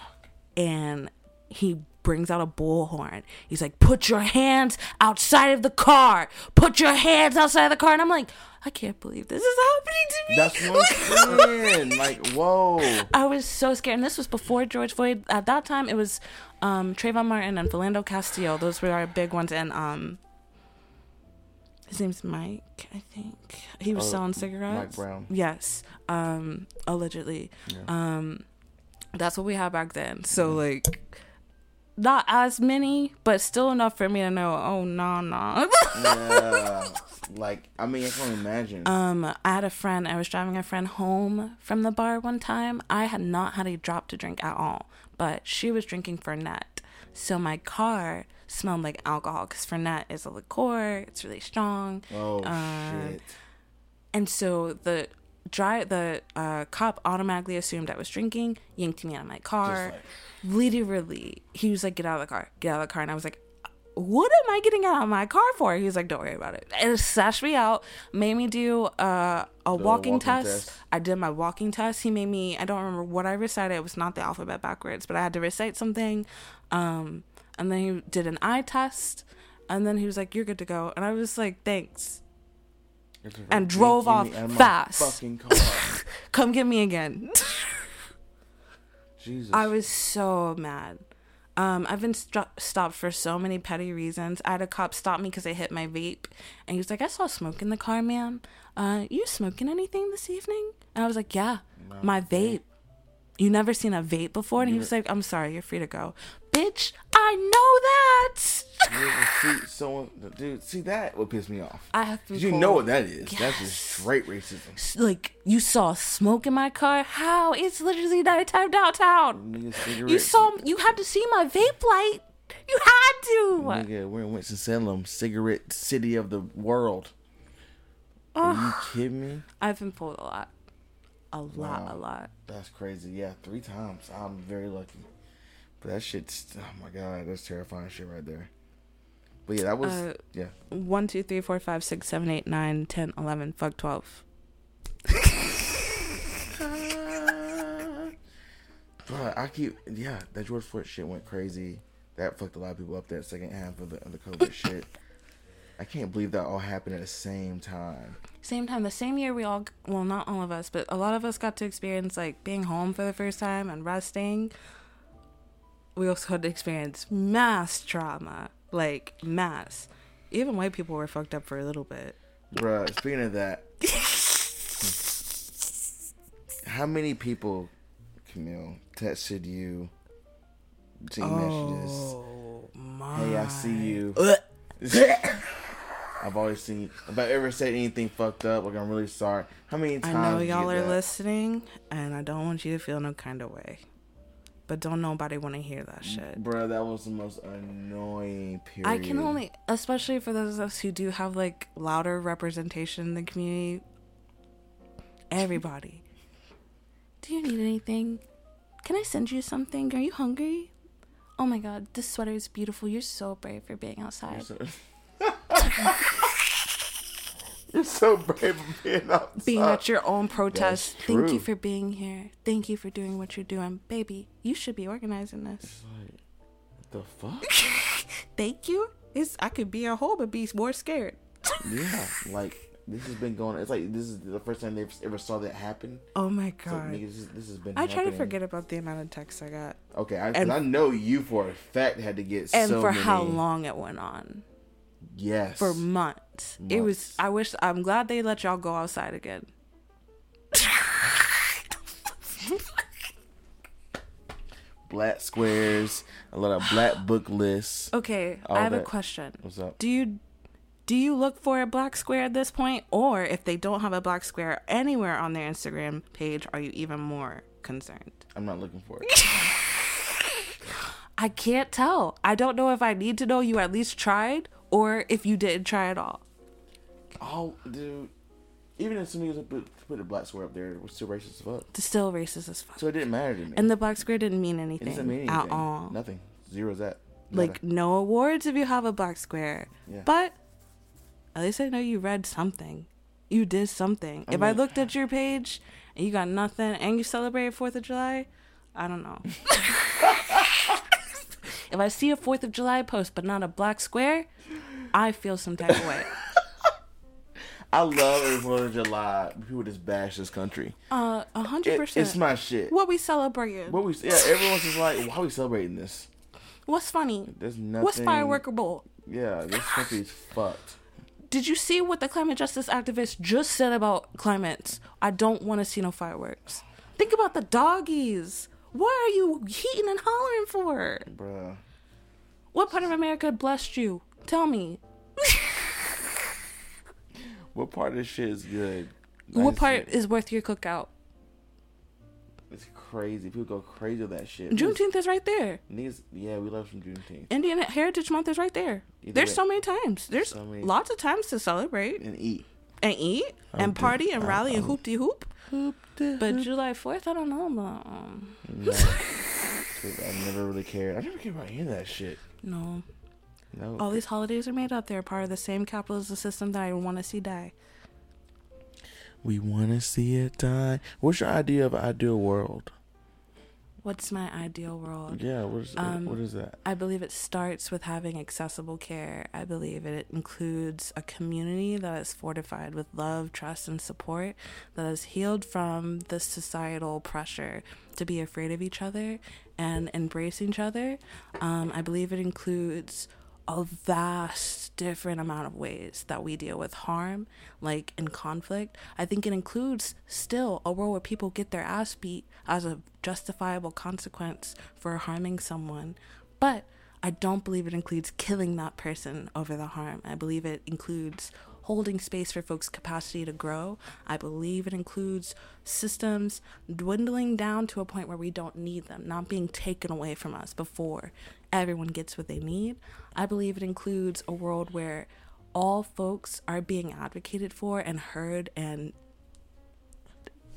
and he brings out a bullhorn. He's like, Put your hands outside of the car. Put your hands outside of the car. And I'm like, I can't believe this is happening to me. That's what I'm [laughs] saying. like, whoa. I was so scared. And this was before George Floyd. At that time, it was um, Trayvon Martin and Philando Castillo. Those were our big ones. And um, his name's Mike, I think. He was Oh, selling cigarettes. Mike. Brown. Yes, um, allegedly. Yeah. Um, that's what we had back then. So like, not as many, but still enough for me to know. Oh no, no. [laughs] yeah. Like, I mean, I can only imagine. um, I had a friend. I was driving a friend home from the bar one time. I had not had a drop to drink at all, but she was drinking Fernet. So my car smelled like alcohol because Fernet is a liqueur. It's really strong. oh, uh, shit. And so the dry the uh, cop automatically assumed I was drinking, yanked me out of my car. Just Literally, he was like, "Get out of the car, get out of the car," and I was like. What am I getting out of my car for? He was like, "Don't worry about it." And it sashed me out, made me do uh, a walking, walking test. test. I did my walking test. He made me. I don't remember what I recited. It was not the alphabet backwards, but I had to recite something. Um, and then he did an eye test, and then he was like, "You're good to go." And I was like, "Thanks." And drove off out of my fast. [laughs] Come get me again. Jesus. I was so mad. Um, I've been st- stopped for so many petty reasons. I had a cop stop me because I hit my vape, and he was like, "I saw smoke in the car, ma'am. Uh, you smoking anything this evening?" And I was like, "Yeah, my vape. You never seen a vape before?" And he was like, "I'm sorry, you're free to go." Bitch, I know that. See, someone, dude, see that would piss me off. I have 'Cause you know what that is. Yes. That's just straight racism. Like you saw smoke in my car? How? It's literally nighttime downtown. You saw. You had to see my vape light. You had to. Nigga, we're in Winston Salem, cigarette city of the world. Are you kidding me? I've been pulled a lot. A lot, Wow. a lot. That's crazy. Yeah, three times. I'm very lucky. But that shit's oh my god, that's terrifying shit right there. But yeah, that was Uh, yeah. One, two, three, four, five, six, seven, eight, nine, ten, eleven. Fuck twelve. [laughs] But I keep yeah, that George Floyd shit went crazy. That fucked a lot of people up that second half of the of the COVID [laughs] shit. I can't believe that all happened at the same time. Same time, the same year we all, well, not all of us, but a lot of us got to experience like being home for the first time and resting. We also had to experience mass trauma, like mass. Even white people were fucked up for a little bit. Bruh, speaking of that, how many people, Camille, texted you to messages? Oh my! Hey, I see you. [laughs] I've always seen. If I ever said anything fucked up, like I'm really sorry. How many I know y'all are that? listening, and I don't want you to feel no kind of way. But don't nobody want to hear that shit. Bruh, that was the most annoying period. I can only, especially for those of us who do have like louder representation in the community. Everybody, do you need anything? Can I send you something? Are you hungry? Oh my god, this sweater is beautiful. You're so brave for being outside. [laughs] [laughs] [laughs] You're so brave for being outside. [laughs] being at your own protest. Thank you for being here. Thank you for doing what you're doing. Baby, you should be organizing this. the fuck? [laughs] Thank you. It's I could be at home and be more scared. yeah, like this has been going. It's like this is the first time they've ever saw that happen. Oh my like, god. niggas, this, this has been. I try to forget about the amount of texts I got. Okay, I, and- I know you for a fact had to get And so for many. how long it went on. Yes. For months. It was I wish I'm glad they let y'all go outside again. [laughs] black squares, a lot of black [gasps] book lists. Okay, I have a question. What's up? Do you do you look for a black square at this point or if they don't have a black square anywhere on their Instagram page are you even more concerned? I'm not looking for it. [laughs] [laughs] I can't tell. I don't know if I need to know you at least tried or if you didn't try at all. oh, dude. Even if somebody was put, put a black square up there, it was still racist as fuck. It's still racist as fuck. So it didn't matter to me. And the black square didn't mean anything. it doesn't mean anything. at all. Nothing. Zero is that. Like no awards if you have a black square. Yeah. But at least I know you read something. You did something. I if I looked at [sighs] your page and you got nothing and you celebrated Fourth of July, I don't know. [laughs] if I see a Fourth of July post but not a black square, I feel some type of way. [laughs] I love every Fourth of July. People just bash this country. Uh, a hundred It, percent. it's my shit. What we celebrating? What we yeah, everyone's just like, why are we celebrating this? What's funny? There's nothing. What's fireworkable? Yeah, this country's fucked. Did you see what the climate justice activists just said about climate? I don't want to see no fireworks. Think about the doggies. What are you heating and hollering for? Bruh. What part of America blessed you? Tell me. What part of this shit is good? What That's part is worth your cookout? It's crazy. People go crazy with that shit. Juneteenth is right there. Niggas, yeah, we love some Juneteenth. Indian Heritage Month is right there. Either There's way. so many times. There's So many- lots of times to celebrate And eat. and eat and party and rally and hoop de hoop. But But July 4th, I don't know about. Um, no, [laughs] I never really cared. I never cared about any of that shit. no. No. All these holidays are made up. They're part of the same capitalist system that I want to see die. We want to see it die. What's your idea of ideal world? What's my ideal world? Yeah, what is Um, what is that? I believe it starts with having accessible care. I believe it includes a community that is fortified with love, trust, and support, that is healed from the societal pressure to be afraid of each other and embrace each other. Um, I believe it includes a vast different amount of ways that we deal with harm, like in conflict. I think it includes still a world where people get their ass beat as a justifiable consequence for harming someone. But I don't believe it includes killing that person over the harm. I believe it includes holding space for folks' capacity to grow. I believe it includes systems dwindling down to a point where we don't need them, not being taken away from us before everyone gets what they need. I believe it includes a world where all folks are being advocated for and heard and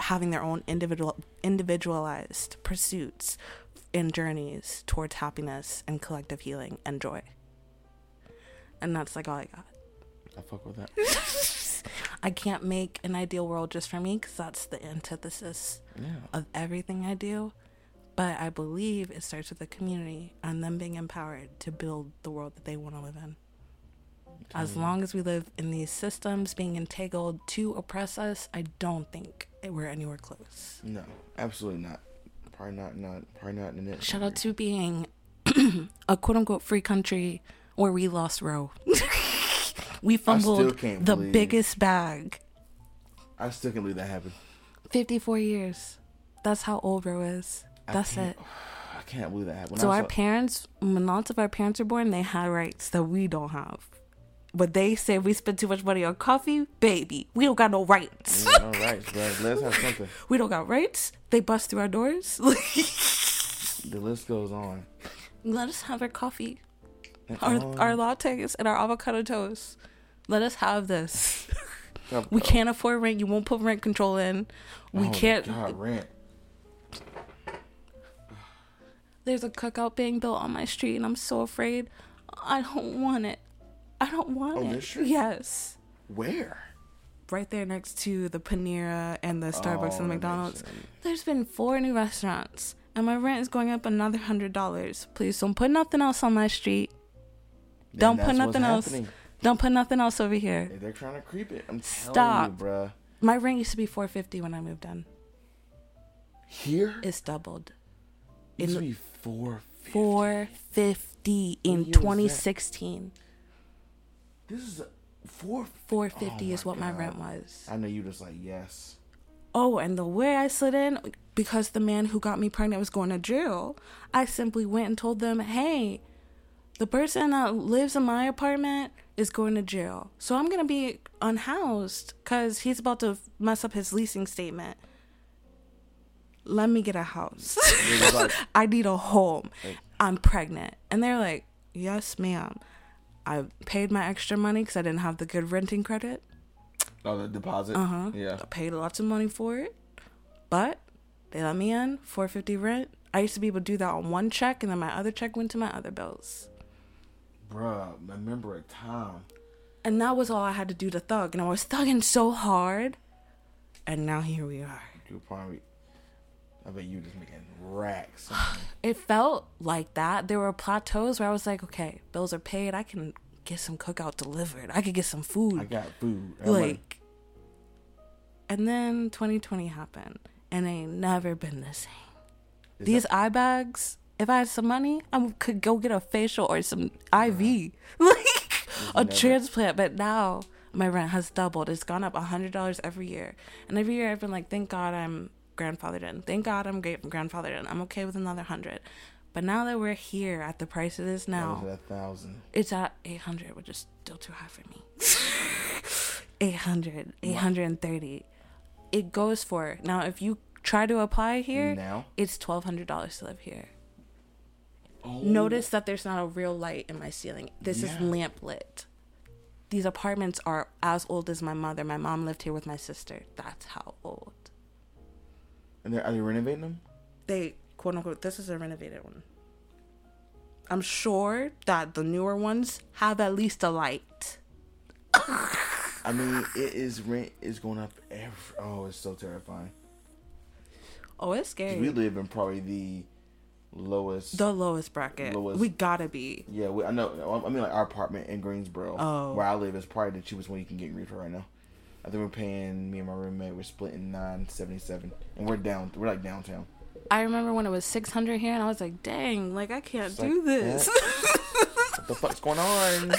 having their own individual individualized pursuits and journeys towards happiness and collective healing and joy. And that's like all I got. I fuck with that. [laughs] I can't make an ideal world just for me because that's the antithesis Yeah. of everything I do. But I believe it starts with the community and them being empowered to build the world that they want to live in. As long as we live in these systems being entangled to oppress us, I don't think we're anywhere close. No, absolutely not. Probably not. Not probably not in the next. Shout out to being [clears throat] a quote unquote free country where we lost Roe. [laughs] we fumbled the believe- biggest bag. I still can't believe that happened. 54 years. That's how old Roe is. That's it. [sighs] I can't believe that happened. So our saw- parents, when lots of our parents were born, they had rights that we don't have. But they say we spend too much money on coffee, baby. We don't got no rights. Yeah, all right, bro. Let's have [laughs] something. we don't got rights. They bust through our doors. [laughs] The list goes on. Let us have our coffee, our our lattes, and our avocado toast. Let us have this. [laughs] We can't afford rent. You won't put rent control in. We Oh, can't. God, rent. There's a cookout being built on my street, and I'm so afraid. I don't want it. I don't want On it. this street? Yes. Where? Right there next to the Panera and the Starbucks Oh, and the McDonald's. There's been four new restaurants, and my rent is going up another hundred dollars. Please don't put nothing else on my street. Then Don't put nothing else. happening. Don't put nothing else over here. They're trying to creep it. I'm telling Stop. you, bruh. My rent used to be four fifty when I moved in. Here, It's doubled. It used to in- be four. Four fifty in What year was that? twenty sixteen. This is a four. Four fifty Oh is what my rent was. I know you just like yes. Oh, and the way I slid in, because the man who got me pregnant was going to jail, I simply went and told them, hey, the person that lives in my apartment is going to jail. So I'm going to be unhoused because he's about to mess up his leasing statement. Let me get a house. Like [laughs] I need a home. Like- I'm pregnant. And they're like, yes, ma'am. I paid my extra money because I didn't have the good renting credit. oh the deposit. Uh huh. Yeah. I paid lots of money for it, but they let me in. Four fifty rent. I used to be able to do that on one check, and then my other check went to my other bills. Bruh, I remember a time. And that was all I had to do to thug, and I was thugging so hard. And now here we are. You probably. I bet you just making racks. [sighs] It felt like that. There were plateaus where I was like, okay, bills are paid. I can get some cookout delivered. I could get some food. I got food. I'm like, like, and then 2020 happened, and it ain't never been the same. These that- eye bags, if I had some money, I could go get a facial or some IV, [laughs] like a never- transplant. But now my rent has doubled. It's gone up a hundred dollars every year, and every year I've been like, thank God I'm grandfathered in. Thank God I'm great grandfathered in. I'm okay with another hundred. But now that we're here at the price it is now, thousand. it's at 800, which is still too high for me. [laughs] 800, 830. It goes for now. If you try to apply here, Now? it's twelve hundred dollars to live here. Oh, Notice that there's not a real light in my ceiling. This is Yeah. lamp lit. These apartments are as old as my mother. My mom lived here with my sister. That's how old. And they're, are they renovating them? They quote unquote. This is a renovated one. I'm sure that the newer ones have at least a light. [laughs] I mean, it is rent is going up every. Oh, it's so terrifying. Oh, it's scary. We live in probably the lowest. the lowest bracket. Lowest- We gotta be. yeah, we, I know. I mean, like our apartment in Greensboro, Oh. where I live, is probably the cheapest one you can get in Greensboro right now. I think we're paying me and my roommate. We're splitting nine seventy seven, and we're down. We're like downtown. I remember when it was 600 here, and I was like, dang, like I can't It's do like, this. What the fuck's going on?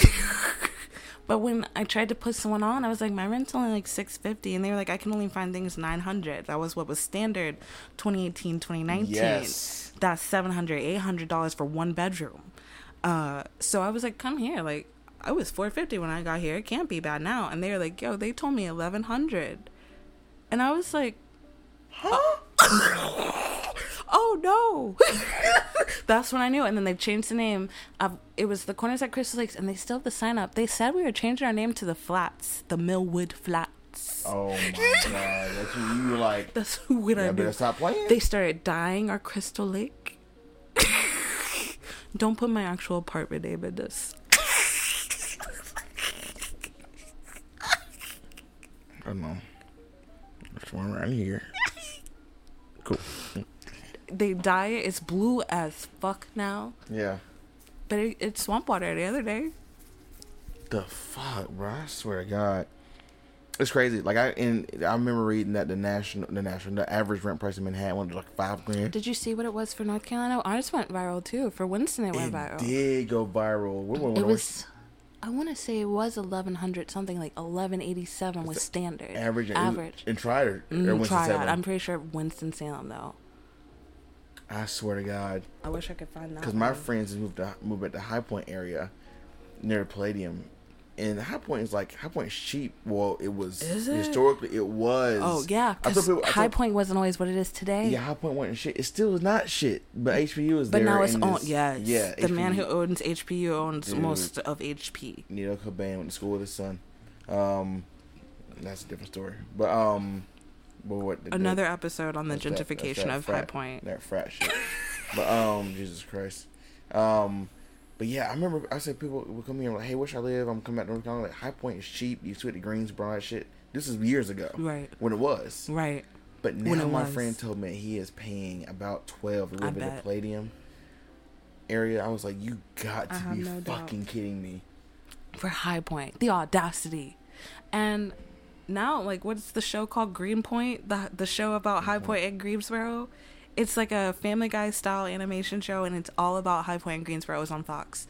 [laughs] but when I tried to put someone on, I was like, my rent's only like 650, and they were like, I can only find things 900. That was what was standard 2018, 2019. Yes. That's 700 800 dollars for one bedroom. Uh, so I was like, come here, like. I was 450 when I got here. It can't be bad now. And they were like, yo, they told me 1100. And I was like, huh? oh, [laughs] oh no [laughs] that's when i knew and then they changed the name of it was the corners at crystal lakes and they still have the sign up they said we were changing our name to the flats the millwood flats Oh my god, that's what you were like. [laughs] that's what i better knew stop playing. they started dyeing our crystal lake don't put my actual apartment name in this I don't know. There's one around here. [laughs] Cool. they dye it it's blue as fuck now Yeah. but it, it's swamp water the other day The fuck, bro? I swear to God, it's crazy. Like I and I remember reading that the national, the national, the average rent price in Manhattan was like five grand. did you see what it was for north carolina ours went viral too for winston it went viral. It viral did go viral. It was, I want to say it was eleven hundred something like eleven eighty seven was standard. average. Average. And tried or, or Mm, Winston try that. Salem? I'm pretty sure Winston Salem though. I swear to God, I wish I could find that. because my friends moved to moved at the High Point area near the Palladium. And High Point is like High Point's cheap. Well, it was it? historically it was. Oh yeah, because told people- I High told- Point wasn't always what it is today. Yeah, High Point wasn't shit. It still is not shit. But HPU is But now it's on. Yes. Yeah. The man who owns HPU owns Dude. most of HP. Nito Cobain went to school with his son. Um, that's a different story. But um, but what the- Another episode on the that's that- gentrification that of frat- High Point. That frat shit. But um, Jesus Christ. Um, but yeah, I remember I said people would come here like, "Hey, where should I live?" I'm coming back to North Carolina. Like High Point is cheap. You switch to Greensboro and shit. This is years ago, Right. When it was, Right. but now my was. friend told me he is paying about twelve to I bit in the bet. Palladium area. I was like, "You got to be no doubt. fucking kidding me!" For High Point, the audacity, and now like what's the show called? Greenpoint, the the show about High mm-hmm. Point and Greensboro. It's like a Family Guy style animation show, and it's all about High Point and Greensboro. It's on Fox.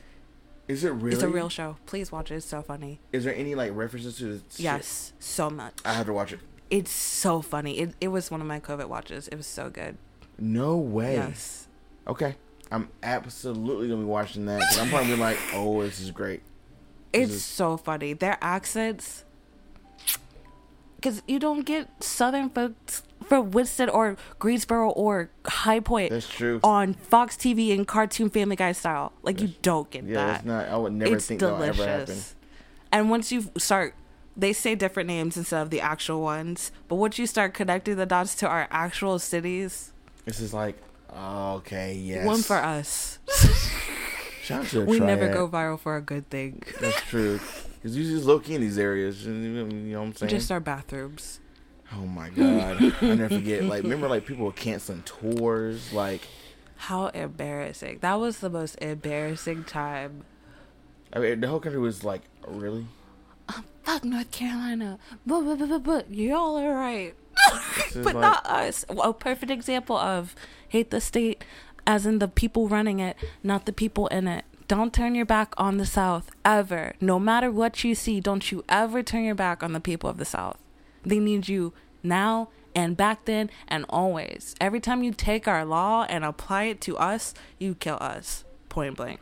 Is it really? It's a real show. Please watch it. It's so funny. Is there any like references to shit? Yes, so much. I have to watch it. It's so funny. It it was one of my COVID watches. It was so good. No way. Yes. Okay. I'm absolutely gonna be watching that. 'cause I'm probably like, [laughs] oh, this is great. This It's is- so funny. Their accents, because you don't get Southern folks from Winston or Greensboro or High Point That's true. on Fox TV and Cartoon Family Guy style. Like you don't get Yeah, that. it's not. I would never it's think that would ever happen. delicious. And once you start, they say different names instead of the actual ones. But once you start connecting the dots to our actual cities, This is like, okay, yes. one for us. [laughs] Shout out to the We never go viral for a good thing. That's true. Because you just low key in these areas. You know what I'm saying? Just our bathrooms. Oh my god, I never forget. Like, remember, like people were canceling tours. Like, How embarrassing. That was the most embarrassing time. I mean, the whole country was like, really? Um, fuck North Carolina. But, but, but, but, but y'all are right. [laughs] But like- not us. A perfect example of hate the state, as in the people running it, not the people in it. Don't turn your back on the South ever. No matter what you see, don't you ever turn your back on the people of the South. They need you now and back then and always. Every time you take our law and apply it to us, you kill us. Point blank.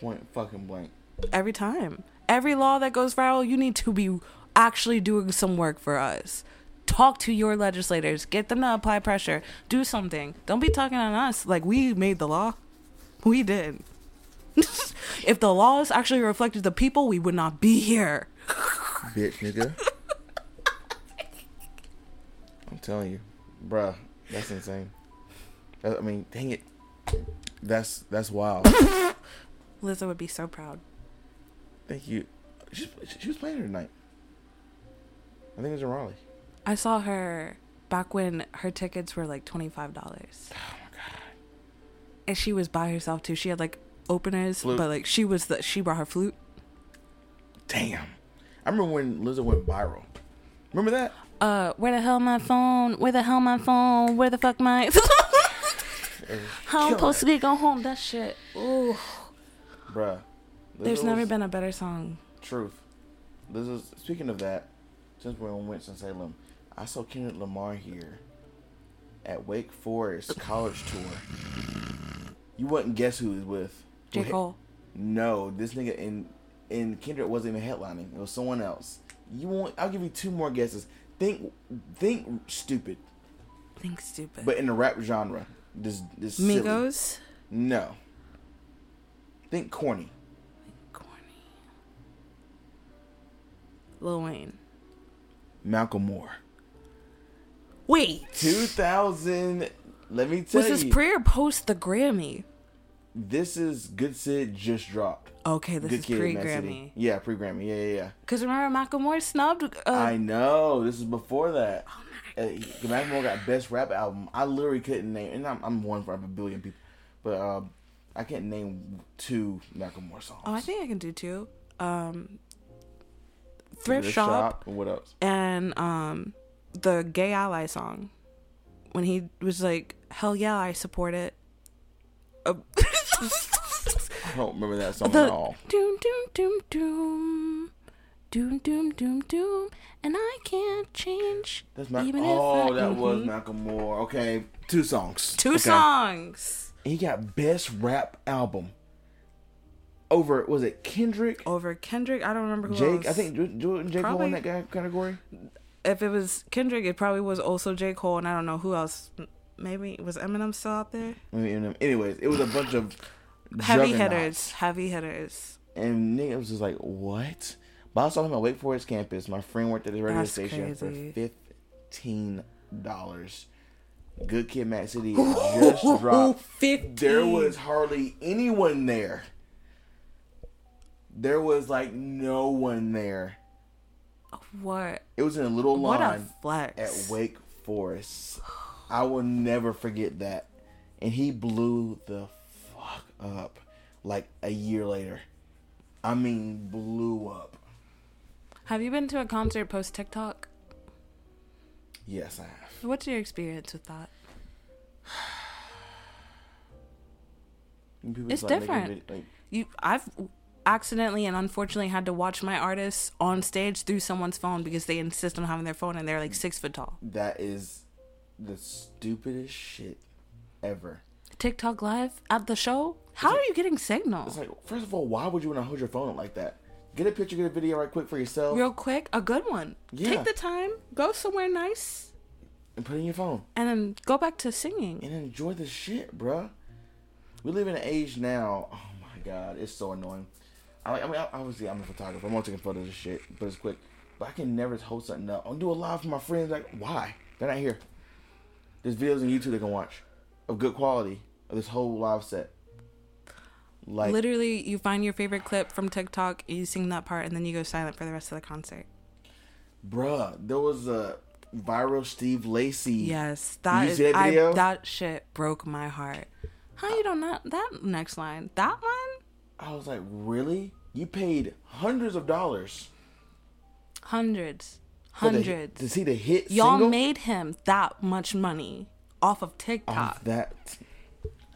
Point fucking blank. Every time. Every law that goes viral, you need to be actually doing some work for us. Talk to your legislators. Get them to apply pressure. Do something. Don't be talking on us like we made the law. We did. [laughs] if the laws actually reflected the people, we would not be here. bitch, nigga. [laughs] Telling you, bruh, that's insane. That- I mean, dang it, that's that's wild. Lizzo would be so proud. Thank you. She, she was playing tonight. I think it was in Raleigh. I saw her back when her tickets were like $25. Oh my god. And she was by herself too. She had like openers, Flute. but like she was the she brought her flute. Damn, I remember when Lizzo went viral. Remember that? Uh, where the hell my phone? Where the hell my phone? Where the fuck my? [laughs] How I'm supposed to get go home? That shit. Ooh. Bruh. There's never been a better song. Truth. This is speaking of that, since we're on Winston-Salem, I saw Kendrick Lamar here at Wake Forest College Tour. You wouldn't guess who he was with. J. Cole. No, this nigga in in Kendrick wasn't even headlining. It was someone else. You want? I'll give you two more guesses. Think, think stupid, Think stupid. but in the rap genre. This this silly. Migos. No. Think corny. Think corny. Lil Wayne. Macklemore. Wait. 2000. Let me tell you. Was this pre or post the Grammy? this is Good Kid just dropped. Okay, this Good is pre Grammy. Yeah, pre Grammy. Yeah, yeah, yeah. Cause remember Macklemore snubbed. Uh, I know. This is before that. Oh Uh, he- Macklemore got best rap album. I literally couldn't name, and I'm, I'm one for a billion people, but uh, I can't name two Macklemore songs. oh, I think I can do two. Um, Thrift Shop and what else? and um the gay ally song when he was like hell yeah i support it uh, [laughs] I don't remember that song the, at all. Doom, doom, doom, doom. Doom, doom, doom, doom. And I can't change. That's my, even oh, if I, that mm-hmm. was Macklemore. Okay, two songs. Two okay. songs. He got Best Rap Album. Over, was it Kendrick? Over Kendrick? I don't remember who Jake, else. I think Jake Probably. won that category. If it was Kendrick, it probably was also J. Cole, and I don't know who else maybe was Eminem still out there? Maybe Eminem. Anyways, it was a bunch of heavy hitters heavy hitters and nigga was just like, what? But I saw him at Wake Forest campus. My friend worked at the radio That's station crazy. for fifteen dollars. Good Kid, Mad City just dropped. 50. There was hardly anyone there. There was like no one there. What? It was in a little What a at Wake Forest. I will never forget that. And he blew the up like a year later. I mean, blew up. Have you been to a concert post TikTok? Yes, I have. What's your experience with that? It's like, different. like, You, I've accidentally and unfortunately had to watch my artists on stage through someone's phone because they insist on having their phone and they're like six foot tall. that is the stupidest shit ever. TikTok live at the show? How are you getting signal? It's like, first of all, why would you want to hold your phone up like that? Get a picture, get a video right quick for yourself, Real quick, a good one. Yeah. Take the time, go somewhere nice, and put it in your phone. and then go back to singing. and enjoy the shit, bruh. We live in an age now. Oh my god, it's so annoying. I, I mean, obviously, I'm a photographer. I'm all taking photos of shit, but it's quick. But I can never hold something up. I'll do a live for my friends. Like, why? They're not here. There's videos on YouTube they can watch of good quality this whole live set. Like, Literally, you find your favorite clip from TikTok, you sing that part, and then you go silent for the rest of the concert. bruh, there was a viral Steve Lacy. Yes, that you is see that I, that shit broke my heart. How you don't know that next line? That one? I was like, really? You paid hundreds of dollars Hundreds, for the- hundreds. to see the hit Y'all single made him that much money off of TikTok, off that.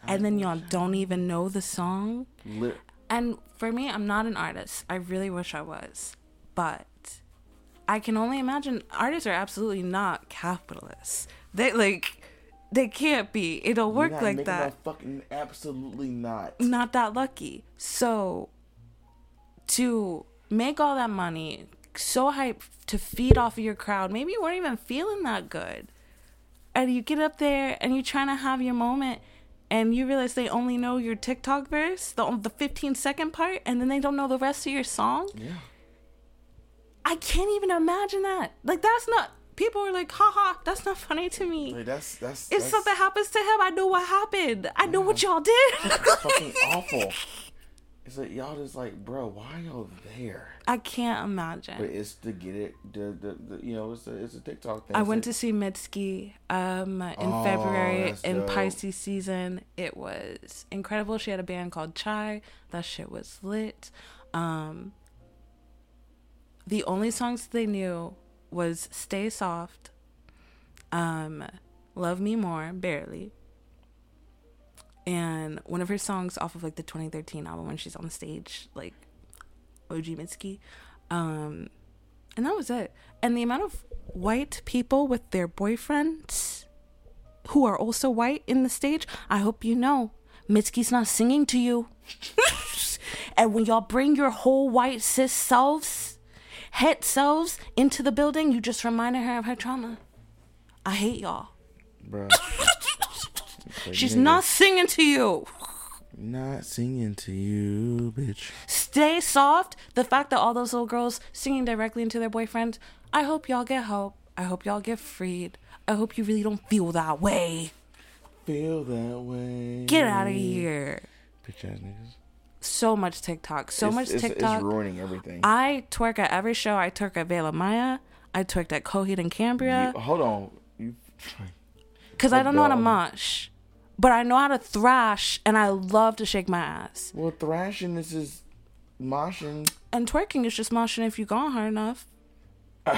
And then y'all don't even know the song. Lit- And for me, I'm not an artist. I really wish I was. But I can only imagine artists are absolutely not capitalists. They like they can't be. It'll You're work like that. fucking absolutely not. Not that lucky. So to make all that money, so hype to feed off of your crowd, maybe you weren't even feeling that good. And you get up there and you're trying to have your moment and you realize they only know your TikTok verse, the the 15 second part, and then they don't know the rest of your song. Yeah. I can't even imagine that. Like that's not. People are like, haha, that's not funny to me. Like that's that's if that's something happens to him, I know what happened. I know what y'all did. fucking awful. [laughs] It's like y'all just like, bro, why are y'all there? I can't imagine. But it's to get it, the, the, the you know, it's a it's a TikTok thing. I went to see Mitski um, in Oh, February in dope. Pisces season. It was incredible. She had a band called Chai. That shit was lit. Um, the only songs they knew was "Stay Soft," um, "Love Me More," barely, and one of her songs off of like the 2013 album when she's on stage, like OG Mitski. Um, and that was it. And the amount of white people with their boyfriends who are also white in the stage, I hope you know, Mitski's not singing to you. [laughs] and when y'all bring your whole white cis selves, het selves into the building, you just reminded her of her trauma. I hate y'all. [laughs] She's not singing to you. not singing to you, bitch. Stay soft. The fact that all those little girls singing directly into their boyfriends, I hope y'all get help. I hope y'all get freed. I hope you really don't feel that way. Feel that way. Get out of here. bitch ass niggas. So much TikTok. So It's- much TikTok. It's ruining everything. I twerk at every show. I twerk at Vela Maya. I twerked at Coheed and Cambria. You- hold on, you. Because I don't know how to mosh. But I know how to thrash and I love to shake my ass. Well, thrashing this is moshing. And twerking is just moshing if you gone hard enough. [laughs]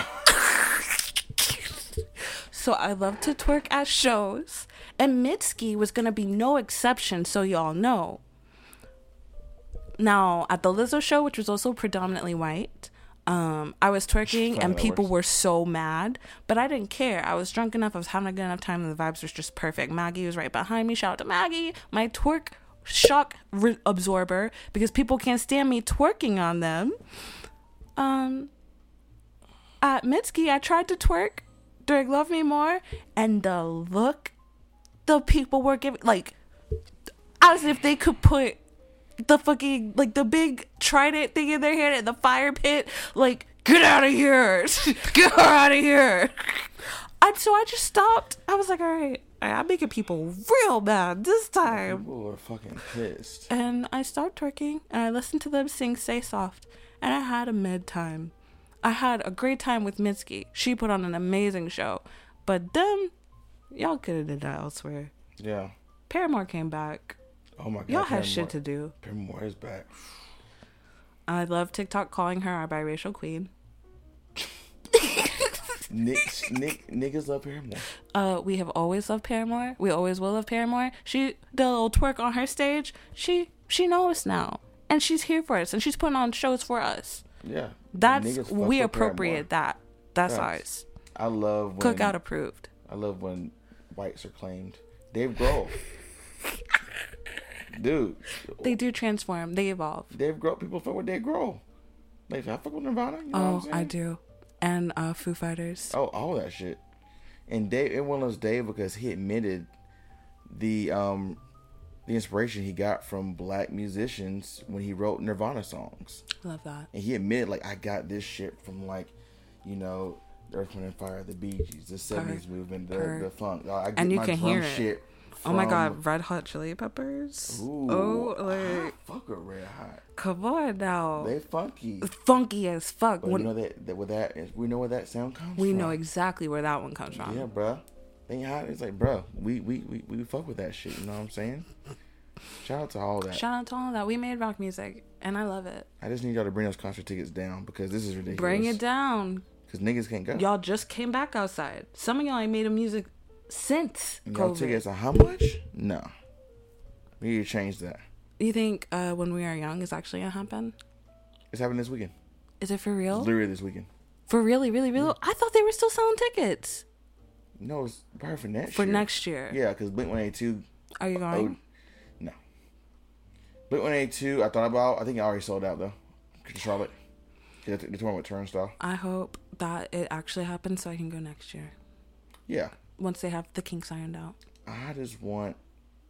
so I love to twerk at shows. And Mitski was gonna be no exception, so y'all know. Now at the Lizzo show, which was also predominantly white, um, I was twerking and people works. were so mad, but I didn't care. I was drunk enough. I was having a good enough time, and the vibes was just perfect. Maggie was right behind me. Shout out to Maggie, my twerk shock re- absorber, because people can't stand me twerking on them. Um, at Mitski, I tried to twerk during Love Me More, and the look the people were giving, like, as if they could put the fucking, like, the big trident thing in their hand and the fire pit, like, get out of here, [laughs] get her out of here. And so I just stopped. I was like, all right, I'm making people real mad this time. People were fucking pissed. And I stopped twerking and I listened to them sing Stay Soft. And I had a mid time. I had a great time with Mitski. She put on an amazing show. But them, y'all could have did that elsewhere. Yeah. Paramore came back. Oh my god. Y'all Paramore- shit to do. Paramore is back. I love TikTok calling her our biracial queen. Nick, Nick, niggas love Paramore. Uh, we have always loved Paramore. We always will love Paramore. She a little twerk on her stage. She she knows now, and she's here for us, and she's putting on shows for us. Yeah. That's we appropriate that. That's Facts. ours. I love when Cookout approved. I love when whites are claimed. Dave Grohl. [laughs] Dude, They do transform. They evolve. Dave Grohl. People fuck with they grow. Like I fuck with Nirvana. You know Oh. I do. And uh, Foo Fighters. Oh, all that shit. And Dave, everyone loves Dave because he admitted the um the inspiration he got from black musicians when he wrote Nirvana songs. Love that. And he admitted like I got this shit from like, you know, Earth, Wind and Fire, the Bee Gees, the seventies movement, the, the funk. I get And you my can drum hear it. shit. Oh my God, Red Hot Chili Peppers. Ooh, oh, [gasps] like fuck with Red Hot. come on now. They funky. Funky as fuck. Oh, but When- you know that, that with that is we know where that sound comes from. we from. know exactly where that one comes from. Yeah, bruh. They hot. It's like, bruh, we, we, we, we fuck with that shit. You know what I'm saying? Shout out to all that. Shout out to all that. We made rock music, and I love it. I just need y'all to bring those concert tickets down because this is ridiculous. Bring it down. Because niggas can't go. Y'all just came back outside. Some of y'all ain't made a music since And y'all COVID. tickets are how much? No. We need to change that. You think uh, when we are young is actually gonna happen? It's happening this weekend. Is it for real? Literally this weekend. For really, really, really? I thought they were still selling tickets No, it's probably for next for year. next year. Yeah, because Blink 182. Are you going? Oh, no. Blink 182, I thought about. I think it already sold out though. Charlotte. Yeah, the one with Turnstile. I hope that it actually happens so I can go next year Yeah. Once they have the kinks ironed out. I just want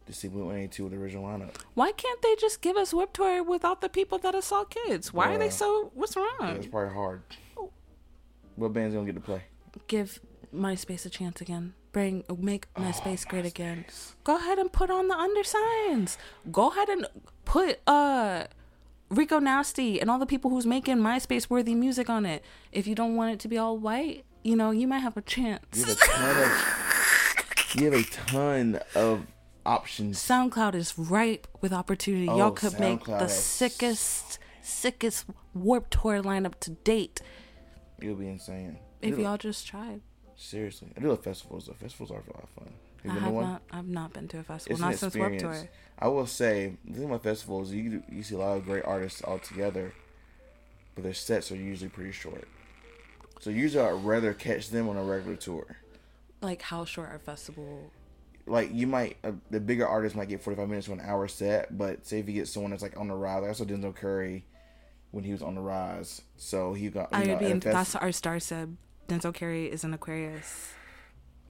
to see Blink 182 with the original lineup. Why can't they just give us Warped Tour without the people that saw kids? Why are they so? What's Yeah, wrong? it's probably hard. What band's gonna get to play? Give MySpace a chance again. Bring make MySpace great again. Go ahead and put on the undersigns. Go ahead and put uh Rico Nasty and all the people who's making MySpace worthy music on it. If you don't want it to be all white, you know, you might have a chance. You have a ton of. You have a ton of options. SoundCloud is ripe with opportunity. Y'all Oh, could make the sickest, sickest Warp Tour lineup to date It'll be insane. if y'all just tried. seriously, I do the festivals. The festivals are a lot of fun. Have I have not. I've not been to a festival. It's not an since Warp experience. Tour. I will say, the thing about festivals, you you see a lot of great artists all together, but their sets are usually pretty short. So usually I'd rather catch them on a regular tour. Like how short our festival? Like you might, uh, the bigger artists might get forty five minutes to an hour set, but say if you get someone that's like on the rise, I saw Denzel Curry when he was on the rise, so he got. I know, would be. In, that's our star sub. Denzel Curry is an Aquarius.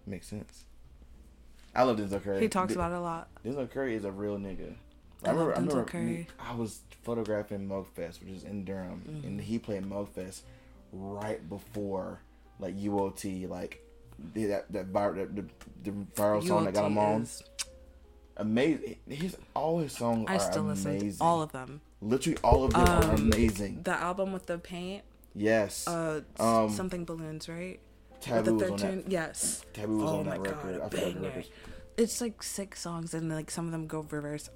makes sense. I love Denzel Curry. He talks D- about it a lot. Denzel Curry is a real nigga. I love I remember Curry. I was photographing Moogfest, which is in Durham, Mm-hmm. and he played Moogfest right before like UOT, like the- that that viral the, the, the viral song that got him on. Amazing. His all his songs I are still amazing. listen to all of them. Literally all of them are Um, amazing. The album with the paint, Yes. uh, Um, something balloons, right? Taboo the on 13, that. yes. Taboo was oh on that record. God, I forgot the. It's like six songs, and like some of them go reverse.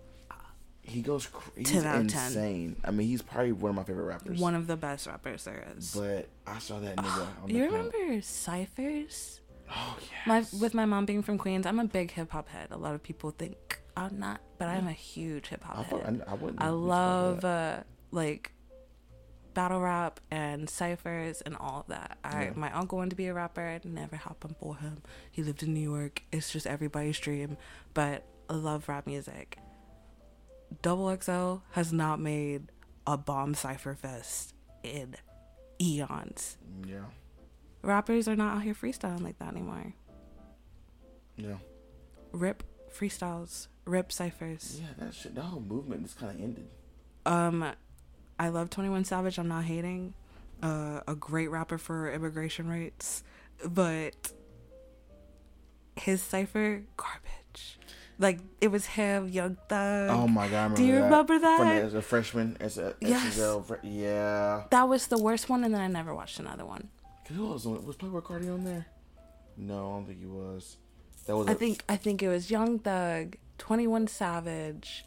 He goes crazy. 10 out of 10. insane. I mean, he's probably one of my favorite rappers. One of the best rappers there is. But I saw that nigga on the you count. remember Ciphers? Oh yeah. My with my mom being from Queens, I'm a big hip hop head. A lot of people think I'm not, but I'm a huge hip hop head. I, I wouldn't. I be surprised by love uh, like battle rap and ciphers and all of that. I Yeah. my uncle wanted to be a rapper. It never happened for him. He lived in New York. It's just everybody's dream. But I love rap music. Double XL has not made a bomb cipher fest in eons. Yeah. Rappers are not out here freestyling like that anymore. Yeah. Rip freestyles, rip ciphers. Yeah. That shit. The whole movement just kind of ended. Um, I love Twenty One Savage. I'm not hating. Uh, a great rapper for immigration rights, but his cipher garbage. Like it was him, Young Thug. Oh my god! Do you that. remember that? From as a freshman, as a Yes. SSL yeah. That was the worst one, and then I never watched another one. Who was on- was Playboi Carti on there? No, I don't think he was. That was. I a- think I think it was Young Thug, Twenty One Savage,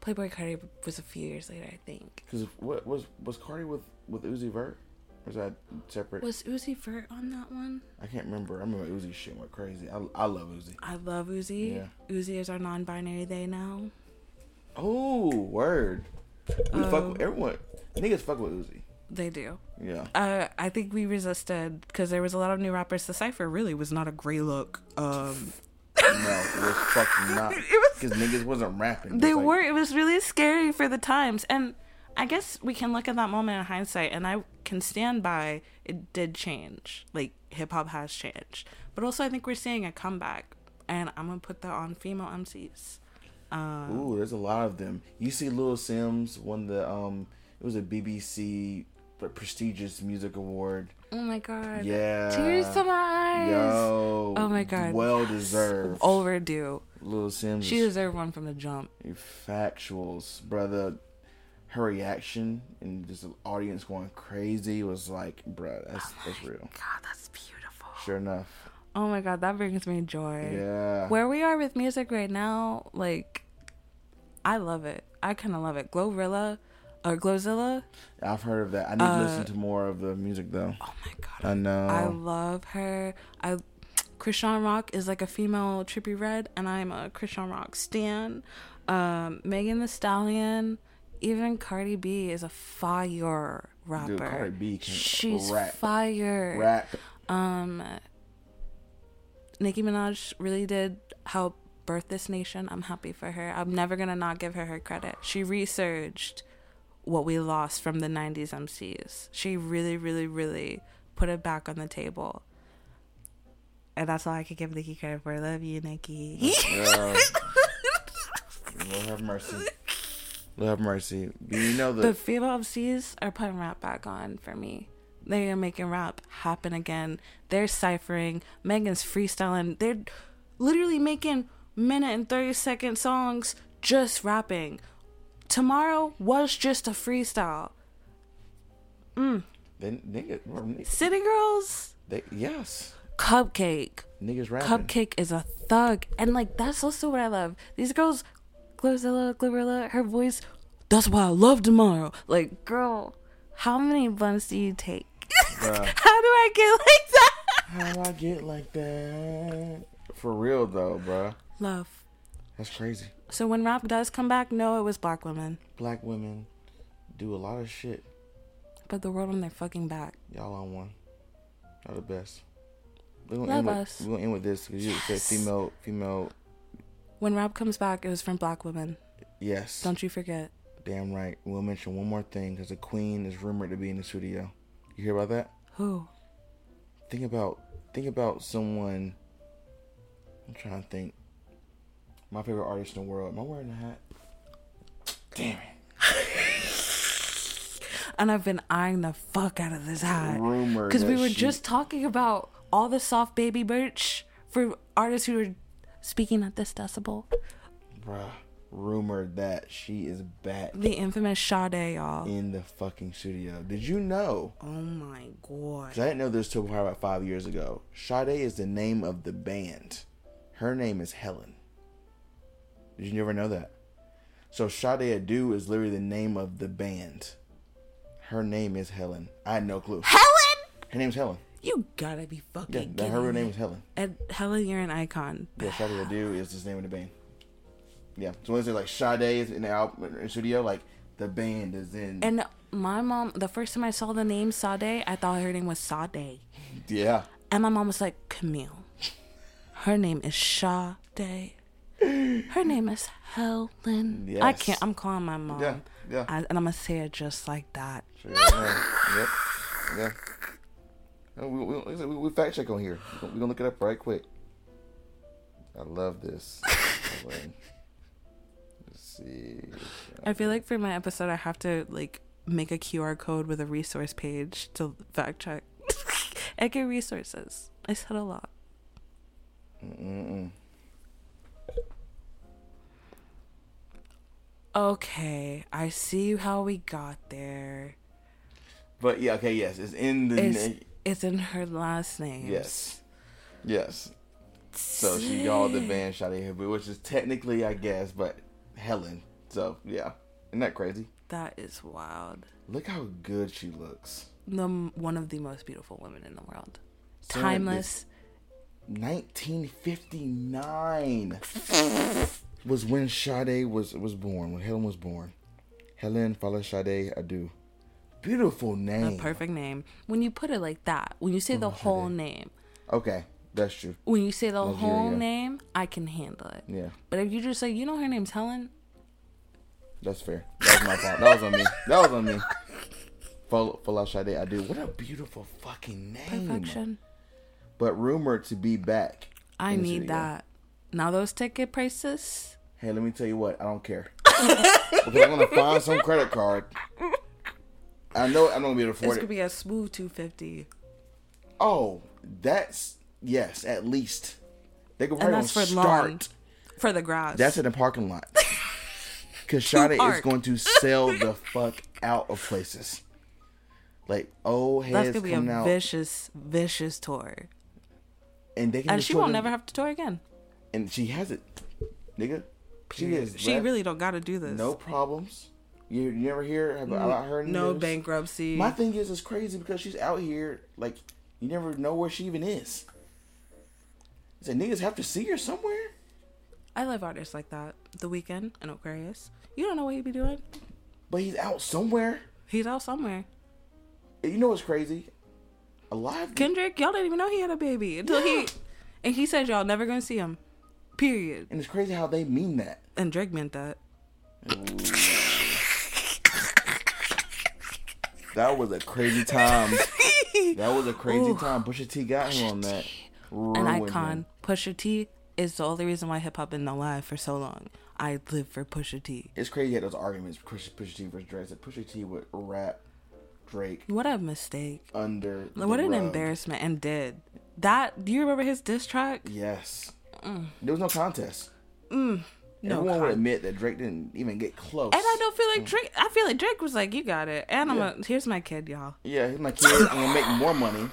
Playboi Carti was a few years later. I think Because what was was Carti with with Uzi Vert? Is that separate? was Uzi Vert on that one. I can't remember. I remember Uzi shit went crazy. I, I love Uzi. I love Uzi. Yeah. Uzi is our non-binary they now. Oh, word. We fuck Um, with everyone. Niggas fuck with Uzi. They do. Yeah. Uh, I think we resisted because there was a lot of new rappers. The cipher really was not a gray look. Um, No, it was fucking [laughs] not. Because niggas wasn't rapping. they like- were. It was really scary for the times, and I guess we can look at that moment in hindsight, and I can stand by it did change. Like hip hop has changed, but also I think we're seeing a comeback, and I'm gonna put that on female MCs. Um, Ooh, there's a lot of them. You see, Lil Simz won the um, it was a BBC prestigious music award. oh my god! Yeah. Tears to my eyes. Yo. Oh my God. Well deserved. Overdue. Lil Simz. She deserved one from the jump. factuals, brother. Her reaction and just the audience going crazy was like, bruh, that's that's real. God, that's beautiful. Sure enough. Oh my god, that brings me joy. Yeah. Where we are with music right now, like, I love it. I kind of love it. Glorilla, or Glozilla. I've heard of that. I need to Uh, listen to more of the music though. Oh my god, I know. I love her. I Krishan Rock is like a female Trippie Redd, and I'm a Krishan Rock stan. Um, Megan Thee Stallion, even Cardi B is a fire rapper. Dude, Cardi B can She's rap. fire. Rap. Um, Nicki Minaj really did help birth this nation. I'm happy for her. I'm never gonna not give her her credit. She resurged what we lost from the 90s MCs. She really, really, really put it back on the table. And that's all I could give Nicki credit for. I love you, Nicki. Yeah. [laughs] Lord have mercy. Lord have mercy. You know the the female MCs are putting rap back on for me. They are making rap happen again. They're ciphering. Megan's freestyling. They're literally making minute and 30 second songs just rapping. Tomorrow was just a freestyle. Mm. they, nigga, bro, nigga- City Girls, they, yes, CupcakKe. niggas rapping. CupcakKe is a thug. And like that's also what I love. These girls, Glozilla, Glorilla, her voice, that's why I love tomorrow. Like, girl, how many buns do you take? [laughs] How do I get like that? How do I get like that? For real though, bruh. Love. That's crazy. So when rap does come back, no, it was black women. Black women do a lot of shit. But the world on their fucking back. Y'all on one. Y'all the best. We're gonna Love end with, us. We're gonna end with this because you said female, female. When Rob comes back, it was from black women. Yes. Don't you forget. Damn right. We'll mention one more thing because the queen is rumored to be in the studio. You hear about that? Who? Think about think about someone. I'm trying to think. My favorite artist in the world. Am I wearing a hat? Damn it. [laughs] And I've been eyeing the fuck out of this hat. Rumor Because we were she- just talking about all the soft baby merch for artists who are speaking at this decibel. Bruh. Rumored that she is back The infamous Sade, y'all. in the fucking studio. Did you know? Oh my god. 'Cause I didn't know this till probably about five years ago. Sade is the name of the band. Her name is Helen. Did you never know that? So Sade Adu is literally the name of the band. Her name is Helen. I had no clue. Helen! Her name's Helen. You gotta be fucking Yeah, kidding that her real name is Helen. And Helen, you're an icon. Yeah, Sade Adu is the name of the band. Yeah. So when they say like Sade is in the album in the studio, like the band is in. And my mom, the first time I saw the name Sade, I thought her name was Sade. yeah. And my mom was like, Camille. Her name is Sade. Her name is Helen. Yes. I can't, I'm calling my mom. Yeah. Yeah. I, and I'm to say it just like that. Sure, yeah, yep. Yeah. Uh, We, we, we, we fact check on here. We're gonna, we gonna look it up right quick. I love this. [laughs] Let's see. I feel like for my episode, I have to like make a QR code with a resource page to fact check. [laughs] I get resources. I said a lot. Mm-mm. Okay, I see how we got there. But yeah, okay, yes, it's in the It's it's in her last name. yes, yes. So she called the band Sade Hibbert, which is technically, I guess, but Helen. So yeah, isn't that crazy? That is wild. Look how good she looks. The one of the most beautiful women in the world. Sarah, Timeless. 1959 [laughs] was when Sade was was born. When Helen was born. Helen Folasade Adu. Beautiful name. A perfect name. When you put it like that, when you say the whole name, Okay, that's true. when you say the whole name, I can handle it. Yeah, But if you just say, you know, her name's Helen, that's fair. That was my fault. That was on me. That was on me. Folasade Adu. What a beautiful fucking name. perfection. But rumored to be back. I need that. Now those ticket prices. Hey, let me tell you what. I don't care. [laughs] because I'm gonna find some credit card. I know I'm gonna be able to afford It's afford gonna be a smooth two fifty. Oh, that's yes, at least. They could and probably that's for start. lawn, for the grass. That's in the parking lot. [laughs] Cause Sade is going to sell the fuck out of places. Like old That's gonna be a out, vicious, vicious tour, and they can and she won't them- never have to tour again. And she has it, nigga. She is. She really don't got to do this. no problems. You, you never hear about mm, her? in No news? bankruptcy. My thing is, it's crazy because she's out here. Like you never know where she even is. Say niggas have to see her somewhere. I love artists like that. The Weeknd and Aquarius. You don't know what he'd be doing. But he's out somewhere. He's out somewhere. You know what's crazy? Alive. Kendrick, y'all didn't even know he had a baby until he, and he said y'all never gonna see him. Period. and it's crazy how they mean that. And Drake meant that. Mm. That was a crazy time. [laughs] that was a crazy time. Pusha T got him on that. An icon. him. Pusha T is the only reason why hip hop been alive for so long. I live for Pusha T. It's crazy he had those arguments. Pusha, Pusha T versus Drake. That Pusha T would rap Drake What a mistake. under. What an rug. embarrassment. And did that? Do you remember his diss track? Yes. There was no contest. Mm. No Everyone would admit that Drake didn't even get close. And I don't feel like Drake. I feel like Drake was like, "You got it." And I'm Yeah. a, here's my kid, y'all. Yeah, he's my kid. I'm gonna make more money.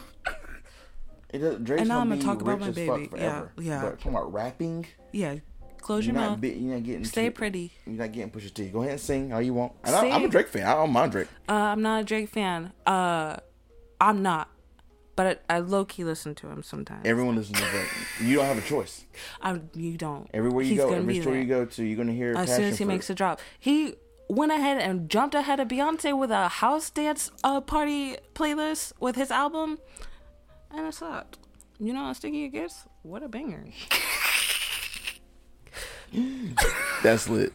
It does, Drake's And now gonna I'm be gonna talk about my baby. Yeah, yeah. But talking about rapping, Yeah, close your mouth. you're not getting. Stay too- pretty. You're not getting Pusha T. Go ahead and sing all you want. And I, I'm a Drake fan. I don't mind Drake. Uh, I'm not a Drake fan. Uh, I'm not, but I, I low key listen to him sometimes. Everyone listens to Drake. You don't have a choice. I, you don't. Everywhere you He's go, gonna every be store there. you go to, you're gonna hear. As soon as he makes a drop, he went ahead and jumped ahead of Beyonce with a house dance uh, party playlist with his album, and it sucked. You know how sticky it gets? What a banger! [laughs] That's lit.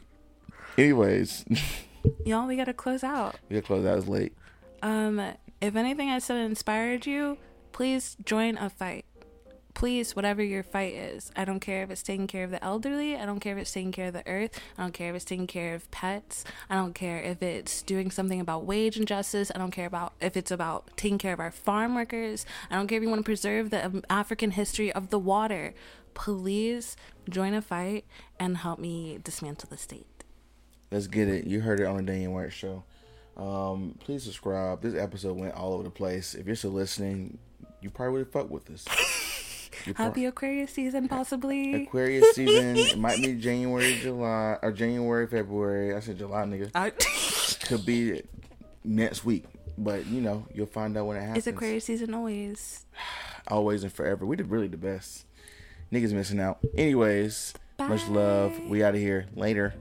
Anyways, [laughs] Y'all, we gotta close out. we gotta close out. It's late. Um, if anything I said inspired you, please join a fight. Please, whatever your fight is. I don't care if it's taking care of the elderly. I don't care if it's taking care of the earth. I don't care if it's taking care of pets. I don't care if it's doing something about wage injustice. I don't care about if it's about taking care of our farm workers. I don't care if you want to preserve the um, African history of the water. Please join a fight and help me dismantle the state. Let's get it. You heard it on the Daniel White Show. Um, please subscribe. This episode went all over the place. If you're still listening, you probably would fuck with us. [laughs] Happy Aquarius season, possibly. Aquarius season. [laughs] It might be January, July, or January, February. I said July, nigga. I- [laughs] Could be next week, but you know you'll find out when it happens. It's Aquarius season always. [sighs] always and forever. We did really the best. Niggas missing out. Anyways, much love. We out of here. Later.